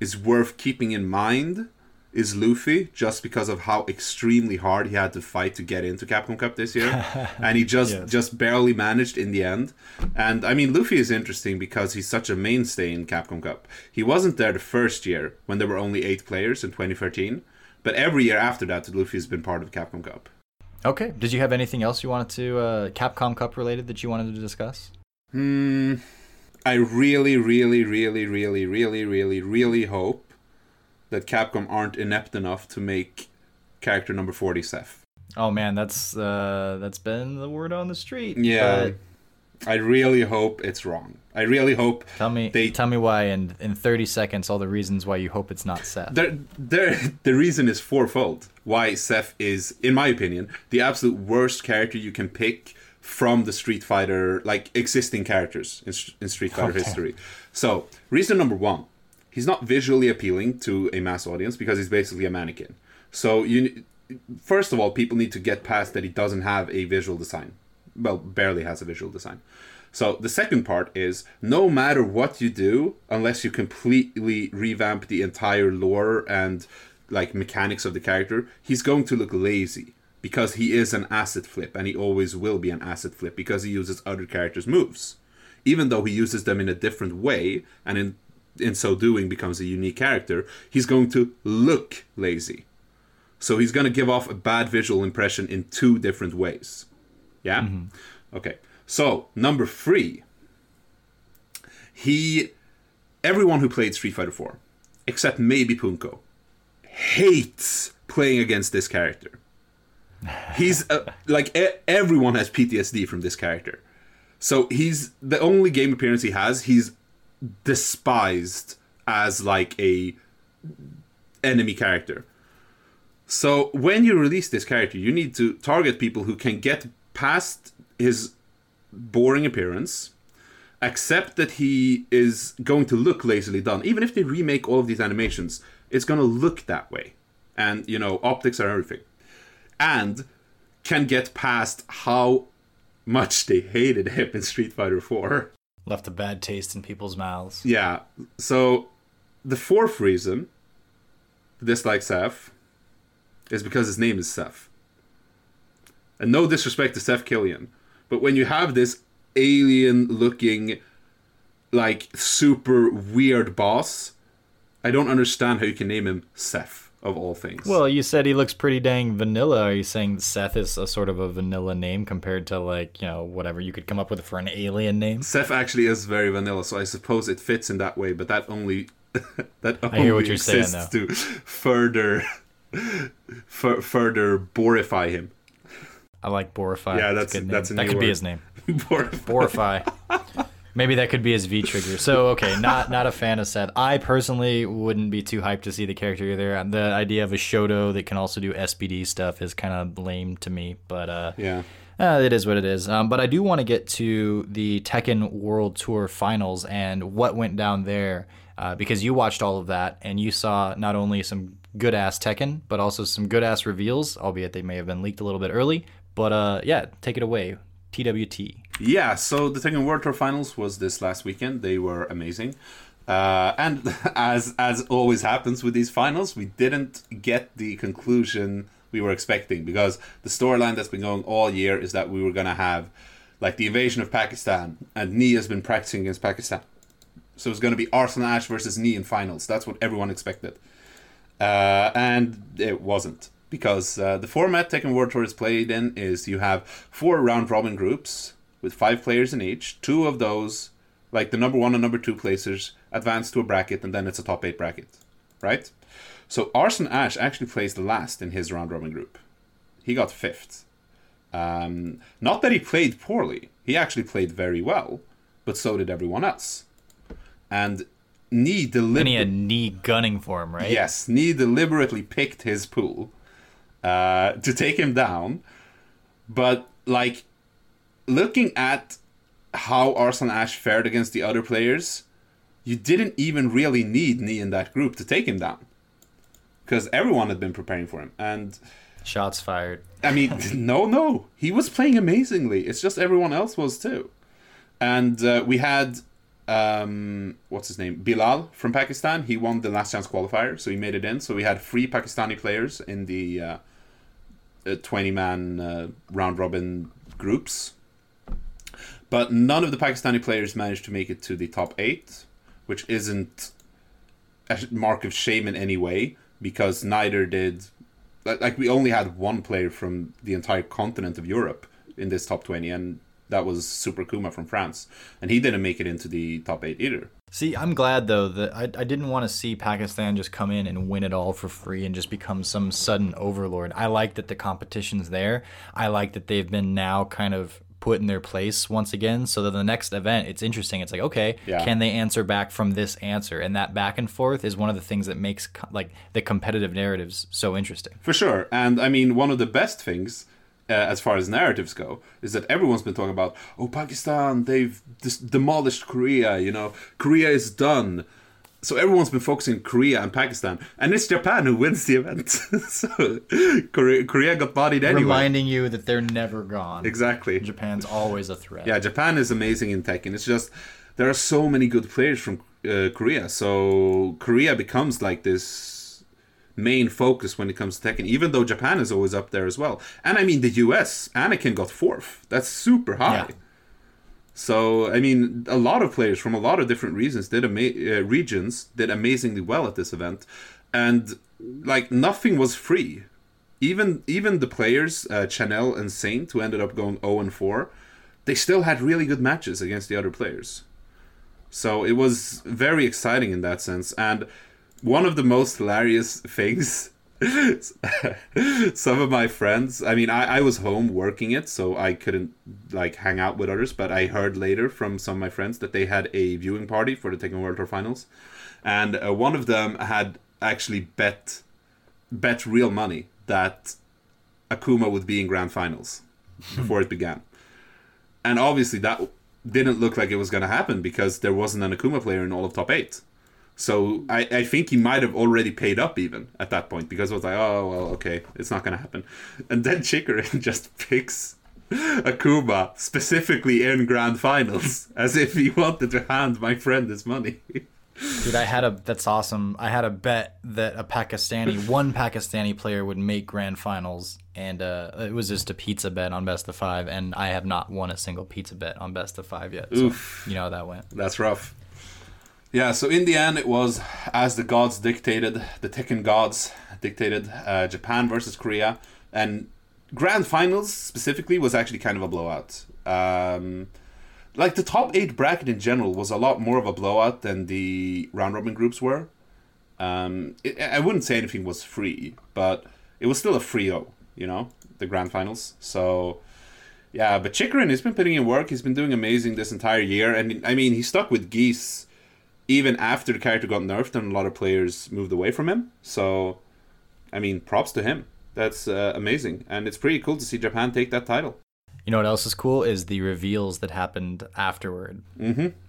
is worth keeping in mind is Luffy, just because of how extremely hard he had to fight to get into Capcom Cup this year, <laughs> and he just Yes. just barely managed in the end. And I mean, Luffy is interesting because he's such a mainstay in Capcom Cup. He wasn't there the first year when there were only eight players in 2013, but every year after that, Luffy's been part of Capcom Cup. Okay. Did you have anything else you wanted to uh, Capcom Cup related that you wanted to discuss? Hmm. I really, really, really, really, really, really, really hope that Capcom aren't inept enough to make character number 40 Seth. Oh man, that's uh, that's been the word on the street. Yeah. but I really hope it's wrong. I really hope tell me, they tell me why in in 30 seconds all the reasons why you hope it's not Seth. there, <laughs> the reason is fourfold. Why Seth is, in my opinion, the absolute worst character you can pick from the Street Fighter, like existing characters in, in Street Fighter Okay. history. So, reason number one, he's not visually appealing to a mass audience because he's basically a mannequin. So, you, first of all, people need to get past that he doesn't have a visual design. Well, barely has a visual design. So the second part is no matter what you do, unless you completely revamp the entire lore and like mechanics of the character, he's going to look lazy because he is an asset flip and he always will be an asset flip because he uses other characters' moves. Even though he uses them in a different way and in in so doing becomes a unique character, he's going to look lazy. So he's going to give off a bad visual impression in two different ways. Yeah? Mm-hmm. Okay. So, number three. He. Everyone who played Street Fighter 4, except maybe Punko, hates playing against this character. He's. Uh, like, e- everyone has PTSD from this character. So, he's. The only game appearance he has, he's despised as, like, a enemy character. So when you release this character, you need to target people who can get past his boring appearance, accept that he is going to look lazily done. Even if they remake all of these animations, it's going to look that way. And, you know, optics are everything. And can get past how much they hated him in Street Fighter 4. Left a bad taste in people's mouths. Yeah. So the fourth reason dislike Seth is because his name is Seth. And no disrespect to Seth Killian, but when you have this alien looking, like super weird boss, I don't understand how you can name him Seth of all things. Well, you said he looks pretty dang vanilla. Are you saying Seth is a sort of a vanilla name compared to like you know whatever you could come up with for an alien name? Seth actually is very vanilla, so I suppose it fits in that way. But that only <laughs> that only I hear what you're saying, exists to further <laughs> fur further borify him. I like Borify. Yeah, that's- a good name. that's a that could be his name. <laughs> Borify. Borify. Maybe that could be his V trigger. So okay, not not a fan of Seth. I personally wouldn't be too hyped to see the character either. The idea of a Shoto that can also do SPD stuff is kind of lame to me. But uh, Yeah. Uh, it is what it is. Um, but I do want to get to the Tekken World Tour finals and what went down there uh, because you watched all of that and you saw not only some good ass Tekken, but also some good ass reveals, albeit they may have been leaked a little bit early. But uh, yeah, take it away. TWT. Yeah, so the Tekken World Tour Finals was this last weekend. They were amazing. Uh, and <laughs> as as always happens with these finals, we didn't get the conclusion we were expecting because the storyline that's been going all year is that we were going to have like the invasion of Pakistan and Knee has been practicing against Pakistan. So it's going to be Arslan Ash versus Knee in finals. That's what everyone expected. Uh, and it wasn't because uh, the format Tekken World Tour is played in is you have four round robin groups with five players in each. Two of those, like the number one and number two placers, advance to a bracket, and then it's a top eight bracket, right? So Arslan Ash actually plays the last in his round robin group. He got fifth. Um, not that he played poorly. He actually played very well, but so did everyone else. And Knee deliberately. he had Knee gunning for him, right? Yes, Knee deliberately picked his pool uh, to take him down. But, like, looking at how Arslan Ash fared against the other players, you didn't even really need Knee in that group to take him down. Because everyone had been preparing for him. And, Shots fired. I mean, <laughs> <laughs> no, no. He was playing amazingly. It's just everyone else was too. And uh, we had um, what's his name? Bilal from Pakistan. He won the last chance qualifier, so he made it in. So we had three Pakistani players in the uh, twenty man uh, round robin groups. But none of the Pakistani players managed to make it to the top eight, which isn't a mark of shame in any way because neither did like we only had one player from the entire continent of Europe in this top 20 and that was Super Kuma from France, and he didn't make it into the top eight either. See, I'm glad though that I, I didn't want to see Pakistan just come in and win it all for free and just become some sudden overlord. I like that the competition's there. I like that they've been now kind of put in their place once again so that the next event it's interesting it's like okay Yeah. can they answer back from this answer and that back and forth is one of the things that makes co- like the competitive narratives so interesting For sure. And I mean, one of the best things, uh, as far as narratives go, is that everyone's been talking about, oh, Pakistan, they've dis- demolished Korea, you know, Korea is done. So everyone's been focusing on Korea and Pakistan. And it's Japan who wins the event. <laughs> so Korea, Korea got bodied anyway. reminding you that they're never gone exactly. japan's always a threat Yeah, Japan is amazing in Tekken. It's just there are so many good players from uh, Korea. So Korea becomes like this main focus when it comes to Tekken, even though Japan is always up there as well. And I mean, the US, Anakin got fourth. That's super high. Yeah. So I mean, a lot of players from a lot of different reasons did ama- uh, regions did amazingly well at this event, and like nothing was free. Even even the players, uh, Chanel and Saint, who ended up going 0 and 4, they still had really good matches against the other players. So it was very exciting in that sense. And one of the most hilarious <laughs> things, <laughs> some of my friends, I mean, I, I was home working it, so I couldn't like hang out with others, but I heard later from some of my friends that they had a viewing party for the Tekken World Tour Finals. And uh, one of them had actually bet bet real money that Akuma would be in grand finals before it began. And obviously that didn't look like it was going to happen because there wasn't an Akuma player in all of top 8. So I, I think he might have already paid up even at that point because I was like, oh, well, okay, it's not going to happen. And then Chikurin <laughs> just picks Akuma specifically in grand finals <laughs> as if he wanted to hand my friend his money. Dude, I had a that's awesome. I had a bet that a Pakistani, one Pakistani player would make grand finals, and uh, it was just a pizza bet on best of five, and I have not won a single pizza bet on best of five yet. So Oof. you know how that went. That's rough. Yeah, so in the end, it was as the gods dictated, the Tekken gods dictated, uh, Japan versus Korea, and grand finals specifically was actually kind of a blowout. Um, like the top eight bracket in general was a lot more of a blowout than the round robin groups were. Um, it, I wouldn't say anything was free, but it was still a free o, you know, the grand finals. So yeah, but Chikurin has been putting in work. He's been doing amazing this entire year, and I mean, he stuck with Geese even after the character got nerfed and a lot of players moved away from him. So, I mean, props to him. That's uh, amazing, and it's pretty cool to see Japan take that title. You know what else is cool is the reveals that happened afterward.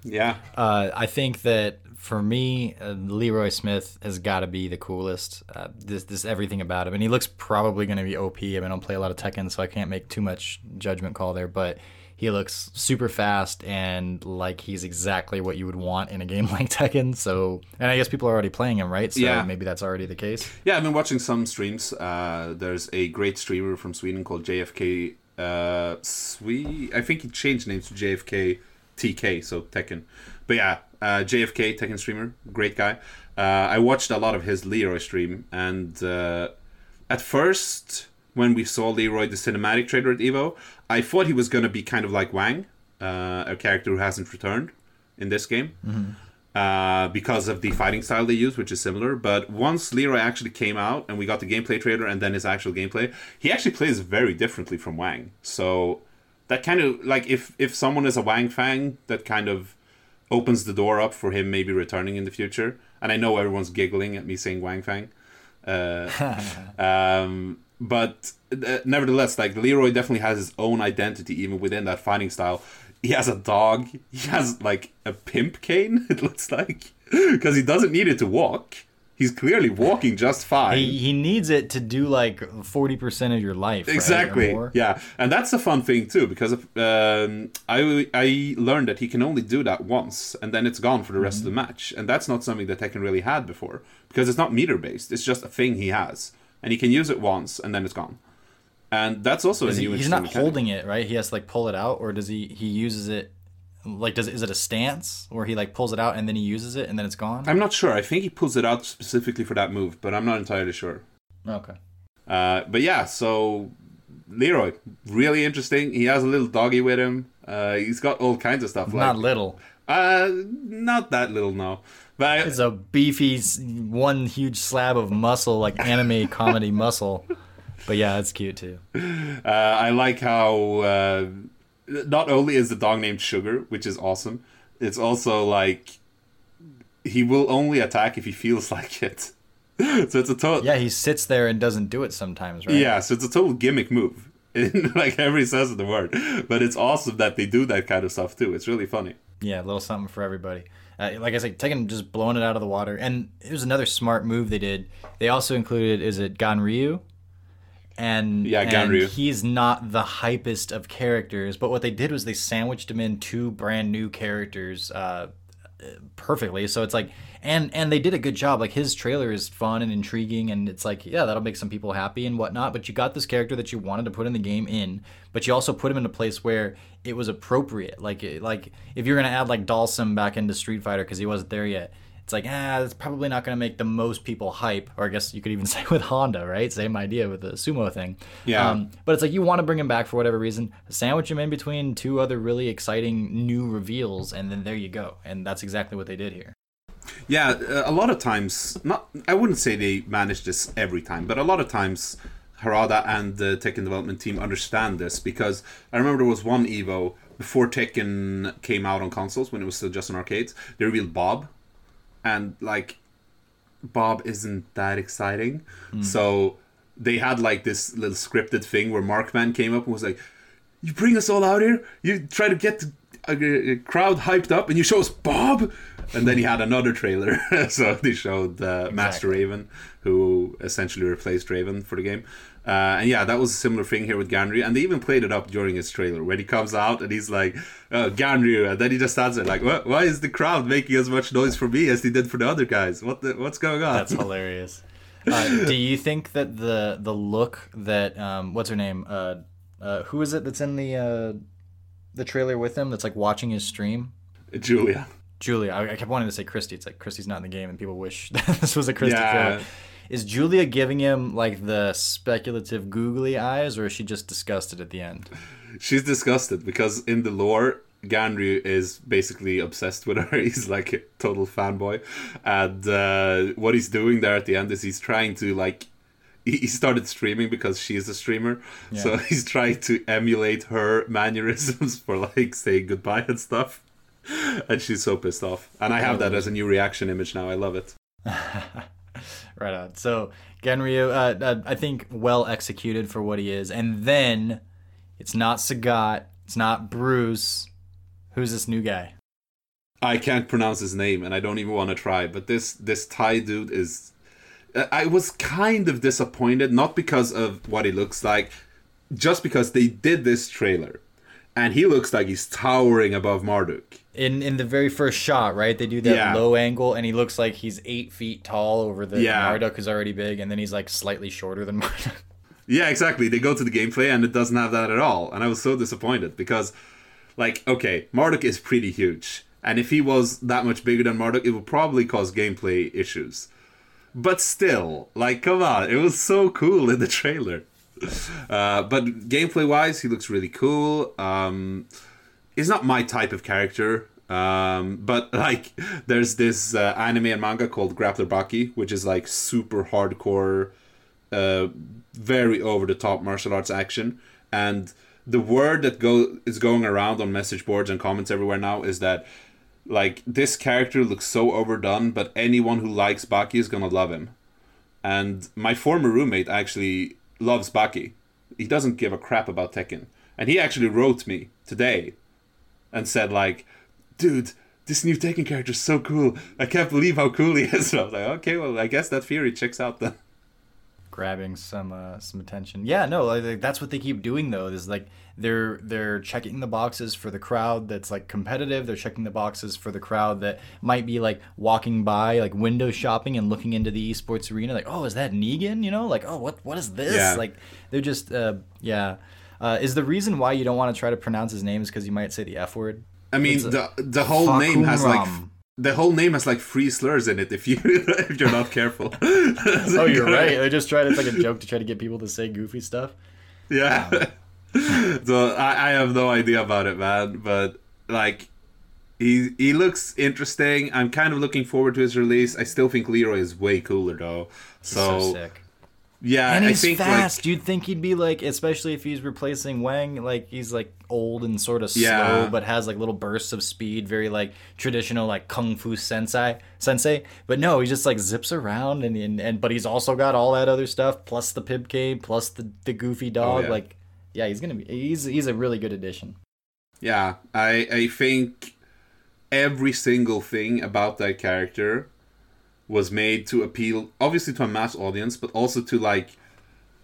Yeah, Uh, I think that for me, uh, Leroy Smith has got to be the coolest. Uh, this, this everything about him, and he looks probably going to be OP. I mean, I don't play a lot of Tekken, so I can't make too much judgment call there. But he looks super fast and like he's exactly what you would want in a game <laughs> like Tekken. So, and I guess people are already playing him, right? So Yeah. maybe that's already the case. yeah. I've been watching some streams. Uh, there's a great streamer from Sweden called JFK. Uh, Swe I think he changed names to JFK TK, so Tekken. But yeah, uh, JFK Tekken streamer, great guy. Uh, I watched a lot of his Leroy stream, and uh, at first, when we saw Leroy, the cinematic trailer at Evo, I thought he was going to be kind of like Wang, uh, a character who hasn't returned in this game. Uh, because of the fighting style they use, which is similar. But once Leroy actually came out and we got the gameplay trailer and then his actual gameplay, he actually plays very differently from Wang. So that kind of like if if someone is a Wang Fang, that kind of opens the door up for him maybe returning in the future. And I know everyone's giggling at me saying Wang Fang. Uh, <laughs> um, but uh, nevertheless, like Leroy definitely has his own identity even within that fighting style. He has a dog. He has like a pimp cane. <laughs> It looks like because he doesn't need it to walk. He's clearly walking just fine. He, he needs it to do like 40% of your life. right, Exactly. more. Yeah, and that's a fun thing too because um, I I learned that he can only do that once, and then it's gone for the rest of the Mm-hmm. match, and that's not something that Tekken really had before because it's not meter based. It's just a thing he has, and he can use it once, and then it's gone. And that's also Is a he, new. he's interesting not mechanic. holding it, right? He has to like pull it out, or does he? He uses it. Like, does is it a stance where he like pulls it out and then he uses it and then it's gone? I'm not sure. I think he pulls it out specifically for that move, but I'm not entirely sure. okay. Uh, but yeah, so Leroy, really interesting. He has a little doggy with him. Uh, he's got all kinds of stuff. Not like, little. uh, not that little, no. But I, It's a beefy, one huge slab of muscle, like anime <laughs> comedy muscle. But yeah, it's cute too. Uh, I like how uh, not only is the dog named Sugar, which is awesome, it's also like he will only attack if he feels <laughs> like it. so it's a total Yeah, he sits there and doesn't do it sometimes, right? yeah, so it's a total gimmick move <laughs> in like every sense of the word. But it's awesome that they do that kind of stuff too. It's really funny. Yeah, a little something for everybody. Uh, like I said, Tekken just blowing it out of the water. And it was another smart move they did. They also included, is it Ganryu? And, Yeah, and Ganryu. he's not the hypest of characters, but what they did was they sandwiched him in two brand new characters uh, perfectly. So it's like, and and they did a good job. Like his trailer is fun and intriguing, and it's like, yeah, that'll make some people happy and whatnot. But you got this character that you wanted to put in the game in, but you also put him in a place where it was appropriate. Like like if you're gonna add like Dhalsim back into Street Fighter because he wasn't there yet. It's like, ah, that's probably not going to make the most people hype. Or I guess you could even <laughs> say with Honda, right? Same idea with the sumo thing. Yeah. Um, but it's like you want to bring him back for whatever reason, sandwich him in between two other really exciting new reveals, and then there you go. And that's exactly what they did here. Yeah, uh, a lot of times, not I wouldn't say they manage this every time, but a lot of times Harada and the Tekken development team understand this because I remember there was one Evo before Tekken came out on consoles when it was still just on arcades. They revealed Bob, and like Bob isn't that exciting, hmm. so they had like this little scripted thing where Markman came up and was like, "You bring us all out here, you try to get a, a uh, uh, crowd hyped up, and you show us Bob." And then he had another trailer, <laughs> so they showed uh, Master Exactly. Raven, who essentially replaced Raven for the game. Uh, and yeah, that was a similar thing here with Ganryu, and they even played it up during his trailer when he comes out and he's like, oh, "Ganryu," and then he just stands there like, what, "Why is the crowd making as much noise for me as they did for the other guys? What the, what's going on?" That's <laughs> hilarious. Uh, do you think that the the look that um, what's her name? Uh, uh, who is it that's in the uh, the trailer with him? That's like watching his stream. Julia. Julia. I, I kept wanting to say Christy. It's like Christy's not in the game, and people wish <laughs> this was a Christy Yeah. Is Julia giving him like the speculative googly eyes, or is she just disgusted at the end? She's disgusted because in the lore, Ganryu is basically obsessed with her. <laughs> He's like a total fanboy, and uh, what he's doing there at the end is he's trying to like. He he started streaming because she is a streamer, so <laughs> he's trying to emulate her mannerisms for like saying goodbye and stuff. <laughs> And she's so pissed off. And I have that as a new reaction image now. I love it. <laughs> Right on. So Ganryu, uh, uh, I think well executed for what he is, and then it's not Sagat, it's not Bruce. Who's this new guy? I can't pronounce his name, and I don't even want to try. But this this Thai dude is. I- I was kind of disappointed, not because of what he looks like, just because they did this trailer, and he looks like he's towering above Marduk. In in the very first shot, right? They do that Yeah. low angle, and he looks like he's eight feet tall over the Yeah. Marduk is already big, and then he's like slightly shorter than <laughs> Marduk. Yeah, exactly. They go to the gameplay, and it doesn't have that at all. And I was so disappointed because, like, okay, Marduk is pretty huge, and if he was that much bigger than Marduk, it would probably cause gameplay issues. But still, like, come on, it was so cool in the trailer. Uh, but gameplay wise, he looks really cool. Um, he's not my type of character. Um, but <laughs> like, there's this uh, anime and manga called Grappler Baki, which is like super hardcore, uh, very over the top martial arts action. And the word that go is going around on message boards and comments everywhere now is that like this character looks so overdone, but anyone who likes Baki is gonna love him. And my former roommate actually loves Baki. He doesn't give a crap about Tekken. And he actually wrote me today and said like, dude, this new Tekken character is so cool. I can't believe how cool he is. And <laughs> I was like, okay, well, I guess that theory checks out then. Grabbing some uh, some attention. Yeah, no, like, that's what they keep doing though. Is like they're they're checking the boxes for the crowd that's like competitive. They're checking the boxes for the crowd that might be like walking by, like window shopping and looking into the esports arena. Like, oh, is that Negan? You know, like, oh, what what is this? Yeah. Like, they're just uh, yeah. Uh, is the reason why you don't want to try to pronounce his name is because you might say the f word? I mean, It's the the whole name has like. The whole name has like three slurs in it if you <laughs> if you're not careful. <laughs> Oh, you're right. They just tried. It's like a joke to try to get people to say goofy stuff. Yeah. Um, <laughs> so I, I have no idea about it, man. But like, he he looks interesting. I'm kind of looking forward to his release. I still think Leroy is way cooler though. So, so sick. Yeah, And I he's think fast. like You'd think he'd be like, especially if he's replacing Wang, like he's like old and sort of slow, Yeah. but has like little bursts of speed, very like traditional like kung fu sensei sensei. But no, he just like zips around and and, and but he's also got all that other stuff plus the Pibcade plus the the goofy dog. Oh, yeah. Like, yeah, he's gonna be he's he's a really good addition. yeah, I I think every single thing about that character was made to appeal obviously to a mass audience, but also to like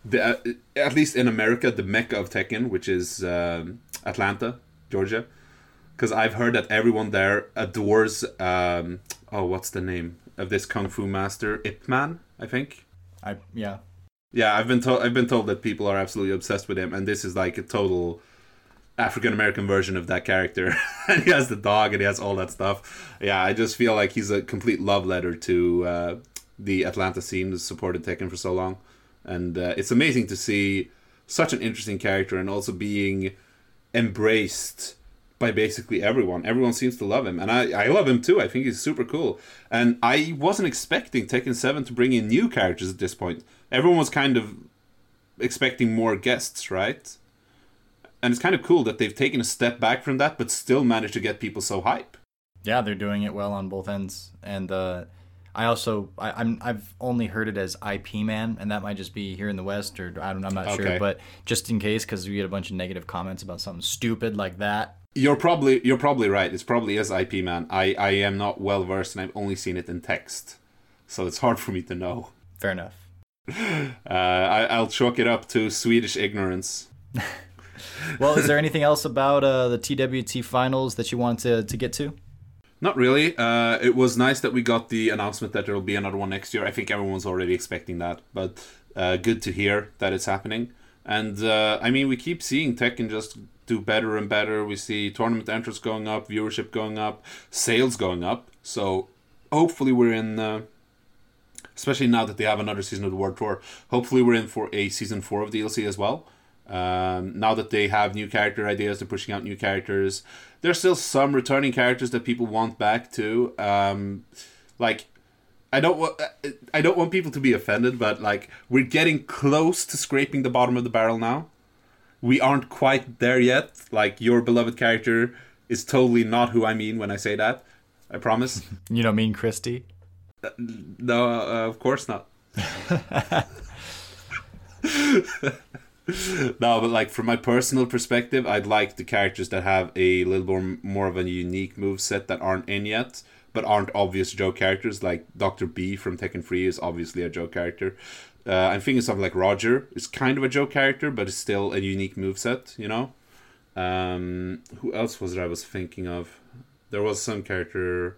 the uh, at least in America the mecca of Tekken, which is um, Atlanta, Georgia. Because I've heard that everyone there adores um, oh what's the name of this kung fu master Ip Man I think. I yeah. Yeah, I've been told I've been told that people are absolutely obsessed with him, and this is like a total African American version of that character. <laughs> and he has the dog, and he has all that stuff. Yeah, I just feel like he's a complete love letter to uh, the Atlanta scene that's supported Tekken for so long, and uh, it's amazing to see such an interesting character and also being embraced by basically everyone. Everyone seems to love him, and I, I love him too. I think he's super cool. And I wasn't expecting Tekken Seven to bring in new characters at this point. Everyone was kind of expecting more guests, right? And it's kind of cool that they've taken a step back from that, but still managed to get people so hype. Yeah, they're doing it well on both ends, and uh, I also I, I'm I've only heard it as IP man, and that might just be here in the West, or I don't I'm not Okay. sure, but just in case, because we get a bunch of negative comments about something stupid like that. You're probably you're probably right. It's probably is IP man. I I am not well versed, and I've only seen it in text, so it's hard for me to know. Fair enough. <laughs> Uh, I, I'll chalk it up to Swedish ignorance. <laughs> Well, is there anything else about uh, the TWT finals that you want to to get to? Not really. Uh, it was nice that we got the announcement that there will be another one next year. I think everyone's already expecting that, but uh, good to hear that it's happening. And uh, I mean, we keep seeing Tekken just do better and better. We see tournament entrance going up, viewership going up, sales going up. So hopefully, we're in. Uh, especially now that they have another season of the World Tour. Hopefully, we're in for a season four of DLC as well. Um, now that they have new character ideas, they're pushing out new characters. There's still some returning characters that people want back too. Um, like, I don't want I don't want people to be offended, but like we're getting close to scraping the bottom of the barrel now. We aren't quite there yet. Like your beloved character is totally not who I mean when I say that. I promise. <laughs> You don't mean Christy? No, uh, of course not. <laughs> <laughs> no, but like from my personal perspective, I'd like the characters that have a little more more of a unique move set that aren't in yet, but aren't obvious Joe characters. Like Doctor B from Tekken Free is obviously a Joe character. Uh, I'm thinking something like Roger is kind of a Joe character, but it's still a unique move set. You know. Um, who else was it I was thinking of? There was some character.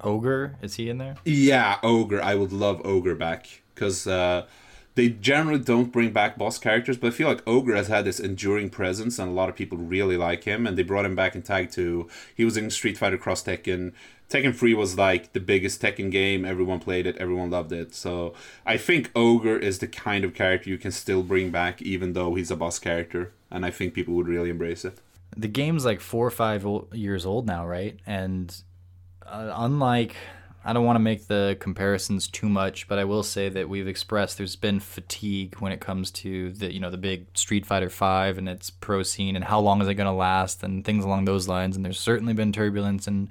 Ogre is he in there? Yeah, Ogre. I would love Ogre back because uh, they generally don't bring back boss characters, but I feel like Ogre has had this enduring presence, and a lot of people really like him. And they brought him back in Tag Two. He was in Street Fighter Cross Tekken. Tekken 3 was like the biggest Tekken game. Everyone played it, everyone loved it. So I think Ogre is the kind of character you can still bring back, even though he's a boss character. And I think people would really embrace it. the game's like four or five years old now, right? And uh, unlike, I don't want to make the comparisons too much, but I will say that we've expressed there's been fatigue when it comes to the you know the big Street Fighter Five and its pro scene and how long is it going to last and things along those lines. And there's certainly been turbulence and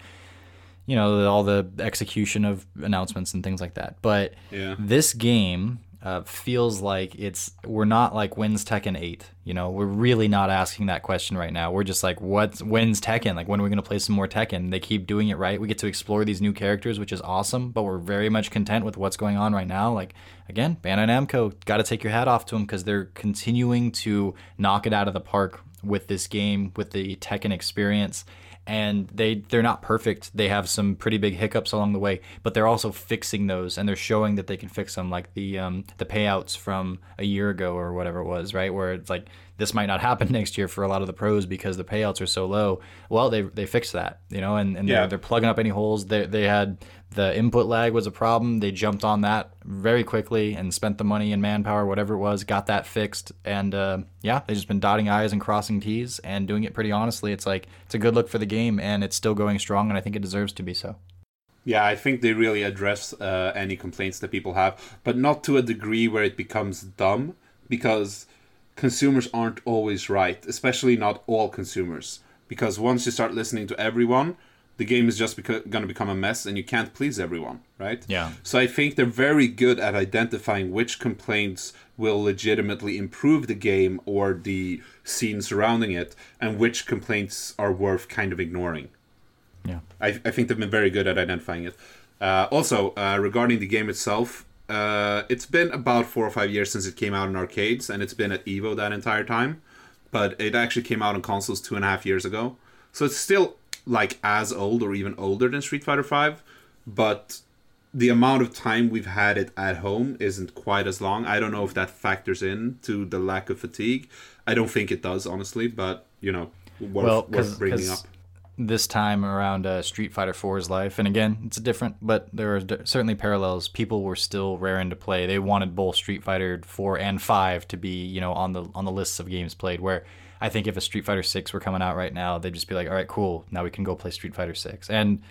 you know all the execution of announcements and things like that. But Yeah. this game uh, feels like it's we're not like when's Tekken 8 you know we're really not asking that question right now. We're just like what's when's Tekken? Like when are we going to play some more Tekken? They keep doing it right? We get to explore these new characters which is awesome but we're very much content with what's going on right now. Like again Bandai Namco got to take your hat off to them because they're continuing to knock it out of the park with this game with the Tekken experience and they they're not perfect. They have some pretty big hiccups along the way, but they're also fixing those, and they're showing that they can fix them, like the um, the payouts from a year ago or whatever it was, right? Where it's like this might not happen <laughs> next year for a lot of the pros because the payouts are so low. Well, they they fixed that, you know, and, and Yeah. they're, they're plugging up any holes. They they had the input lag was a problem. They jumped on that very quickly and spent the money and manpower, whatever it was, got that fixed. And uh, yeah, they've just been dotting I's and crossing T's and doing it pretty honestly. It's like, it's a good look for the game and it's still going strong, and I think it deserves to be so. Yeah, I think they really address uh, any complaints that people have, but not to a degree where it becomes dumb, because consumers aren't always right, especially not all consumers. Because once you start listening to everyone, the game is just beca- going to become a mess and you can't please everyone, right? Yeah. So I think they're very good at identifying which complaints will legitimately improve the game or the scene surrounding it and which complaints are worth kind of ignoring. Yeah. I, I think they've been very good at identifying it. Uh, also, uh, regarding the game itself, uh, it's been about four or five years since it came out in arcades, and it's been at Evo that entire time. But it actually came out on consoles two and a half years ago, so it's still like as old or even older than Street Fighter Five. But the amount of time we've had it at home isn't quite as long. I don't know if that factors in to the lack of fatigue. I don't think it does, honestly. But you know, worth, well, worth bringing up. This time around uh, Street Fighter 4's life, and again, it's different, but there are d- certainly parallels. People were still raring to play. They wanted both Street Fighter 4 and 5 to be, you know, on the on the lists of games played. Where I think if a Street Fighter 6 were coming out right now, they'd just be like, "All right, cool, now we can go play Street Fighter 6." And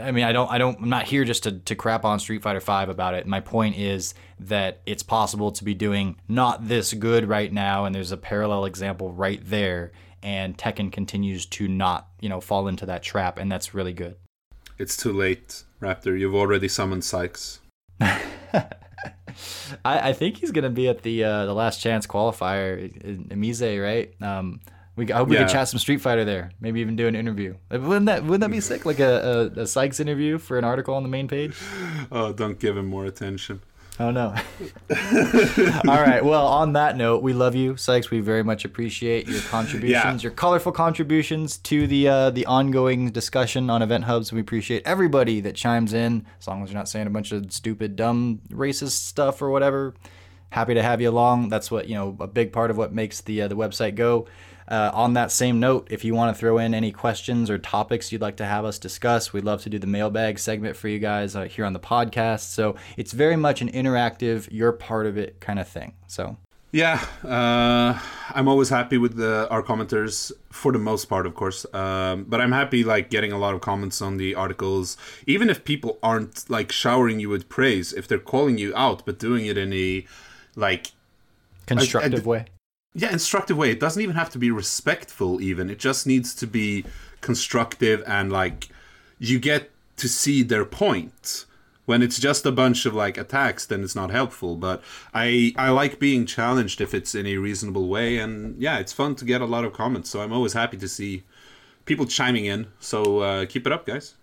I mean, I don't, I don't, I'm not here just to, to crap on Street Fighter Five about it. My point is that it's possible to be doing not this good right now, and there's a parallel example right there, and Tekken continues to not, you know, fall into that trap, and that's really good. It's too late, Raptor. You've already summoned Sykes. <laughs> <laughs> I, I think he's gonna be at the uh, the last chance qualifier in Amize, right? Um, we I hope we Yeah. can chat some Street Fighter there. Maybe even do an interview. Wouldn't that wouldn't that be sick? Like a, a, a Sykes interview for an article on the main page. <sighs> Oh, don't give him more attention. Oh no. <laughs> All right. Well, on that note, we love you, Sykes. We very much appreciate your contributions, your colorful contributions to the uh, the ongoing discussion on EventHubs. We appreciate everybody that chimes in, as long as you're not saying a bunch of stupid, dumb, racist stuff or whatever. Happy to have you along. That's what you know. A big part of what makes the uh, the website go. Uh, on that same note, if you want to throw in any questions or topics you'd like to have us discuss, we'd love to do the mailbag segment for you guys uh, here on the podcast. So it's very much an interactive, you're part of it kind of thing. So Yeah, uh, I'm always happy with the, our commenters for the most part, of course. Um, but I'm happy like getting a lot of comments on the articles, even if people aren't like showering you with praise. If they're calling you out, but doing it in a like constructive way. Yeah instructive way. It doesn't even have to be respectful. Even it just needs to be constructive and like you get to see their point. When it's just a bunch of like attacks, then it's not helpful. But I I like being challenged if it's in a reasonable way, and yeah, it's fun to get a lot of comments. So I'm always happy to see people chiming in. So uh, keep it up, guys.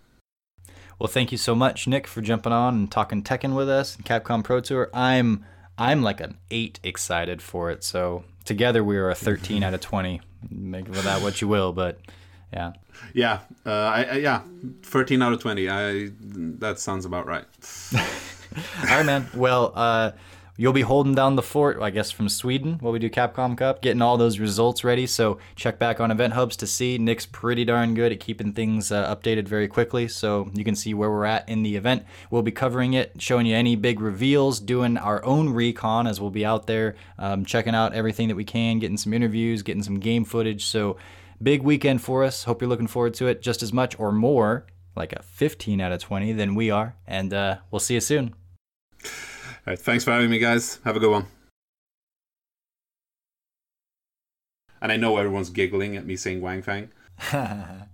Well, thank you so much, Nick, for jumping on and talking Tekken with us, Capcom Pro Tour. I'm I'm like an eight excited for it. So together we are a 13 out of 20. Make of that what you will, but yeah. Yeah, uh, I, I yeah, 13 out of 20. I that sounds about right. <laughs> All right, man. Well, uh, you'll be holding down the fort, I guess, from Sweden while we do Capcom Cup, getting all those results ready. So check back on EventHubs to see. Nick's pretty darn good at keeping things uh, updated very quickly, so you can see where we're at in the event. We'll be covering it, showing you any big reveals, doing our own recon as we'll be out there, um, checking out everything that we can, getting some interviews, getting some game footage. So big weekend for us. Hope you're looking forward to it just as much or more, like a 15 out of 20 than we are. And uh, we'll see you soon. Thanks for having me, guys. Have a good one. And I know everyone's giggling at me saying Wang Fang. <laughs>